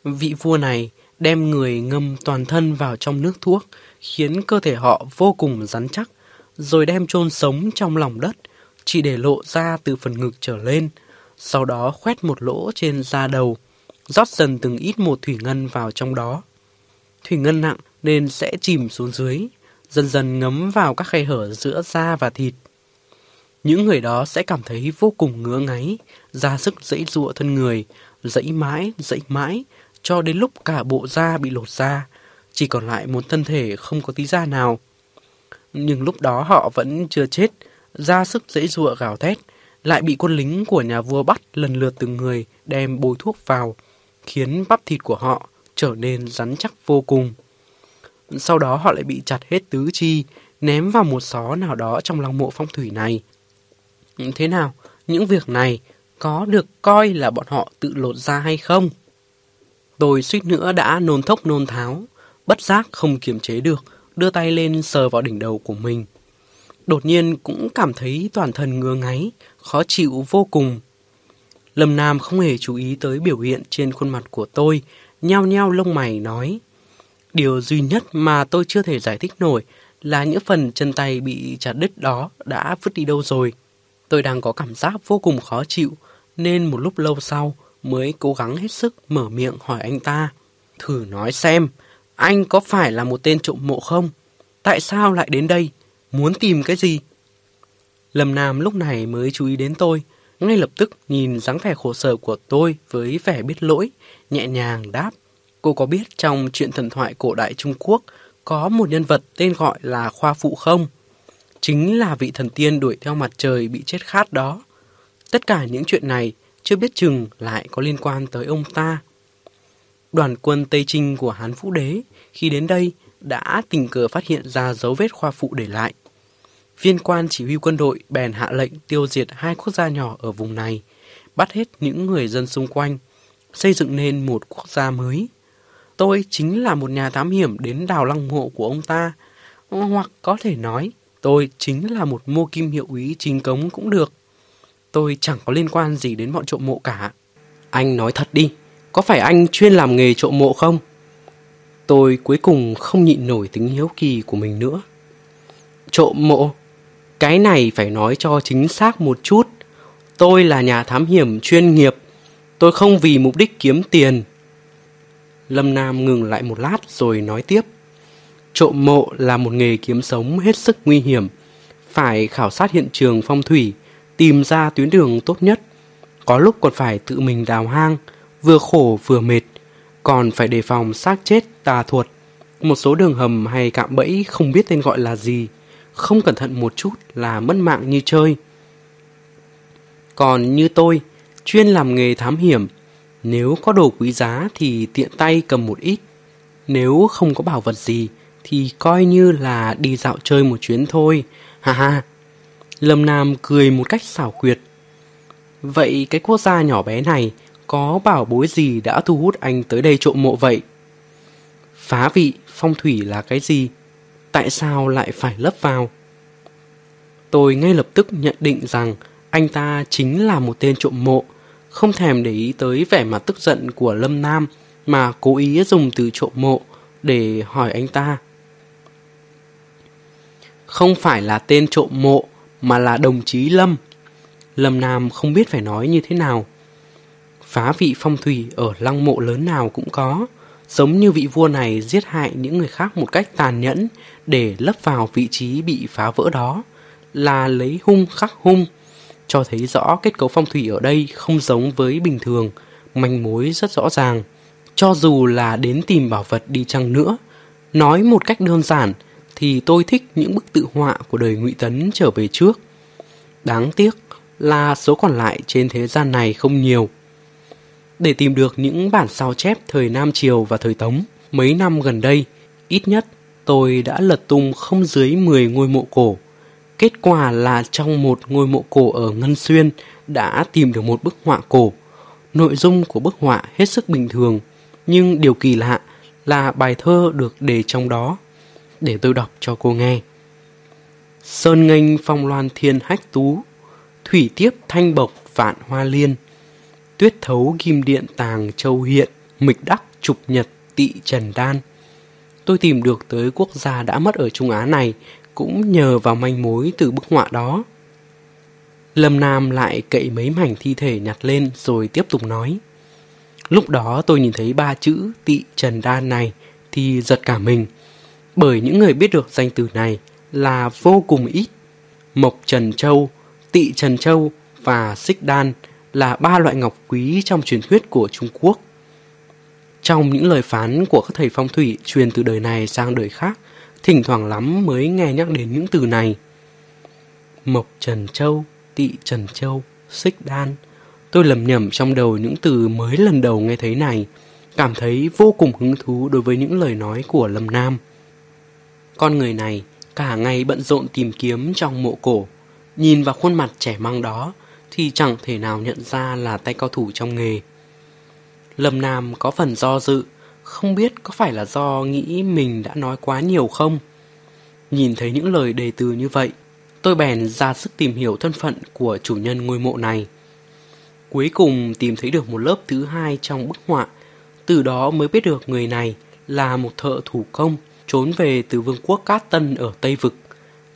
Vị vua này đem người ngâm toàn thân vào trong nước thuốc, khiến cơ thể họ vô cùng rắn chắc, rồi đem chôn sống trong lòng đất, chỉ để lộ ra từ phần ngực trở lên, sau đó khoét một lỗ trên da đầu, rót dần từng ít một thủy ngân vào trong đó. Thủy ngân nặng nên sẽ chìm xuống dưới, dần dần ngấm vào các khe hở giữa da và thịt. Những người đó sẽ cảm thấy vô cùng ngứa ngáy, ra sức dãy dụa thân người, dãy mãi, dãy mãi, cho đến lúc cả bộ da bị lột ra, chỉ còn lại một thân thể không có tí da nào. Nhưng lúc đó họ vẫn chưa chết, ra sức dãy dụa gào thét, lại bị quân lính của nhà vua bắt lần lượt từng người đem bôi thuốc vào, khiến bắp thịt của họ trở nên rắn chắc vô cùng. Sau đó họ lại bị chặt hết tứ chi, ném vào một xó nào đó trong lòng mộ phong thủy này. Thế nào, những việc này có được coi là bọn họ tự lột ra hay không? Tôi suýt nữa đã nôn thốc nôn tháo, bất giác không kiềm chế được, đưa tay lên sờ vào đỉnh đầu của mình. Đột nhiên cũng cảm thấy toàn thân ngứa ngáy, khó chịu vô cùng. Lâm Nam không hề chú ý tới biểu hiện trên khuôn mặt của tôi, nhao nhao lông mày nói. Điều duy nhất mà tôi chưa thể giải thích nổi là những phần chân tay bị chặt đứt đó đã vứt đi đâu rồi. Tôi đang có cảm giác vô cùng khó chịu, nên một lúc lâu sau mới cố gắng hết sức mở miệng hỏi anh ta. Thử nói xem, anh có phải là một tên trộm mộ không? Tại sao lại đến đây? Muốn tìm cái gì? Lâm Nam lúc này mới chú ý đến tôi, ngay lập tức nhìn dáng vẻ khổ sở của tôi với vẻ biết lỗi, nhẹ nhàng đáp. Cô có biết trong chuyện thần thoại cổ đại Trung Quốc có một nhân vật tên gọi là Khoa Phụ không? Chính là vị thần tiên đuổi theo mặt trời bị chết khát đó. Tất cả những chuyện này chưa biết chừng lại có liên quan tới ông ta. Đoàn quân Tây Trinh của Hán Vũ Đế khi đến đây đã tình cờ phát hiện ra dấu vết khoa phụ để lại. Viên quan chỉ huy quân đội bèn hạ lệnh tiêu diệt hai quốc gia nhỏ ở vùng này, bắt hết những người dân xung quanh, xây dựng nên một quốc gia mới. Tôi chính là một nhà thám hiểm đến đào lăng mộ của ông ta, hoặc có thể nói tôi chính là một mô kim hiệu úy chính cống cũng được. Tôi chẳng có liên quan gì đến bọn trộm mộ cả. Anh nói thật đi, có phải anh chuyên làm nghề trộm mộ không? Tôi cuối cùng không nhịn nổi tính hiếu kỳ của mình nữa. Trộm mộ? Cái này phải nói cho chính xác một chút. Tôi là nhà thám hiểm chuyên nghiệp. Tôi không vì mục đích kiếm tiền. Lâm Nam ngừng lại một lát rồi nói tiếp. Trộm mộ là một nghề kiếm sống hết sức nguy hiểm. Phải khảo sát hiện trường phong thủy, tìm ra tuyến đường tốt nhất. Có lúc còn phải tự mình đào hang, vừa khổ vừa mệt, còn phải đề phòng xác chết tà thuật. Một số đường hầm hay cạm bẫy không biết tên gọi là gì, không cẩn thận một chút là mất mạng như chơi. Còn như tôi, chuyên làm nghề thám hiểm, nếu có đồ quý giá thì tiện tay cầm một ít. Nếu không có bảo vật gì thì coi như là đi dạo chơi một chuyến thôi. Ha ha. Lâm Nam cười một cách xảo quyệt. Vậy cái quốc gia nhỏ bé này có bảo bối gì đã thu hút anh tới đây trộm mộ vậy? Phá vị, phong thủy là cái gì? Tại sao lại phải lấp vào? Tôi ngay lập tức nhận định rằng anh ta chính là một tên trộm mộ, không thèm để ý tới vẻ mặt tức giận của Lâm Nam mà cố ý dùng từ trộm mộ để hỏi anh ta. Không phải là tên trộm mộ mà là đồng chí Lâm. Lâm Nam không biết phải nói như thế nào. Phá vị phong thủy ở lăng mộ lớn nào cũng có, giống như vị vua này giết hại những người khác một cách tàn nhẫn để lấp vào vị trí bị phá vỡ đó, là lấy hung khắc hung, cho thấy rõ kết cấu phong thủy ở đây không giống với bình thường, manh mối rất rõ ràng. Cho dù là đến tìm bảo vật đi chăng nữa, nói một cách đơn giản thì tôi thích những bức tự họa của đời Ngụy Tấn trở về trước. Đáng tiếc là số còn lại trên thế gian này không nhiều. Để tìm được những bản sao chép thời Nam Triều và thời Tống, mấy năm gần đây, ít nhất tôi đã lật tung không dưới 10 ngôi mộ cổ. Kết quả là trong một ngôi mộ cổ ở Ngân Xuyên đã tìm được một bức họa cổ. Nội dung của bức họa hết sức bình thường, nhưng điều kỳ lạ là bài thơ được đề trong đó. Để tôi đọc cho cô nghe. Sơn nghênh phong loan thiên hách tú, thủy tiếp thanh bộc vạn hoa liên tuyết thấu kim điện tàng châu hiện, mịch đắc Trục Nhật Tị Trần Đan. Tôi tìm được tới quốc gia đã mất ở Trung Á này cũng nhờ vào manh mối từ bức họa đó. Lâm Nam lại cậy mấy mảnh thi thể nhặt lên rồi tiếp tục nói. Lúc đó tôi nhìn thấy ba chữ tị trần đan này thì giật cả mình. Bởi những người biết được danh từ này là vô cùng ít. Mộc Trần Châu, Tị Trần Châu và Xích Đan là ba loại ngọc quý trong truyền thuyết của Trung Quốc. Trong những lời phán của các thầy phong thủy truyền từ đời này sang đời khác, thỉnh thoảng lắm mới nghe nhắc đến những từ này. Mộc Trần Châu, Tị Trần Châu, Xích Đan. Tôi lầm nhầm trong đầu những từ mới lần đầu nghe thấy này, cảm thấy vô cùng hứng thú đối với những lời nói của Lâm Nam. Con người này cả ngày bận rộn tìm kiếm trong mộ cổ, nhìn vào khuôn mặt trẻ măng đó thì chẳng thể nào nhận ra là tay cao thủ trong nghề. Lâm Nam có phần do dự, không biết có phải là do nghĩ mình đã nói quá nhiều không? Nhìn thấy những lời đề từ như vậy, tôi bèn ra sức tìm hiểu thân phận của chủ nhân ngôi mộ này. Cuối cùng tìm thấy được một lớp thứ hai trong bức họa, từ đó mới biết được người này là một thợ thủ công trốn về từ vương quốc Cát Tân ở Tây Vực.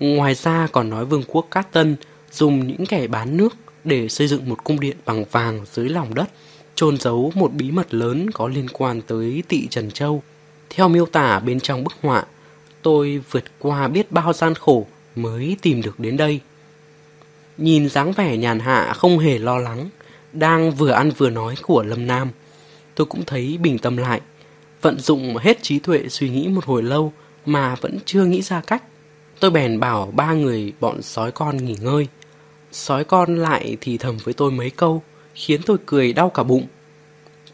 Ngoài ra còn nói vương quốc Cát Tân dùng những kẻ bán nước để xây dựng một cung điện bằng vàng dưới lòng đất, chôn giấu một bí mật lớn có liên quan tới tị Trần Châu. Theo miêu tả bên trong bức họa, tôi vượt qua biết bao gian khổ mới tìm được đến đây. Nhìn dáng vẻ nhàn hạ không hề lo lắng, đang vừa ăn vừa nói của Lâm Nam, tôi cũng thấy bình tâm lại, vận dụng hết trí tuệ suy nghĩ một hồi lâu mà vẫn chưa nghĩ ra cách. Tôi bèn bảo ba người bọn sói con nghỉ ngơi. Sói con lại thì thầm với tôi mấy câu, khiến tôi cười đau cả bụng.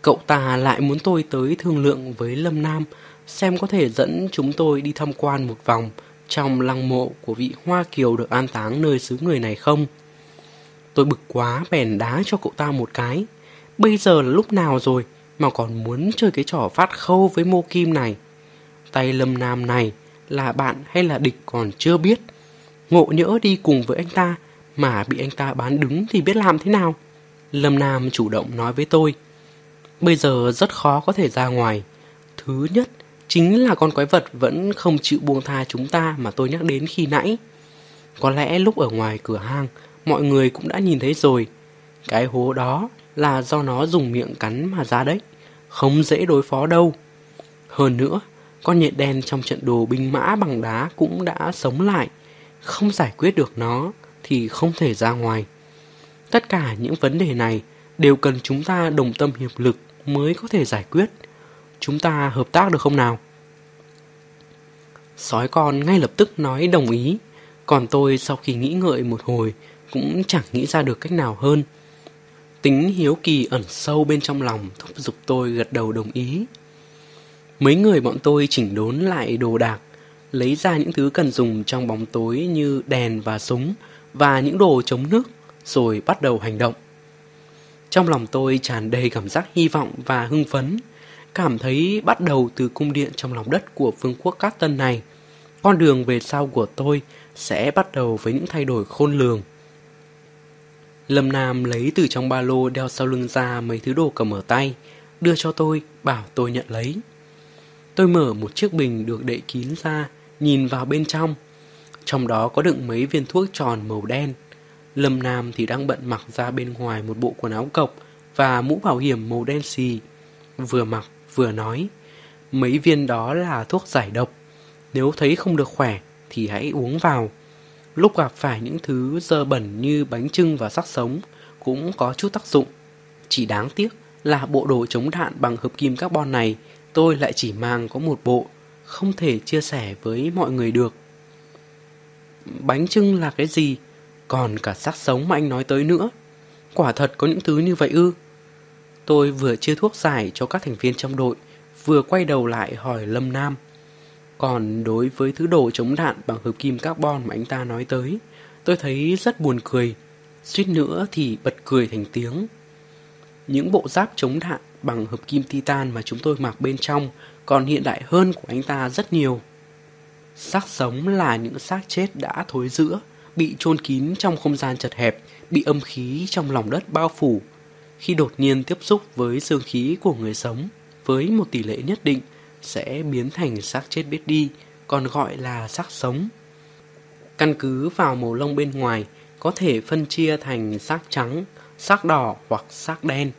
Cậu ta lại muốn tôi tới thương lượng với Lâm Nam xem có thể dẫn chúng tôi đi tham quan một vòng trong lăng mộ của vị Hoa Kiều được an táng nơi xứ người này không. Tôi bực quá bèn đá cho cậu ta một cái. Bây giờ là lúc nào rồi mà còn muốn chơi cái trò phát khâu với mô kim này. Tay Lâm Nam này là bạn hay là địch còn chưa biết. Ngộ nhỡ đi cùng với anh ta mà bị anh ta bán đứng thì biết làm thế nào. Lâm Nam chủ động nói với tôi. Bây giờ rất khó có thể ra ngoài. Thứ nhất chính là con quái vật vẫn không chịu buông tha chúng ta mà tôi nhắc đến khi nãy. Có lẽ lúc ở ngoài cửa hang, mọi người cũng đã nhìn thấy rồi. Cái hố đó là do nó dùng miệng cắn mà ra đấy. Không dễ đối phó đâu. Hơn nữa, con nhện đen trong trận đồ binh mã bằng đá cũng đã sống lại. Không giải quyết được nó thì không thể ra ngoài. Tất cả những vấn đề này đều cần chúng ta đồng tâm hiệp lực mới có thể giải quyết. Chúng ta hợp tác được không nào? Sói con ngay lập tức nói đồng ý. Còn tôi sau khi nghĩ ngợi một hồi cũng chẳng nghĩ ra được cách nào hơn. Tính hiếu kỳ ẩn sâu bên trong lòng thúc giục tôi gật đầu đồng ý. Mấy người bọn tôi chỉnh đốn lại đồ đạc, lấy ra những thứ cần dùng trong bóng tối như đèn và súng và những đồ chống nước, rồi bắt đầu hành động. Trong lòng tôi tràn đầy cảm giác hy vọng và hưng phấn, cảm thấy bắt đầu từ cung điện trong lòng đất của vương quốc Cát Tân này. Con đường về sau của tôi sẽ bắt đầu với những thay đổi khôn lường. Lâm Nam lấy từ trong ba lô đeo sau lưng ra mấy thứ đồ cầm ở tay, đưa cho tôi, bảo tôi nhận lấy. Tôi mở một chiếc bình được đậy kín ra, nhìn vào bên trong. Trong đó có đựng mấy viên thuốc tròn màu đen. Lâm Nam thì đang bận mặc ra bên ngoài một bộ quần áo cộc và mũ bảo hiểm màu đen xì. Vừa mặc vừa nói, mấy viên đó là thuốc giải độc. Nếu thấy không được khỏe thì hãy uống vào. Lúc gặp phải những thứ dơ bẩn như bánh trưng và sắc sống cũng có chút tác dụng. Chỉ đáng tiếc là bộ đồ chống đạn bằng hợp kim carbon này tôi lại chỉ mang có một bộ, không thể chia sẻ với mọi người được. Bánh trưng là cái gì? Còn cả xác sống mà anh nói tới nữa. Quả thật có những thứ như vậy ư? Tôi vừa chia thuốc giải cho các thành viên trong đội, vừa quay đầu lại hỏi Lâm Nam. Còn đối với thứ đồ chống đạn bằng hợp kim carbon mà anh ta nói tới, tôi thấy rất buồn cười. Suýt nữa thì bật cười thành tiếng. Những bộ giáp chống đạn bằng hợp kim titan mà chúng tôi mặc bên trong còn hiện đại hơn của anh ta rất nhiều. Xác sống là những xác chết đã thối rữa, bị chôn kín trong không gian chật hẹp, bị âm khí trong lòng đất bao phủ. Khi đột nhiên tiếp xúc với dương khí của người sống, với một tỷ lệ nhất định sẽ biến thành xác chết biết đi, còn gọi là xác sống. Căn cứ vào màu lông bên ngoài, có thể phân chia thành xác trắng, xác đỏ hoặc xác đen.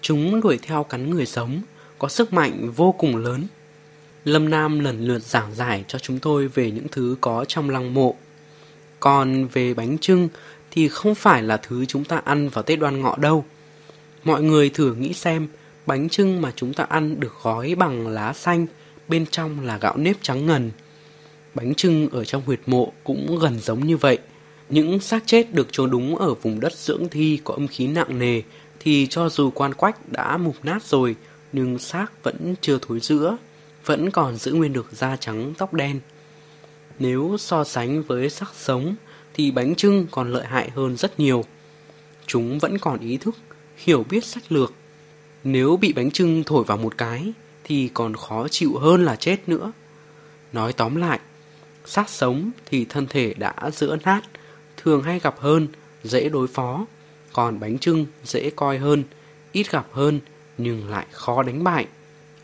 Chúng đuổi theo cắn người sống, có sức mạnh vô cùng lớn. Lâm Nam lần lượt giảng giải cho chúng tôi về những thứ có trong lăng mộ. Còn về bánh trưng thì không phải là thứ chúng ta ăn vào Tết đoan ngọ đâu. Mọi người thử nghĩ xem, bánh trưng mà chúng ta ăn được gói bằng lá xanh, bên trong là gạo nếp trắng ngần. Bánh trưng ở trong huyệt mộ cũng gần giống như vậy. Những xác chết được chôn đúng ở vùng đất dưỡng thi có âm khí nặng nề thì cho dù quan quách đã mục nát rồi nhưng xác vẫn chưa thối rữa, vẫn còn giữ nguyên được da trắng tóc đen. Nếu so sánh với sắc sống thì bánh trưng còn lợi hại hơn rất nhiều. Chúng vẫn còn ý thức, hiểu biết sách lược. Nếu bị bánh trưng thổi vào một cái thì còn khó chịu hơn là chết nữa. Nói tóm lại, xác sống thì thân thể đã giữa nát, thường hay gặp hơn, dễ đối phó. Còn bánh trưng dễ coi hơn, ít gặp hơn nhưng lại khó đánh bại.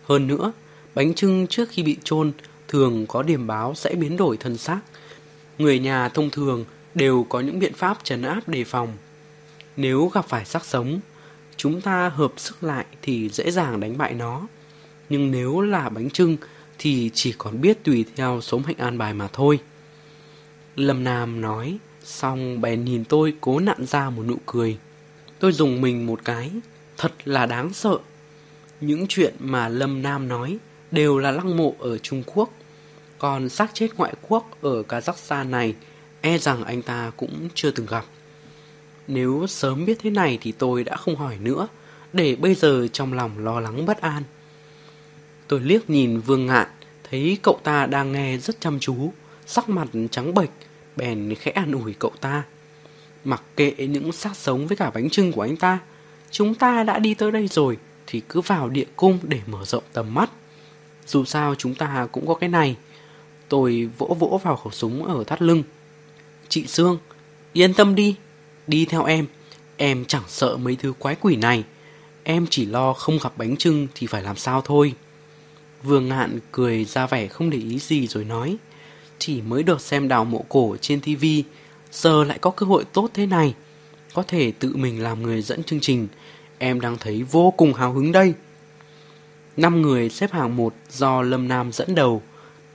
Hơn nữa, bánh trưng trước khi bị chôn thường có điểm báo sẽ biến đổi thân xác. Người nhà thông thường đều có những biện pháp trấn áp đề phòng. Nếu gặp phải xác sống, chúng ta hợp sức lại thì dễ dàng đánh bại nó. Nhưng nếu là bánh trưng thì chỉ còn biết tùy theo số mệnh an bài mà thôi. Lâm Nam nói, xong bèn nhìn tôi cố nặn ra một nụ cười. Tôi dùng mình một cái, thật là đáng sợ. Những chuyện mà Lâm Nam nói đều là lăng mộ ở Trung Quốc. Còn xác chết ngoại quốc ở Kazakhstan này, e rằng anh ta cũng chưa từng gặp. Nếu sớm biết thế này thì tôi đã không hỏi nữa, để bây giờ trong lòng lo lắng bất an. Tôi liếc nhìn Vương Ngạn, thấy cậu ta đang nghe rất chăm chú, sắc mặt trắng bệch, bèn khẽ an ủi cậu ta. Mặc kệ những xác sống với cả bánh trưng của anh ta, chúng ta đã đi tới đây rồi thì cứ vào địa cung để mở rộng tầm mắt. Dù sao chúng ta cũng có cái này. Tôi vỗ vỗ vào khẩu súng ở thắt lưng. Chị Sương, yên tâm đi, đi theo em. Em chẳng sợ mấy thứ quái quỷ này. Em chỉ lo không gặp bánh trưng thì phải làm sao thôi. Vương Ngạn cười ra vẻ không để ý gì rồi nói. Chỉ mới được xem đào mộ cổ trên tivi giờ lại có cơ hội tốt thế này. Có thể tự mình làm người dẫn chương trình, em đang thấy vô cùng hào hứng đây. Năm người xếp hàng một do Lâm Nam dẫn đầu,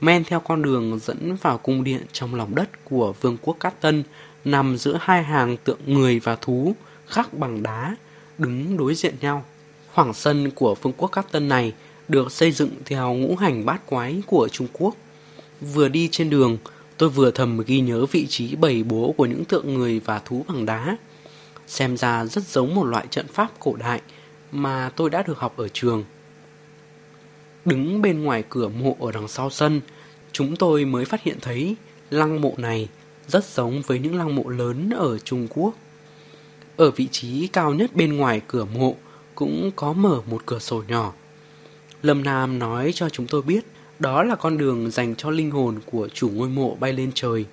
men theo con đường dẫn vào cung điện trong lòng đất của vương quốc Cát Tân, nằm giữa hai hàng tượng người và thú, khắc bằng đá, đứng đối diện nhau. Khoảng sân của vương quốc Cát Tân này được xây dựng theo ngũ hành bát quái của Trung Quốc. Vừa đi trên đường, tôi vừa thầm ghi nhớ vị trí bầy bố của những tượng người và thú bằng đá. Xem ra rất giống một loại trận pháp cổ đại mà tôi đã được học ở trường. Đứng bên ngoài cửa mộ ở đằng sau sân, chúng tôi mới phát hiện thấy lăng mộ này rất giống với những lăng mộ lớn ở Trung Quốc. Ở vị trí cao nhất bên ngoài cửa mộ cũng có mở một cửa sổ nhỏ. Lâm Nam nói cho chúng tôi biết đó là con đường dành cho linh hồn của chủ ngôi mộ bay lên trời.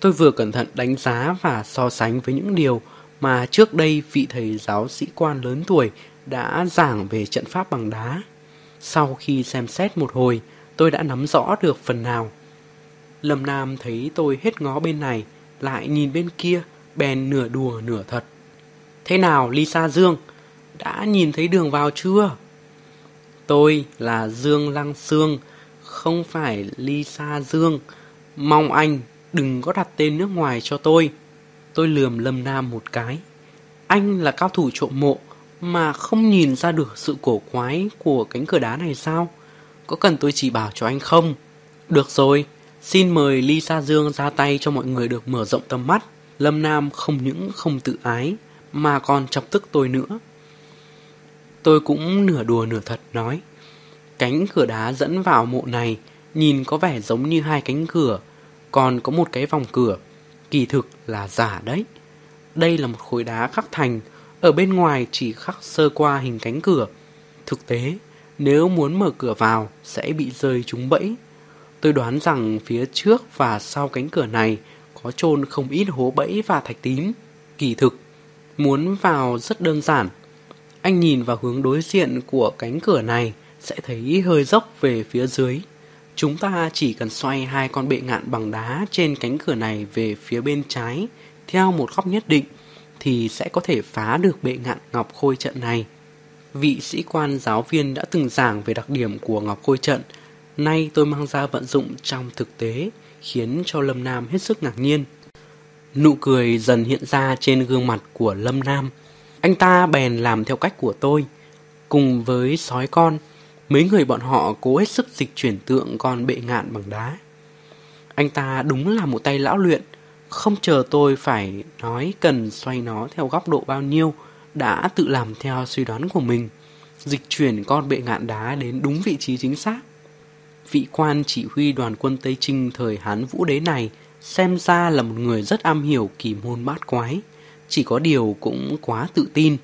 Tôi vừa cẩn thận đánh giá và so sánh với những điều mà trước đây vị thầy giáo sĩ quan lớn tuổi đã giảng về trận pháp bằng đá. Sau khi xem xét một hồi, tôi đã nắm rõ được phần nào. Lâm Nam thấy tôi hết ngó bên này, lại nhìn bên kia, bèn nửa đùa nửa thật. Thế nào Lisa Dương, đã nhìn thấy đường vào chưa? Tôi là Dương Lăng Sương, không phải Lisa Dương. Mong anh đừng có đặt tên nước ngoài cho tôi. Tôi lườm Lâm Nam một cái. Anh là cao thủ trộm mộ mà không nhìn ra được sự cổ quái của cánh cửa đá này sao? Có cần tôi chỉ bảo cho anh không? Được rồi, xin mời Lisa Dương ra tay cho mọi người được mở rộng tầm mắt. Lâm Nam không những không tự ái mà còn chọc tức tôi nữa. Tôi cũng nửa đùa nửa thật nói. Cánh cửa đá dẫn vào mộ này nhìn có vẻ giống như hai cánh cửa, còn có một cái vòng cửa. Kỳ thực là giả đấy. Đây là một khối đá khắc thành, ở bên ngoài chỉ khắc sơ qua hình cánh cửa. Thực tế, nếu muốn mở cửa vào sẽ bị rơi trúng bẫy. Tôi đoán rằng phía trước và sau cánh cửa này có chôn không ít hố bẫy và thạch tím. Kỳ thực, muốn vào rất đơn giản. Anh nhìn vào hướng đối diện của cánh cửa này sẽ thấy hơi dốc về phía dưới. Chúng ta chỉ cần xoay hai con bệ ngạn bằng đá trên cánh cửa này về phía bên trái theo một góc nhất định thì sẽ có thể phá được bệ ngạn ngọc khôi trận này. Vị sĩ quan giáo viên đã từng giảng về đặc điểm của ngọc khôi trận, nay tôi mang ra vận dụng trong thực tế, khiến cho Lâm Nam hết sức ngạc nhiên. Nụ cười dần hiện ra trên gương mặt của Lâm Nam. Anh ta bèn làm theo cách của tôi. Cùng với sói con, mấy người bọn họ cố hết sức dịch chuyển tượng con bệ ngạn bằng đá. Anh ta đúng là một tay lão luyện, không chờ tôi phải nói cần xoay nó theo góc độ bao nhiêu, đã tự làm theo suy đoán của mình, dịch chuyển con bệ ngạn đá đến đúng vị trí chính xác. Vị quan chỉ huy đoàn quân Tây Trinh thời Hán Vũ Đế này xem ra là một người rất am hiểu kỳ môn bát quái, chỉ có điều cũng quá tự tin.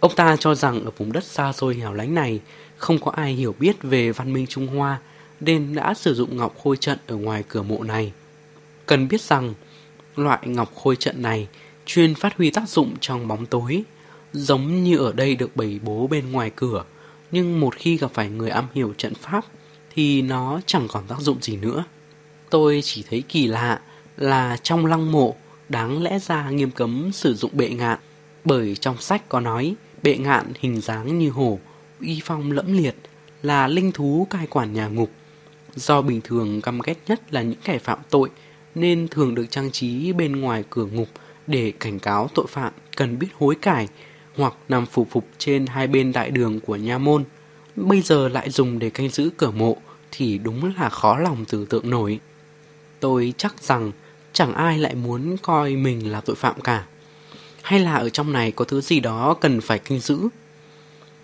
Ông ta cho rằng ở vùng đất xa xôi hẻo lánh này không có ai hiểu biết về văn minh Trung Hoa nên đã sử dụng ngọc khôi trận ở ngoài cửa mộ này. Cần biết rằng loại ngọc khôi trận này chuyên phát huy tác dụng trong bóng tối, giống như ở đây được bày bố bên ngoài cửa, nhưng một khi gặp phải người am hiểu trận pháp thì nó chẳng còn tác dụng gì nữa. Tôi chỉ thấy kỳ lạ là trong lăng mộ đáng lẽ ra nghiêm cấm sử dụng bệ ngạn, bởi trong sách có nói bệ ngạn hình dáng như hổ, uy phong lẫm liệt, là linh thú cai quản nhà ngục. Do bình thường căm ghét nhất là những kẻ phạm tội, nên thường được trang trí bên ngoài cửa ngục để cảnh cáo tội phạm cần biết hối cải hoặc nằm phục phục trên hai bên đại đường của nha môn. Bây giờ lại dùng để canh giữ cửa mộ thì đúng là khó lòng tưởng tượng nổi. Tôi chắc rằng chẳng ai lại muốn coi mình là tội phạm cả. Hay là ở trong này có thứ gì đó cần phải canh giữ?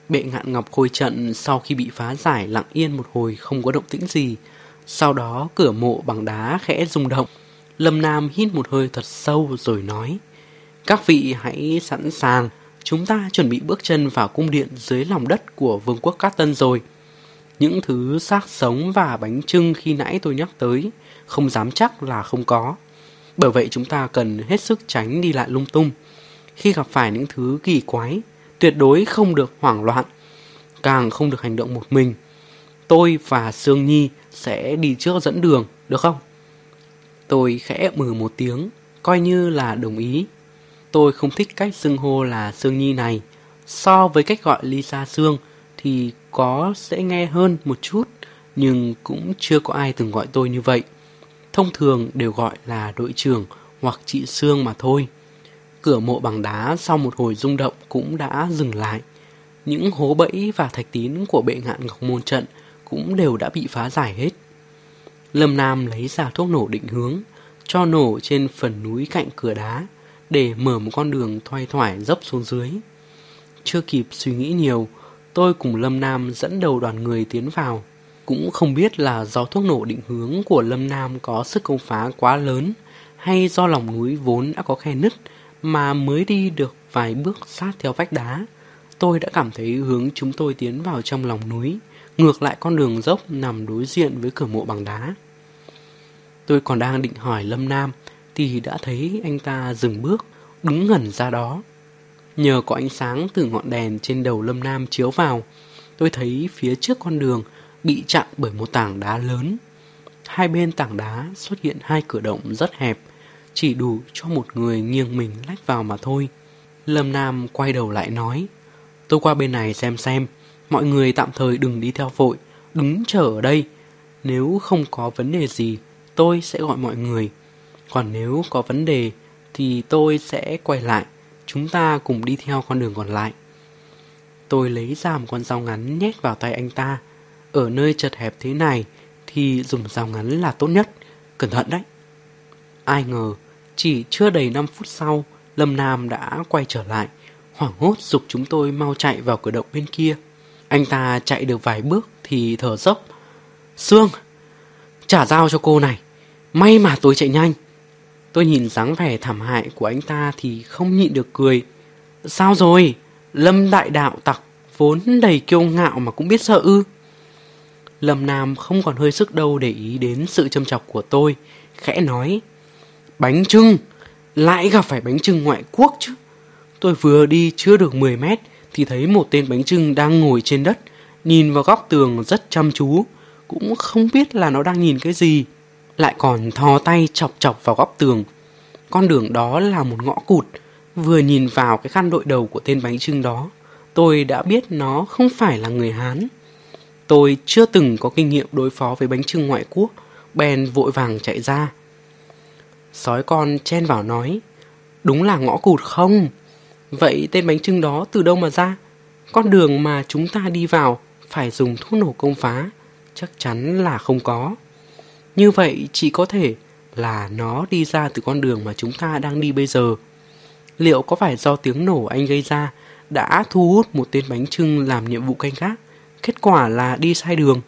Bệ ngạn ngọc khôi trận sau khi bị phá giải lặng yên một hồi không có động tĩnh gì. Sau đó cửa mộ bằng đá khẽ rung động. Lâm Nam hít một hơi thật sâu rồi nói, Các vị hãy sẵn sàng. Chúng ta chuẩn bị bước chân vào cung điện dưới lòng đất của vương quốc Cát Tân rồi. Những thứ xác sống và bánh trưng khi nãy tôi nhắc tới, Không dám chắc là không có. Bởi vậy chúng ta cần hết sức tránh đi lại lung tung. Khi gặp phải những thứ kỳ quái, Tuyệt đối không được hoảng loạn. Càng không được hành động một mình. Tôi và Sương Nhi sẽ đi trước dẫn đường, được không? Tôi khẽ mừ một tiếng, coi như là đồng ý. Tôi không thích cách xưng hô là Sương Nhi này. So với cách gọi Lisa Sương thì có sẽ nghe hơn một chút, nhưng cũng chưa có ai từng gọi tôi như vậy. Thông thường đều gọi là đội trưởng hoặc chị Sương mà thôi. Cửa mộ bằng đá sau một hồi rung động cũng đã dừng lại. Những hố bẫy và thạch tín của bệ ngạn ngọc môn trận cũng đều đã bị phá giải hết. Lâm Nam lấy ra thuốc nổ định hướng, cho nổ trên phần núi cạnh cửa đá, để mở một con đường thoai thoải dốc xuống dưới. Chưa kịp suy nghĩ nhiều, tôi cùng Lâm Nam dẫn đầu đoàn người tiến vào. Cũng không biết là do thuốc nổ định hướng của Lâm Nam có sức công phá quá lớn, hay do lòng núi vốn đã có khe nứt mà mới đi được vài bước sát theo vách đá. Tôi đã cảm thấy hướng chúng tôi tiến vào trong lòng núi, ngược lại con đường dốc nằm đối diện với cửa mộ bằng đá. Tôi còn đang định hỏi Lâm Nam thì đã thấy anh ta dừng bước, đứng ngẩn ra đó. Nhờ có ánh sáng từ ngọn đèn trên đầu Lâm Nam chiếu vào, tôi thấy phía trước con đường bị chặn bởi một tảng đá lớn. Hai bên tảng đá xuất hiện hai cửa động rất hẹp, chỉ đủ cho một người nghiêng mình lách vào mà thôi. Lâm Nam quay đầu lại nói, tôi qua bên này xem xem, mọi người tạm thời đừng đi theo vội, đứng chờ ở đây. Nếu không có vấn đề gì, tôi sẽ gọi mọi người. Còn nếu có vấn đề thì tôi sẽ quay lại, chúng ta cùng đi theo con đường còn lại. Tôi lấy ra một con dao ngắn nhét vào tay anh ta. Ở nơi chật hẹp thế này thì dùng dao ngắn là tốt nhất. Cẩn thận đấy. Ai ngờ, chỉ chưa đầy 5 phút sau, Lâm Nam đã quay trở lại, hoảng hốt dục chúng tôi mau chạy vào cửa động bên kia. Anh ta chạy được vài bước thì thở dốc. Sương, trả dao cho cô này. May mà tôi chạy nhanh. Tôi nhìn dáng vẻ thảm hại của anh ta thì không nhịn được cười. Sao rồi? Lâm đại đạo tặc vốn đầy kiêu ngạo mà cũng biết sợ ư. Lâm Nam không còn hơi sức đâu để ý đến sự châm chọc của tôi. Khẽ nói. Bánh trưng. Lại gặp phải bánh trưng ngoại quốc chứ. Tôi vừa đi chưa được 10 mét thì thấy một tên bánh trưng đang ngồi trên đất, nhìn vào góc tường rất chăm chú, cũng không biết là nó đang nhìn cái gì. Lại còn thò tay chọc chọc vào góc tường. Con đường đó là một ngõ cụt, vừa nhìn vào cái khăn đội đầu của tên bánh trưng đó, tôi đã biết nó không phải là người Hán. Tôi chưa từng có kinh nghiệm đối phó với bánh trưng ngoại quốc, bèn vội vàng chạy ra. Sói con chen vào nói, đúng là ngõ cụt không? Vậy tên bánh trưng đó từ đâu mà ra? Con đường mà chúng ta đi vào phải dùng thuốc nổ công phá, chắc chắn là không có. Như vậy chỉ có thể là nó đi ra từ con đường mà chúng ta đang đi bây giờ. Liệu có phải do tiếng nổ anh gây ra đã thu hút một tên bánh trưng làm nhiệm vụ canh gác, kết quả là đi sai đường?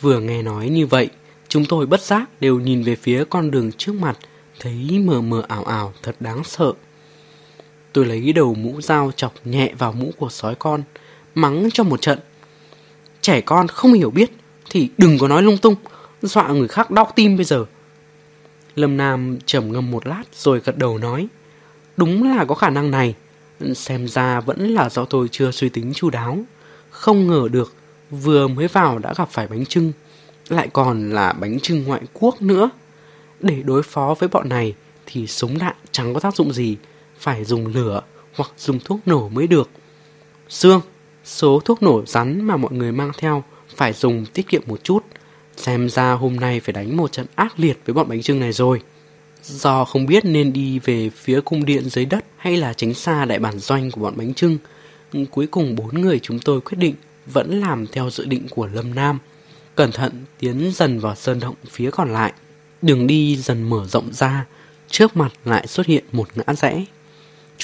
Vừa nghe nói như vậy, chúng tôi bất giác đều nhìn về phía con đường trước mặt, thấy mờ mờ ảo ảo thật đáng sợ. Tôi lấy đầu mũ dao chọc nhẹ vào mũ của sói con, mắng cho một trận. Trẻ con không hiểu biết thì đừng có nói lung tung, dọa người khác đau tim bây giờ. Lâm Nam trầm ngâm một lát rồi gật đầu nói. Đúng là có khả năng này, xem ra vẫn là do tôi chưa suy tính chu đáo. Không ngờ được, vừa mới vào đã gặp phải bánh trưng, lại còn là bánh trưng ngoại quốc nữa. Để đối phó với bọn này thì súng đạn chẳng có tác dụng gì, phải dùng lửa hoặc dùng thuốc nổ mới được. xương số thuốc nổ rắn mà mọi người mang theo phải dùng tiết kiệm một chút. Xem ra hôm nay phải đánh một trận ác liệt với bọn bánh trưng này rồi. Do không biết nên đi về phía cung điện dưới đất hay là tránh xa đại bản doanh của bọn bánh trưng, cuối cùng bốn người chúng tôi quyết định vẫn làm theo dự định của Lâm Nam. Cẩn thận tiến dần vào sơn động phía còn lại. Đường đi dần mở rộng ra, trước mặt lại xuất hiện một ngã rẽ.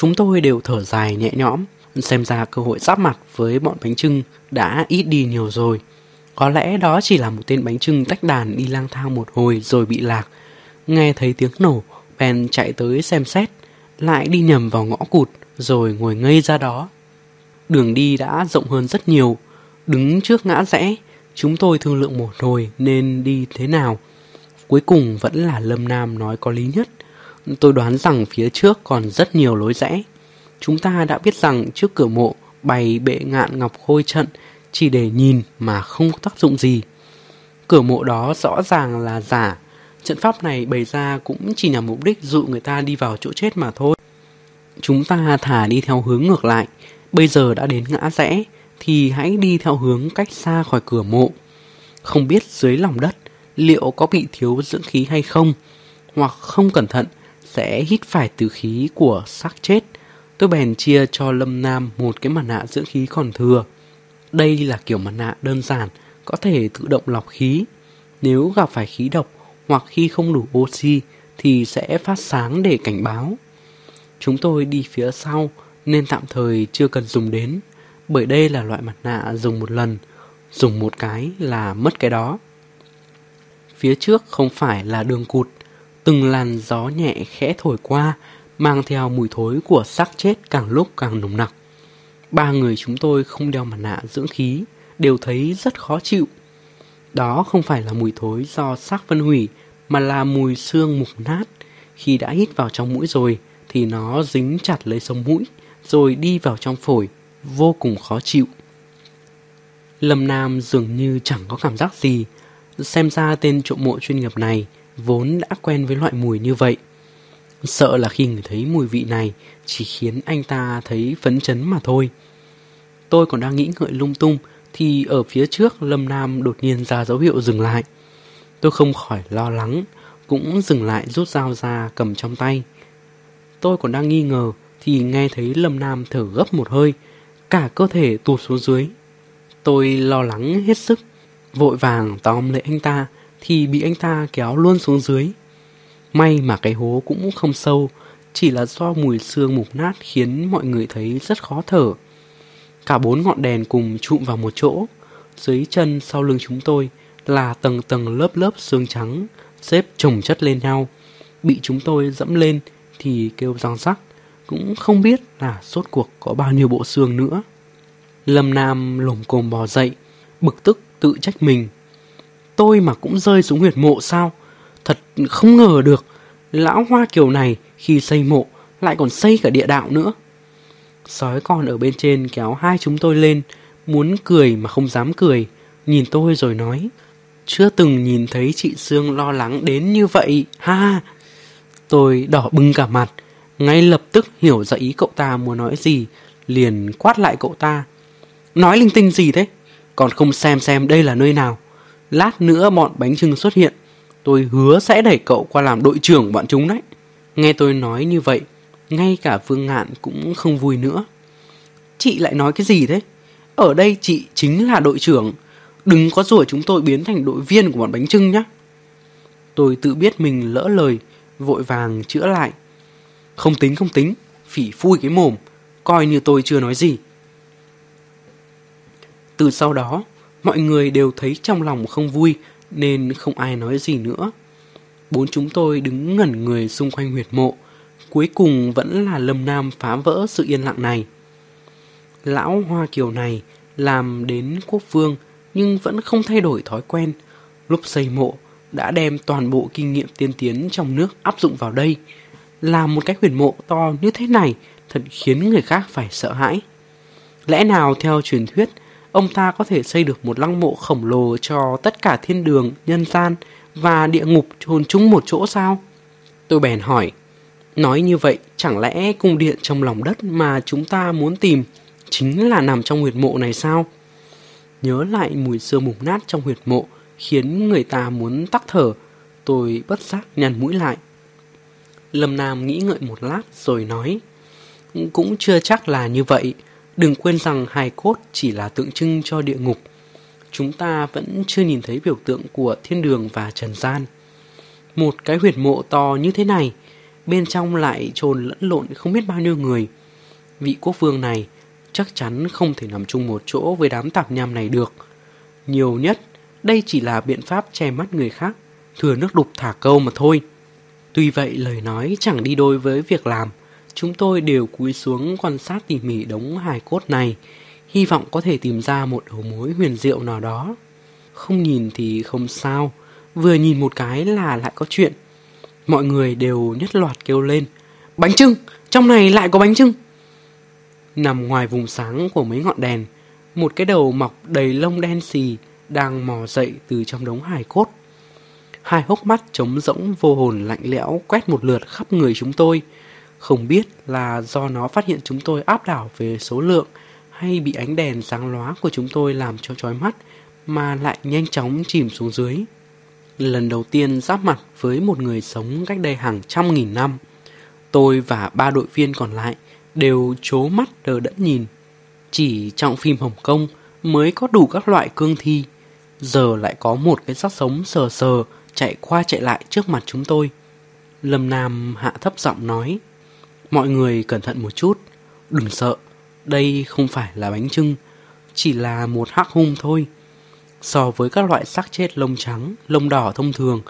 Chúng tôi đều thở dài nhẹ nhõm, xem ra cơ hội giáp mặt với bọn bánh trưng đã ít đi nhiều rồi. Có lẽ đó chỉ là một tên bánh trưng tách đàn đi lang thang một hồi rồi bị lạc. Nghe thấy tiếng nổ, bèn chạy tới xem xét, lại đi nhầm vào ngõ cụt rồi ngồi ngây ra đó. Đường đi đã rộng hơn rất nhiều, đứng trước ngã rẽ, chúng tôi thương lượng một hồi nên đi thế nào. Cuối cùng vẫn là Lâm Nam nói có lý nhất. Tôi đoán rằng phía trước còn rất nhiều lối rẽ. Chúng ta đã biết rằng trước cửa mộ bày bệ ngạn ngọc khôi trận chỉ để nhìn mà không có tác dụng gì. Cửa mộ đó rõ ràng là giả. Trận pháp này bày ra cũng chỉ nhằm mục đích dụ người ta đi vào chỗ chết mà thôi. Chúng ta thả đi theo hướng ngược lại. Bây giờ đã đến ngã rẽ thì hãy đi theo hướng cách xa khỏi cửa mộ. Không biết dưới lòng đất liệu có bị thiếu dưỡng khí hay không, hoặc không cẩn thận sẽ hít phải từ khí của xác chết. Tôi bèn chia cho Lâm Nam một cái mặt nạ dưỡng khí còn thừa. Đây là kiểu mặt nạ đơn giản, có thể tự động lọc khí. Nếu gặp phải khí độc hoặc khi không đủ oxy thì sẽ phát sáng để cảnh báo. Chúng tôi đi phía sau nên tạm thời chưa cần dùng đến, bởi đây là loại mặt nạ dùng một lần, dùng một cái là mất cái đó. Phía trước không phải là đường cụt, từng làn gió nhẹ khẽ thổi qua, mang theo mùi thối của xác chết càng lúc càng nồng nặc. Ba người chúng tôi không đeo mặt nạ dưỡng khí, đều thấy rất khó chịu. Đó không phải là mùi thối do xác phân hủy, mà là mùi xương mục nát. Khi đã hít vào trong mũi rồi, thì nó dính chặt lấy sống mũi, rồi đi vào trong phổi, vô cùng khó chịu. Lâm Nam dường như chẳng có cảm giác gì, xem ra tên trộm mộ chuyên nghiệp này vốn đã quen với loại mùi như vậy. Sợ là khi người thấy mùi vị này chỉ khiến anh ta thấy phấn chấn mà thôi. Tôi còn đang nghĩ ngợi lung tung thì ở phía trước Lâm Nam đột nhiên ra dấu hiệu dừng lại. Tôi không khỏi lo lắng, cũng dừng lại rút dao ra cầm trong tay. Tôi còn đang nghi ngờ thì nghe thấy Lâm Nam thở gấp một hơi, cả cơ thể tụt xuống dưới. Tôi lo lắng hết sức, vội vàng tóm lấy anh ta thì bị anh ta kéo luôn xuống dưới. May mà cái hố cũng không sâu, chỉ là do mùi xương mục nát khiến mọi người thấy rất khó thở. Cả bốn ngọn đèn cùng trụm vào một chỗ, dưới chân sau lưng chúng tôi là tầng tầng lớp lớp xương trắng xếp chồng chất lên nhau. Bị chúng tôi dẫm lên thì kêu răng rắc, cũng không biết là sốt cuộc có bao nhiêu bộ xương nữa. Lâm Nam lồm cồm bò dậy, bực tức tự trách mình. Tôi mà cũng rơi xuống huyệt mộ sao? Thật không ngờ được, lão hoa kiều này khi xây mộ lại còn xây cả địa đạo nữa. Sói con ở bên trên kéo hai chúng tôi lên, muốn cười mà không dám cười, nhìn tôi rồi nói, chưa từng nhìn thấy chị Sương lo lắng đến như vậy, ha. Tôi đỏ bừng cả mặt, ngay lập tức hiểu ra ý cậu ta muốn nói gì, liền quát lại cậu ta. Nói linh tinh gì thế? Còn không xem xem đây là nơi nào. Lát nữa bọn bánh trưng xuất hiện, tôi hứa sẽ đẩy cậu qua làm đội trưởng bọn chúng đấy. Nghe tôi nói như vậy, ngay cả Vương Ngạn cũng không vui nữa. Chị lại nói cái gì thế? Ở đây chị chính là đội trưởng. Đừng có rủa chúng tôi biến thành đội viên của bọn bánh trưng nhé. Tôi tự biết mình lỡ lời, vội vàng chữa lại. Không tính không tính, phỉ phui cái mồm, coi như tôi chưa nói gì. Từ sau đó, mọi người đều thấy trong lòng không vui nên không ai nói gì nữa. Bốn chúng tôi đứng ngẩn người xung quanh huyệt mộ, cuối cùng vẫn là Lâm Nam phá vỡ sự yên lặng này. Lão Hoa Kiều này làm đến quốc vương nhưng vẫn không thay đổi thói quen. Lúc xây mộ đã đem toàn bộ kinh nghiệm tiên tiến trong nước áp dụng vào đây. Làm một cái huyền mộ to như thế này thật khiến người khác phải sợ hãi. Lẽ nào theo truyền thuyết, ông ta có thể xây được một lăng mộ khổng lồ cho tất cả thiên đường, nhân gian và địa ngục chôn chung một chỗ sao? Tôi bèn hỏi, nói như vậy chẳng lẽ cung điện trong lòng đất mà chúng ta muốn tìm chính là nằm trong huyệt mộ này sao? Nhớ lại mùi xương mục nát trong huyệt mộ khiến người ta muốn tắc thở, tôi bất giác nhăn mũi lại. Lâm Nam nghĩ ngợi một lát rồi nói, cũng chưa chắc là như vậy, đừng quên rằng hài cốt chỉ là tượng trưng cho địa ngục. Chúng ta vẫn chưa nhìn thấy biểu tượng của thiên đường và trần gian. Một cái huyệt mộ to như thế này, bên trong lại trồn lẫn lộn không biết bao nhiêu người. Vị quốc vương này chắc chắn không thể nằm chung một chỗ với đám tạp nham này được. Nhiều nhất, đây chỉ là biện pháp che mắt người khác, thừa nước đục thả câu mà thôi. Tuy vậy lời nói chẳng đi đôi với việc làm, chúng tôi đều cúi xuống quan sát tỉ mỉ đống hài cốt này, hy vọng có thể tìm ra một đầu mối huyền diệu nào đó. Không nhìn thì không sao, vừa nhìn một cái là lại có chuyện. Mọi người đều nhất loạt kêu lên, bánh trưng, trong này lại có bánh trưng. Nằm ngoài vùng sáng của mấy ngọn đèn, một cái đầu mọc đầy lông đen xì đang mò dậy từ trong đống hài cốt. Hai hốc mắt trống rỗng vô hồn lạnh lẽo quét một lượt khắp người chúng tôi. Không biết là do nó phát hiện chúng tôi áp đảo về số lượng hay bị ánh đèn sáng lóa của chúng tôi làm cho chói mắt mà lại nhanh chóng chìm xuống dưới. Lần đầu tiên giáp mặt với một người sống cách đây hàng trăm nghìn năm, tôi và ba đội viên còn lại đều chố mắt đờ đẫn nhìn. Chỉ trong phim Hồng Kông mới có đủ các loại cương thi, giờ lại có một cái xác sống sờ sờ chạy qua chạy lại trước mặt chúng tôi. Lâm Nam hạ thấp giọng nói, mọi người cẩn thận một chút, đừng sợ, đây không phải là bánh trưng, chỉ là một hắc hung thôi. So với các loại xác chết lông trắng, lông đỏ thông thường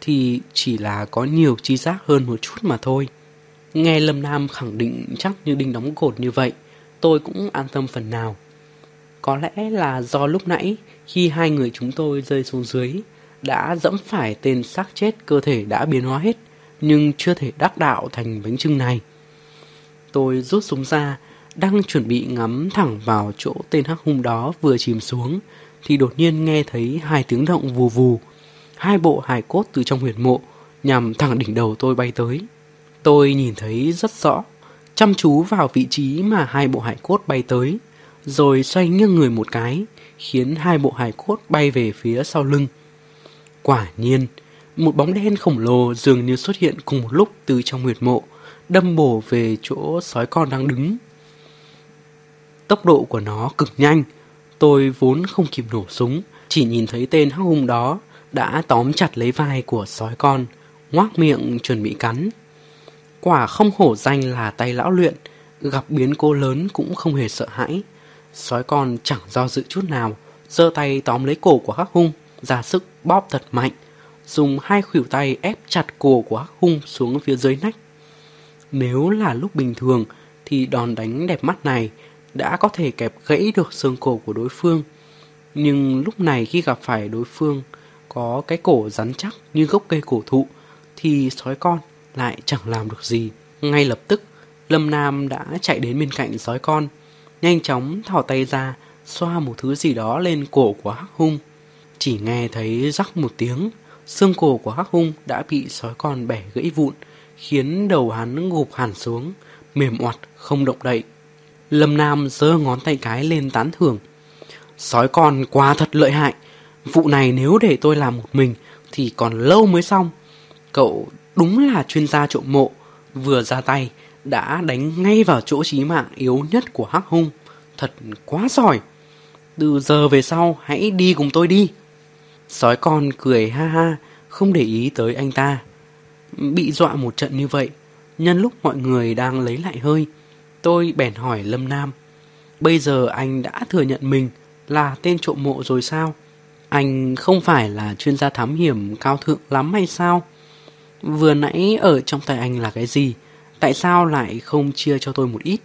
thì chỉ là có nhiều chi giác hơn một chút mà thôi. Nghe Lâm Nam khẳng định chắc như đinh đóng cột như vậy, tôi cũng an tâm phần nào. Có lẽ là do lúc nãy khi hai người chúng tôi rơi xuống dưới đã dẫm phải tên xác chết cơ thể đã biến hóa hết nhưng chưa thể đắc đạo thành bánh trưng này. Tôi rút súng ra, đang chuẩn bị ngắm thẳng vào chỗ tên hắc hung đó vừa chìm xuống thì đột nhiên nghe thấy hai tiếng động vù vù. Hai bộ hài cốt từ trong huyệt mộ nhằm thẳng đỉnh đầu tôi bay tới. Tôi nhìn thấy rất rõ, chăm chú vào vị trí mà hai bộ hải cốt bay tới, rồi xoay nghiêng người một cái, khiến hai bộ hải cốt bay về phía sau lưng. Quả nhiên, một bóng đen khổng lồ dường như xuất hiện cùng một lúc từ trong huyệt mộ, đâm bổ về chỗ sói con đang đứng. Tốc độ của nó cực nhanh, tôi vốn không kịp nổ súng, chỉ nhìn thấy tên hắc hùng đó đã tóm chặt lấy vai của sói con, ngoác miệng chuẩn bị cắn. Quả không hổ danh là tay lão luyện, gặp biến cố lớn cũng không hề sợ hãi. Sói con chẳng do dự chút nào, giơ tay tóm lấy cổ của hắc hung, ra sức bóp thật mạnh, dùng hai khuỷu tay ép chặt cổ của hắc hung xuống phía dưới nách. Nếu là lúc bình thường thì đòn đánh đẹp mắt này đã có thể kẹp gãy được xương cổ của đối phương. Nhưng lúc này khi gặp phải đối phương có cái cổ rắn chắc như gốc cây cổ thụ thì sói con lại chẳng làm được gì. Ngay lập tức, Lâm Nam đã chạy đến bên cạnh sói con, nhanh chóng thỏ tay ra, xoa một thứ gì đó lên cổ của Hắc Hung. Chỉ nghe thấy rắc một tiếng, xương cổ của Hắc Hung đã bị sói con bẻ gãy vụn, khiến đầu hắn gục hẳn xuống, mềm oặt không động đậy. Lâm Nam giơ ngón tay cái lên tán thưởng. Sói con quá thật lợi hại, vụ này nếu để tôi làm một mình thì còn lâu mới xong. Cậu đúng là chuyên gia trộm mộ, vừa ra tay đã đánh ngay vào chỗ chí mạng yếu nhất của Hắc Hung. Thật quá giỏi. Từ giờ về sau hãy đi cùng tôi đi. Sói con cười ha ha, không để ý tới anh ta. Bị dọa một trận như vậy, nhân lúc mọi người đang lấy lại hơi, tôi bèn hỏi Lâm Nam. Bây giờ anh đã thừa nhận mình là tên trộm mộ rồi sao? Anh không phải là chuyên gia thám hiểm cao thượng lắm hay sao? Vừa nãy ở trong tay anh là cái gì? Tại sao lại không chia cho tôi một ít?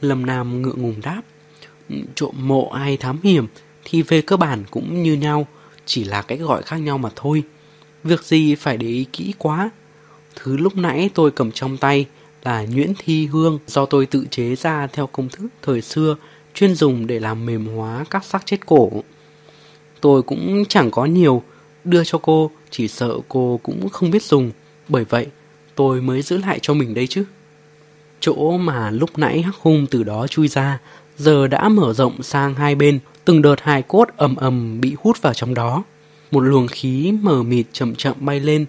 Lâm Nam ngượng ngùng đáp. Trộm mộ hay thám hiểm thì về cơ bản cũng như nhau, chỉ là cách gọi khác nhau mà thôi. Việc gì phải để ý kỹ quá. Thứ lúc nãy tôi cầm trong tay là nhuyễn thi hương do tôi tự chế ra theo công thức thời xưa chuyên dùng để làm mềm hóa các xác chết cổ. Tôi cũng chẳng có nhiều, đưa cho cô, chỉ sợ cô cũng không biết dùng, bởi vậy tôi mới giữ lại cho mình đây chứ. Chỗ mà lúc nãy hắc hung từ đó chui ra, giờ đã mở rộng sang hai bên, từng đợt hài cốt ầm ầm bị hút vào trong đó. Một luồng khí mờ mịt chậm chậm bay lên,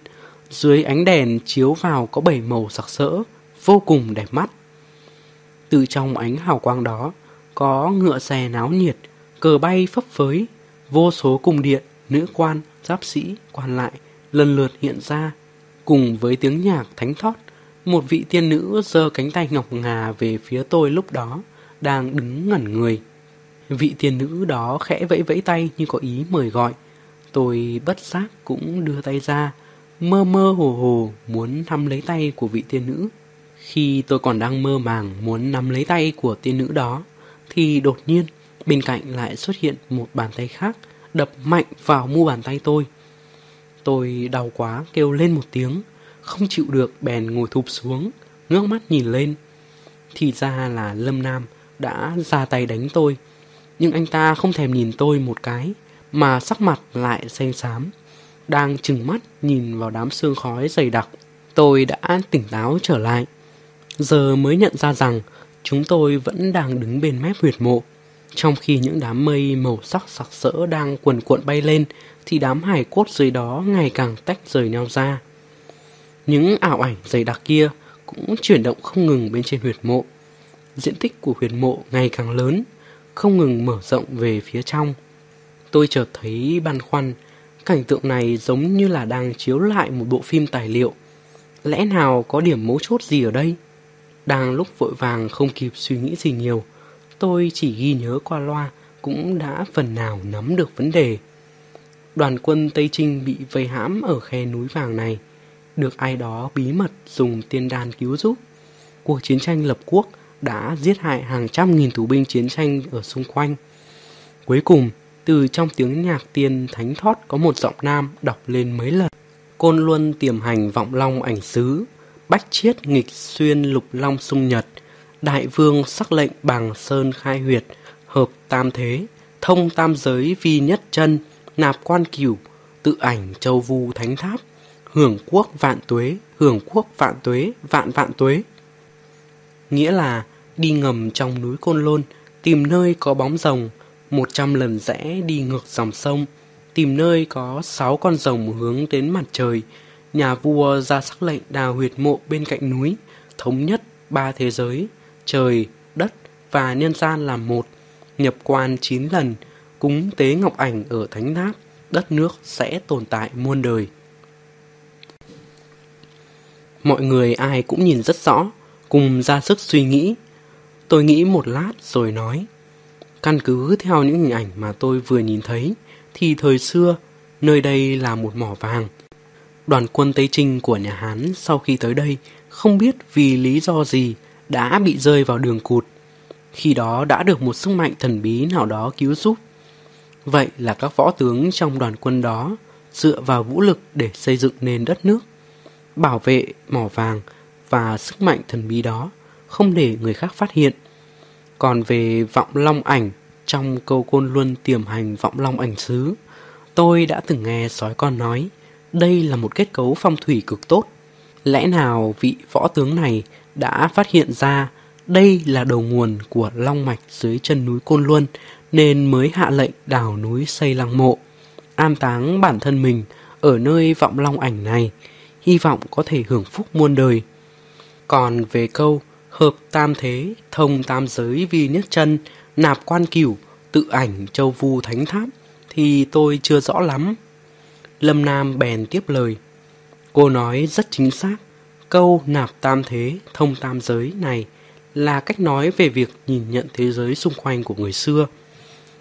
dưới ánh đèn chiếu vào có bảy màu sặc sỡ, vô cùng đẹp mắt. Từ trong ánh hào quang đó, có ngựa xe náo nhiệt, cờ bay phấp phới, vô số cung điện, nữ quan, giáp sĩ, quan lại lần lượt hiện ra, cùng với tiếng nhạc thánh thót, một vị tiên nữ giơ cánh tay ngọc ngà về phía tôi lúc đó, đang đứng ngẩn người. Vị tiên nữ đó khẽ vẫy vẫy tay như có ý mời gọi. Tôi bất giác cũng đưa tay ra, mơ mơ hồ hồ muốn nắm lấy tay của vị tiên nữ. Khi tôi còn đang mơ màng muốn nắm lấy tay của tiên nữ đó, thì đột nhiên bên cạnh lại xuất hiện một bàn tay khác đập mạnh vào mu bàn tay tôi. Tôi đau quá kêu lên một tiếng, không chịu được bèn ngồi thụp xuống, ngước mắt nhìn lên. Thì ra là Lâm Nam đã ra tay đánh tôi, nhưng anh ta không thèm nhìn tôi một cái, mà sắc mặt lại xanh xám, đang chừng mắt nhìn vào đám sương khói dày đặc. Tôi đã tỉnh táo trở lại, giờ mới nhận ra rằng chúng tôi vẫn đang đứng bên mép huyệt mộ. Trong khi những đám mây màu sắc sặc sỡ đang cuồn cuộn bay lên, thì đám hải cốt dưới đó ngày càng tách rời nhau ra. Những ảo ảnh dày đặc kia cũng chuyển động không ngừng bên trên huyệt mộ. Diện tích của huyệt mộ ngày càng lớn, không ngừng mở rộng về phía trong. Tôi chợt thấy băn khoăn, cảnh tượng này giống như là đang chiếu lại một bộ phim tài liệu. Lẽ nào có điểm mấu chốt gì ở đây? Đang lúc vội vàng không kịp suy nghĩ gì nhiều, tôi chỉ ghi nhớ qua loa cũng đã phần nào nắm được vấn đề. Đoàn quân Tây Trinh bị vây hãm ở khe núi vàng này, được ai đó bí mật dùng tiên đan cứu giúp. Cuộc chiến tranh lập quốc đã giết hại hàng trăm nghìn tù binh chiến tranh ở xung quanh. Cuối cùng, từ trong tiếng nhạc tiên thánh thót có một giọng nam đọc lên mấy lần. Côn Luân tiềm hành vọng long ảnh sứ, bách chiết nghịch xuyên lục long sung nhật, đại vương sắc lệnh bằng sơn khai huyệt, hợp tam thế, thông tam giới vi nhất chân, nạp quan cửu, tự ảnh châu vu thánh tháp, hưởng quốc vạn tuế, hưởng quốc vạn tuế, vạn vạn tuế. Nghĩa là đi ngầm trong núi Côn Lôn, tìm nơi có bóng rồng, một trăm lần rẽ đi ngược dòng sông, tìm nơi có sáu con rồng hướng đến mặt trời. Nhà vua ra sắc lệnh đào huyệt mộ bên cạnh núi, thống nhất ba thế giới, trời, đất và nhân gian làm một, nhập quan chín lần, cúng tế ngọc ảnh ở thánh tháp, đất nước sẽ tồn tại muôn đời. Mọi người ai cũng nhìn rất rõ, cùng ra sức suy nghĩ. Tôi nghĩ một lát rồi nói, căn cứ theo những hình ảnh mà tôi vừa nhìn thấy, thì thời xưa, nơi đây là một mỏ vàng. Đoàn quân Tây Trinh của nhà Hán sau khi tới đây, không biết vì lý do gì đã bị rơi vào đường cụt. Khi đó đã được một sức mạnh thần bí nào đó cứu giúp. Vậy là các võ tướng trong đoàn quân đó dựa vào vũ lực để xây dựng nền đất nước, bảo vệ mỏ vàng và sức mạnh thần bí đó không để người khác phát hiện. Còn về vọng long ảnh trong câu côn luân tiềm hành vọng long ảnh xứ, tôi đã từng nghe sói con nói, đây là một kết cấu phong thủy cực tốt. Lẽ nào vị võ tướng này đã phát hiện ra đây là đầu nguồn của long mạch dưới chân núi Côn Luân nên mới hạ lệnh đào núi xây lăng mộ, an táng bản thân mình ở nơi vọng long ảnh này, hy vọng có thể hưởng phúc muôn đời. Còn về câu hợp tam thế, thông tam giới vì nhất chân, nạp quan cửu, tự ảnh châu vu thánh tháp thì tôi chưa rõ lắm. Lâm Nam bèn tiếp lời. Cô nói rất chính xác, câu nạp tam thế, thông tam giới này là cách nói về việc nhìn nhận thế giới xung quanh của người xưa.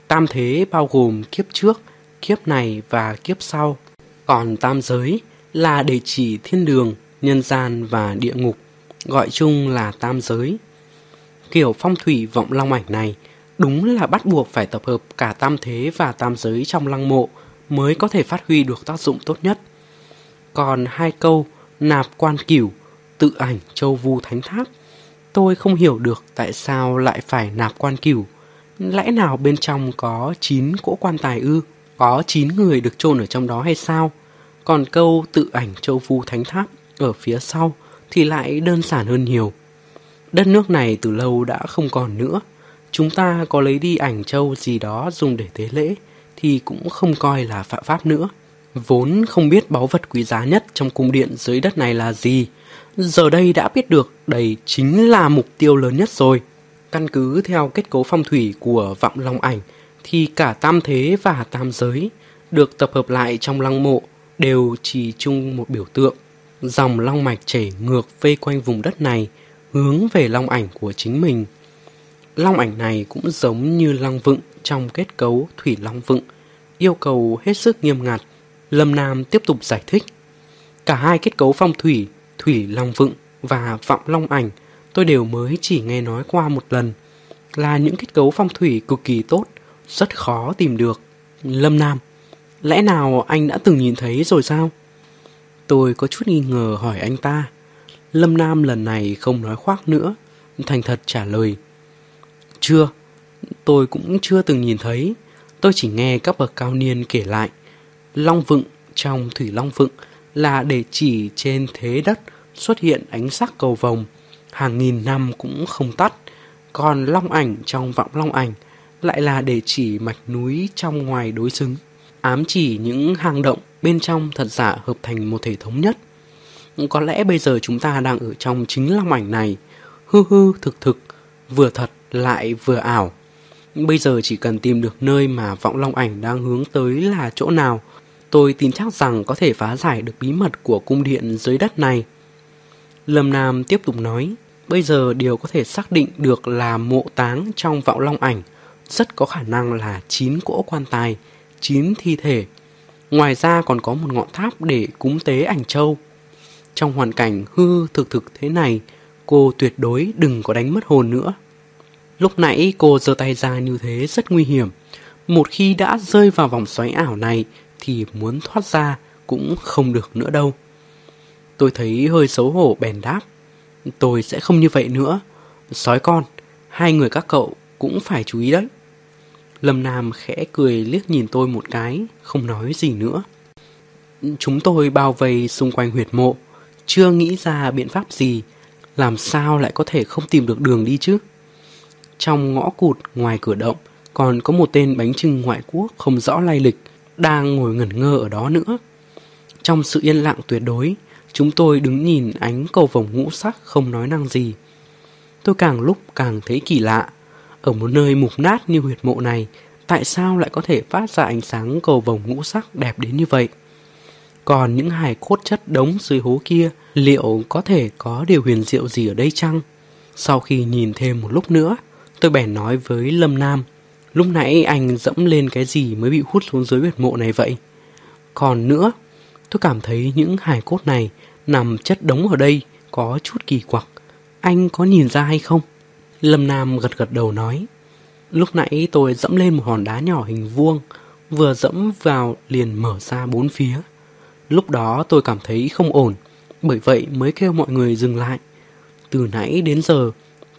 Tam thế bao gồm kiếp trước, kiếp này và kiếp sau. Còn tam giới là để chỉ thiên đường, nhân gian và địa ngục, gọi chung là tam giới. Kiểu phong thủy vọng long ảnh này đúng là bắt buộc phải tập hợp cả tam thế và tam giới trong lăng mộ mới có thể phát huy được tác dụng tốt nhất. Còn hai câu nạp quan cửu, tự ảnh châu vu thánh tháp, tôi không hiểu được tại sao lại phải nạp quan cửu. Lẽ nào bên trong có 9 cỗ quan tài ư? Có 9 người được chôn ở trong đó hay sao? Còn câu tự ảnh châu vu thánh tháp ở phía sau thì lại đơn giản hơn nhiều. Đất nước này từ lâu đã không còn nữa. Chúng ta có lấy đi ảnh châu gì đó dùng để tế lễ thì cũng không coi là phạm pháp nữa. Vốn không biết báu vật quý giá nhất trong cung điện dưới đất này là gì. Giờ đây đã biết được đây chính là mục tiêu lớn nhất rồi. Căn cứ theo kết cấu phong thủy của vọng long ảnh thì cả tam thế và tam giới được tập hợp lại trong lăng mộ đều chỉ chung một biểu tượng. Dòng long mạch chảy ngược vây quanh vùng đất này hướng về long ảnh của chính mình. Long ảnh này cũng giống như long vựng trong kết cấu thủy long vựng, yêu cầu hết sức nghiêm ngặt. Lâm Nam tiếp tục giải thích. Cả hai kết cấu phong thủy, thủy long vựng và vọng long ảnh tôi đều mới chỉ nghe nói qua một lần. Là những kết cấu phong thủy cực kỳ tốt, rất khó tìm được. Lâm Nam, lẽ nào anh đã từng nhìn thấy rồi sao? Tôi có chút nghi ngờ hỏi anh ta. Lâm Nam lần này không nói khoác nữa, thành thật trả lời. Chưa, tôi cũng chưa từng nhìn thấy, tôi chỉ nghe các bậc cao niên kể lại. Long vựng trong thủy long vựng là để chỉ trên thế đất xuất hiện ánh sắc cầu vồng, hàng nghìn năm cũng không tắt. Còn long ảnh trong vọng long ảnh lại là để chỉ mạch núi trong ngoài đối xứng, ám chỉ những hang động bên trong thật giả hợp thành một thể thống nhất. Có lẽ bây giờ chúng ta đang ở trong chính long ảnh này, hư hư thực thực, vừa thật lại vừa ảo. Bây giờ chỉ cần tìm được nơi mà vọng long ảnh đang hướng tới là chỗ nào, tôi tin chắc rằng có thể phá giải được bí mật của cung điện dưới đất này. Lâm Nam tiếp tục nói, bây giờ điều có thể xác định được là mộ táng trong vọng long ảnh rất có khả năng là 9 cỗ quan tài, 9 thi thể. Ngoài ra còn có một ngọn tháp để cúng tế ảnh châu. Trong hoàn cảnh hư thực thực thế này, cô tuyệt đối đừng có đánh mất hồn nữa. Lúc nãy cô giơ tay ra như thế rất nguy hiểm. Một khi đã rơi vào vòng xoáy ảo này thì muốn thoát ra cũng không được nữa đâu. Tôi thấy hơi xấu hổ bèn đáp. Tôi sẽ không như vậy nữa. Sói con, hai người các cậu cũng phải chú ý đấy. Lâm Nam khẽ cười liếc nhìn tôi một cái, không nói gì nữa. Chúng tôi bao vây xung quanh huyệt mộ, chưa nghĩ ra biện pháp gì, làm sao lại có thể không tìm được đường đi chứ? Trong ngõ cụt ngoài cửa động còn có một tên bánh trưng ngoại quốc không rõ lai lịch đang ngồi ngẩn ngơ ở đó nữa. Trong sự yên lặng tuyệt đối, chúng tôi đứng nhìn ánh cầu vồng ngũ sắc không nói năng gì. Tôi càng lúc càng thấy kỳ lạ. Ở một nơi mục nát như huyệt mộ này, tại sao lại có thể phát ra ánh sáng cầu vồng ngũ sắc đẹp đến như vậy? Còn những hài cốt chất đống dưới hố kia, liệu có thể có điều huyền diệu gì ở đây chăng? Sau khi nhìn thêm một lúc nữa, tôi bèn nói với Lâm Nam, lúc nãy anh dẫm lên cái gì mới bị hút xuống dưới huyệt mộ này vậy? Còn nữa, tôi cảm thấy những hài cốt này nằm chất đống ở đây có chút kỳ quặc. Anh có nhìn ra hay không? Lâm Nam gật gật đầu nói. Lúc nãy tôi dẫm lên một hòn đá nhỏ hình vuông, vừa dẫm vào liền mở ra bốn phía. Lúc đó tôi cảm thấy không ổn, bởi vậy mới kêu mọi người dừng lại. Từ nãy đến giờ,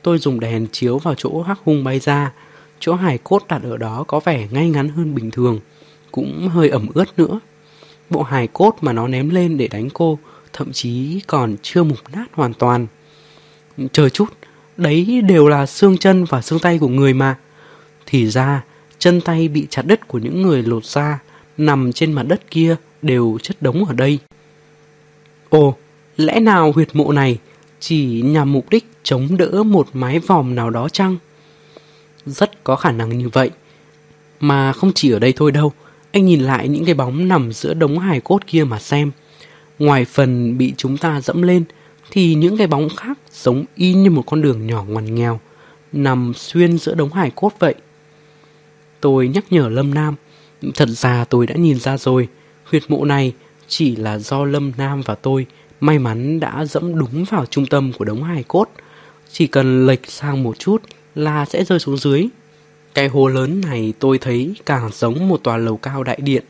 Tôi dùng đèn chiếu vào chỗ hắc hung bay ra. Chỗ hài cốt đặt ở đó có vẻ ngay ngắn hơn bình thường, cũng hơi ẩm ướt nữa. Bộ hài cốt mà nó ném lên để đánh cô thậm chí còn chưa mục nát hoàn toàn. Chờ chút, đấy đều là xương chân và xương tay của người mà. Thì ra, chân tay bị chặt đứt của những người lột ra nằm trên mặt đất kia đều chất đống ở đây. Ồ, lẽ nào huyệt mộ này chỉ nhằm mục đích chống đỡ một mái vòm nào đó chăng? Rất có khả năng như vậy. Mà không chỉ ở đây thôi đâu, anh nhìn lại những cái bóng nằm giữa đống hài cốt kia mà xem. Ngoài phần bị chúng ta dẫm lên, thì những cái bóng khác giống y như một con đường nhỏ ngoằn nghèo, nằm xuyên giữa đống hải cốt vậy. Tôi nhắc nhở Lâm Nam, thật ra tôi đã nhìn ra rồi, huyệt mộ này chỉ là do Lâm Nam và tôi may mắn đã dẫm đúng vào trung tâm của đống hài cốt. Chỉ cần lệch sang một chút là sẽ rơi xuống dưới. Cái hồ lớn này tôi thấy càng giống một tòa lầu cao đại điện,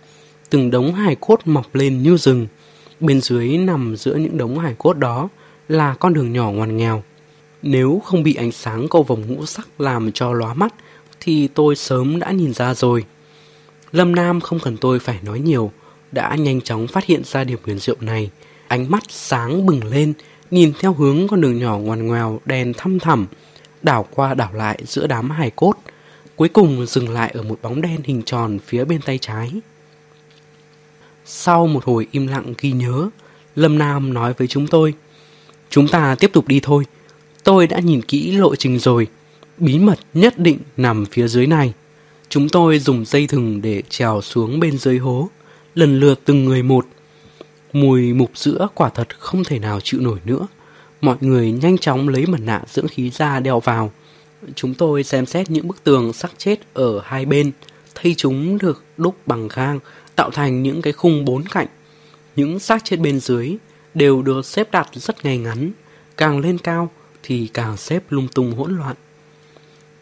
từng đống hài cốt mọc lên như rừng. Bên dưới nằm giữa những đống hài cốt đó là con đường nhỏ ngoằn nghèo. Nếu không bị ánh sáng cầu vòng ngũ sắc làm cho lóa mắt, thì tôi sớm đã nhìn ra rồi. Lâm Nam không cần tôi phải nói nhiều, đã nhanh chóng phát hiện ra điểm huyền diệu này. Ánh mắt sáng bừng lên, nhìn theo hướng con đường nhỏ ngoằn ngoèo đèn thăm thẳm, đảo qua đảo lại giữa đám hài cốt, cuối cùng dừng lại ở một bóng đen hình tròn phía bên tay trái. Sau một hồi im lặng ghi nhớ, Lâm Nam nói với chúng tôi, chúng ta tiếp tục đi thôi, tôi đã nhìn kỹ lộ trình rồi, bí mật nhất định nằm phía dưới này. Chúng tôi dùng dây thừng để trèo xuống bên dưới hố, lần lượt từng người một. Mùi mục giữa quả thật không thể nào chịu nổi nữa. Mọi người nhanh chóng lấy mặt nạ dưỡng khí ra đeo vào. Chúng tôi xem xét những bức tường sắc chết ở hai bên, thấy chúng được đúc bằng gang, tạo thành những cái khung bốn cạnh. Những xác chết bên dưới đều được xếp đặt rất ngay ngắn, càng lên cao thì càng xếp lung tung hỗn loạn.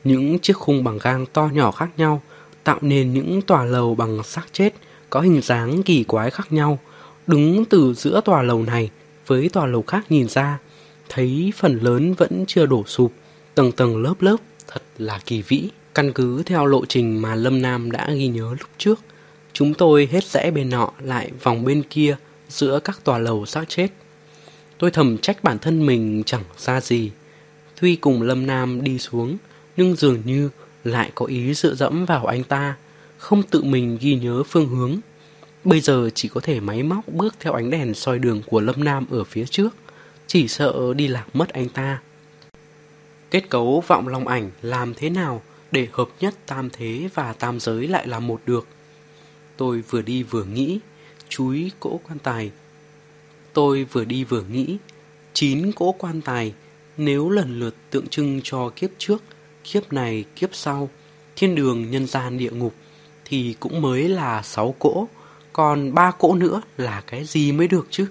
Những chiếc khung bằng gang to nhỏ khác nhau tạo nên những tòa lầu bằng xác chết có hình dáng kỳ quái khác nhau. Đứng từ giữa tòa lầu này với tòa lầu khác nhìn ra, thấy phần lớn vẫn chưa đổ sụp, tầng tầng lớp lớp, thật là kỳ vĩ. Căn cứ theo lộ trình mà Lâm Nam đã ghi nhớ lúc trước, chúng tôi hết rẽ bên nọ lại vòng bên kia giữa các tòa lầu xác chết. Tôi thầm trách bản thân mình chẳng ra gì. Tuy cùng Lâm Nam đi xuống, nhưng dường như lại có ý dựa dẫm vào anh ta, không tự mình ghi nhớ phương hướng. Bây giờ chỉ có thể máy móc bước theo ánh đèn soi đường của Lâm Nam ở phía trước, chỉ sợ đi lạc mất anh ta. Kết cấu vọng long ảnh làm thế nào để hợp nhất tam thế và tam giới lại là một được? Tôi vừa đi vừa nghĩ, chúi cỗ quan tài. Tôi vừa đi vừa nghĩ, chín cỗ quan tài nếu lần lượt tượng trưng cho kiếp trước kiếp này kiếp sau, thiên đường nhân gian địa ngục thì cũng mới là sáu cỗ, còn ba cỗ nữa là cái gì mới được chứ?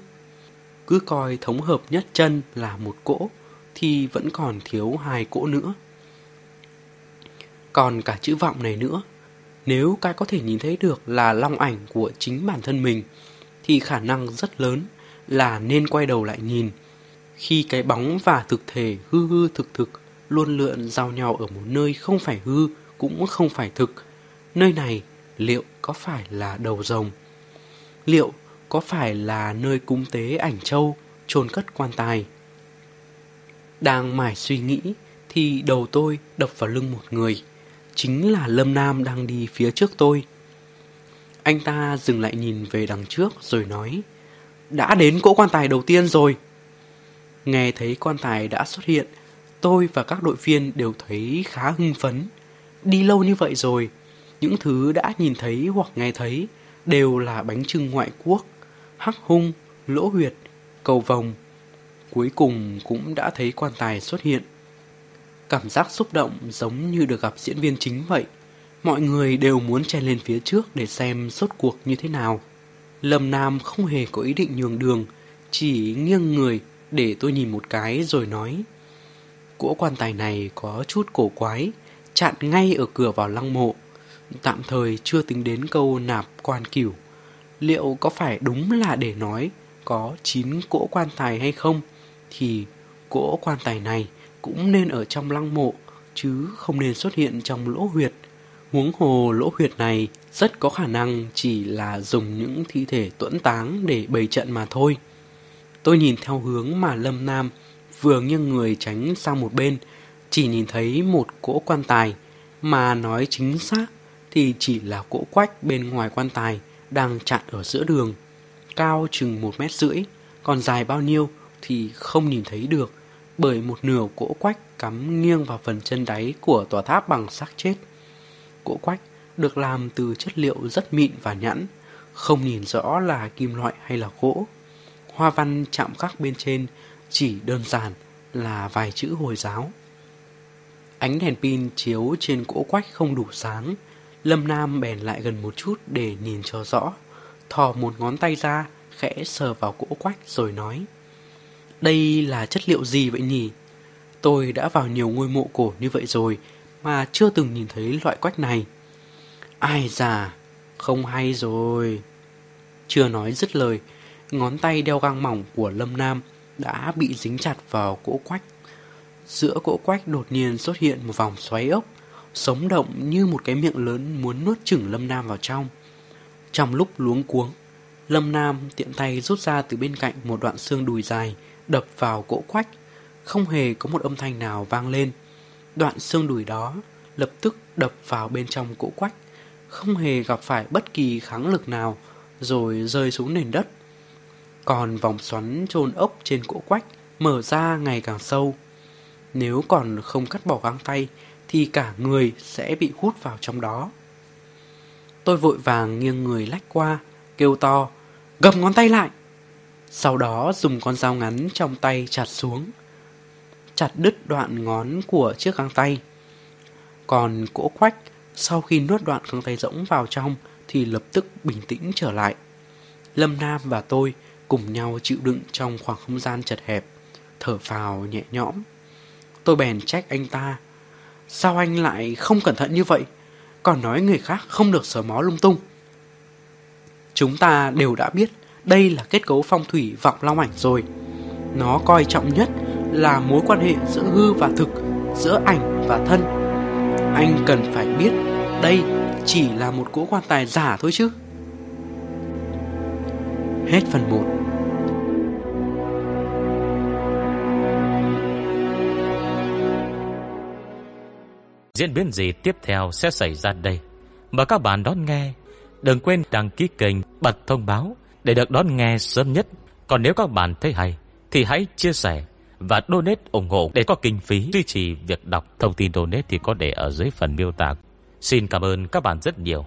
Cứ coi thống hợp nhất chân là một cỗ thì vẫn còn thiếu hai cỗ nữa. Còn cả chữ vọng này nữa, nếu cái có thể nhìn thấy được là long ảnh của chính bản thân mình, thì khả năng rất lớn là nên quay đầu lại nhìn. Khi cái bóng và thực thể hư hư thực thực luôn lượn giao nhau ở một nơi không phải hư cũng không phải thực. Nơi này liệu có phải là đầu rồng? Liệu có phải là nơi cúng tế ảnh châu, chôn cất quan tài? Đang mải suy nghĩ thì đầu tôi đập vào lưng một người. Chính là Lâm Nam đang đi phía trước tôi. Anh ta dừng lại nhìn về đằng trước rồi nói Đã đến cỗ quan tài đầu tiên rồi. Nghe thấy quan tài đã xuất hiện Tôi và các đội viên đều thấy khá hưng phấn. Đi lâu như vậy rồi, những thứ đã nhìn thấy hoặc nghe thấy đều là bánh trưng ngoại quốc, hắc hung, lỗ huyệt, cầu vòng. Cuối cùng cũng đã thấy quan tài xuất hiện. Cảm giác xúc động giống như được gặp diễn viên chính vậy. Mọi người đều muốn chen lên phía trước để xem rốt cuộc như thế nào. Lâm Nam không hề có ý định nhường đường, chỉ nghiêng người để tôi nhìn một cái rồi nói. Cỗ quan tài này có chút cổ quái, chặn ngay ở cửa vào lăng mộ. Tạm thời chưa tính đến câu nạp quan cửu. Liệu có phải đúng là để nói có 9 cỗ quan tài hay không? Thì cỗ quan tài này cũng nên ở trong lăng mộ, chứ không nên xuất hiện trong lỗ huyệt. Huống hồ lỗ huyệt này rất có khả năng chỉ là dùng những thi thể tuẫn táng để bày trận mà thôi. Tôi nhìn theo hướng mà Lâm Nam vừa nghiêng người tránh sang một bên, chỉ nhìn thấy một cỗ quan tài, mà nói chính xác thì chỉ là cỗ quách bên ngoài quan tài đang chặn ở giữa đường, cao chừng một mét rưỡi, còn dài bao nhiêu thì không nhìn thấy được, bởi một nửa cỗ quách cắm nghiêng vào phần chân đáy của tòa tháp bằng xác chết. Cỗ quách được làm từ chất liệu rất mịn và nhẵn, không nhìn rõ là kim loại hay là gỗ. Hoa văn chạm khắc bên trên chỉ đơn giản là vài chữ Hồi giáo. Ánh đèn pin chiếu trên cỗ quách không đủ sáng, Lâm Nam bèn lại gần một chút để nhìn cho rõ, thò một ngón tay ra, khẽ sờ vào cỗ quách rồi nói. Đây là chất liệu gì vậy nhỉ? Tôi đã vào nhiều ngôi mộ cổ như vậy rồi mà chưa từng nhìn thấy loại quách này. Ai già, không hay rồi. Chưa nói dứt lời, ngón tay đeo găng mỏng của Lâm Nam đã bị dính chặt vào cỗ quách. Giữa cỗ quách đột nhiên xuất hiện một vòng xoáy ốc, sống động như một cái miệng lớn muốn nuốt chửng Lâm Nam vào trong. Trong lúc luống cuống, Lâm Nam tiện tay rút ra từ bên cạnh một đoạn xương đùi dài, đập vào cỗ quách. Không hề có một âm thanh nào vang lên. Đoạn xương đùi đó lập tức đập vào bên trong cỗ quách, không hề gặp phải bất kỳ kháng lực nào, rồi rơi xuống nền đất. Còn vòng xoắn trôn ốc trên cỗ quách mở ra ngày càng sâu. Nếu còn không cắt bỏ găng tay thì cả người sẽ bị hút vào trong đó. Tôi vội vàng nghiêng người lách qua, kêu to, gập ngón tay lại. Sau đó dùng con dao ngắn trong tay chặt xuống, chặt đứt đoạn ngón của chiếc găng tay. Còn cỗ quách sau khi nuốt đoạn găng tay rỗng vào trong thì lập tức bình tĩnh trở lại. Lâm Nam và tôi cùng nhau chịu đựng trong khoảng không gian chật hẹp, thở phào nhẹ nhõm. Tôi bèn trách anh ta, sao anh lại không cẩn thận như vậy, còn nói người khác không được sờ mó lung tung. Chúng ta đều đã biết đây là kết cấu phong thủy vọng long ảnh rồi. Nó coi trọng nhất là mối quan hệ giữa hư và thực, giữa ảnh và thân. Anh cần phải biết đây chỉ là một cỗ quan tài giả thôi chứ. Hết phần 1
Diễn biến gì tiếp theo sẽ xảy ra đây Mời các bạn đón nghe Đừng quên đăng ký kênh Bật thông báo để được đón nghe sớm nhất. Còn nếu các bạn thấy hay, Thì hãy chia sẻ Và donate ủng hộ Để có kinh phí duy trì việc đọc. Thông tin donate thì có để ở dưới phần miêu tả. Xin cảm ơn các bạn rất nhiều.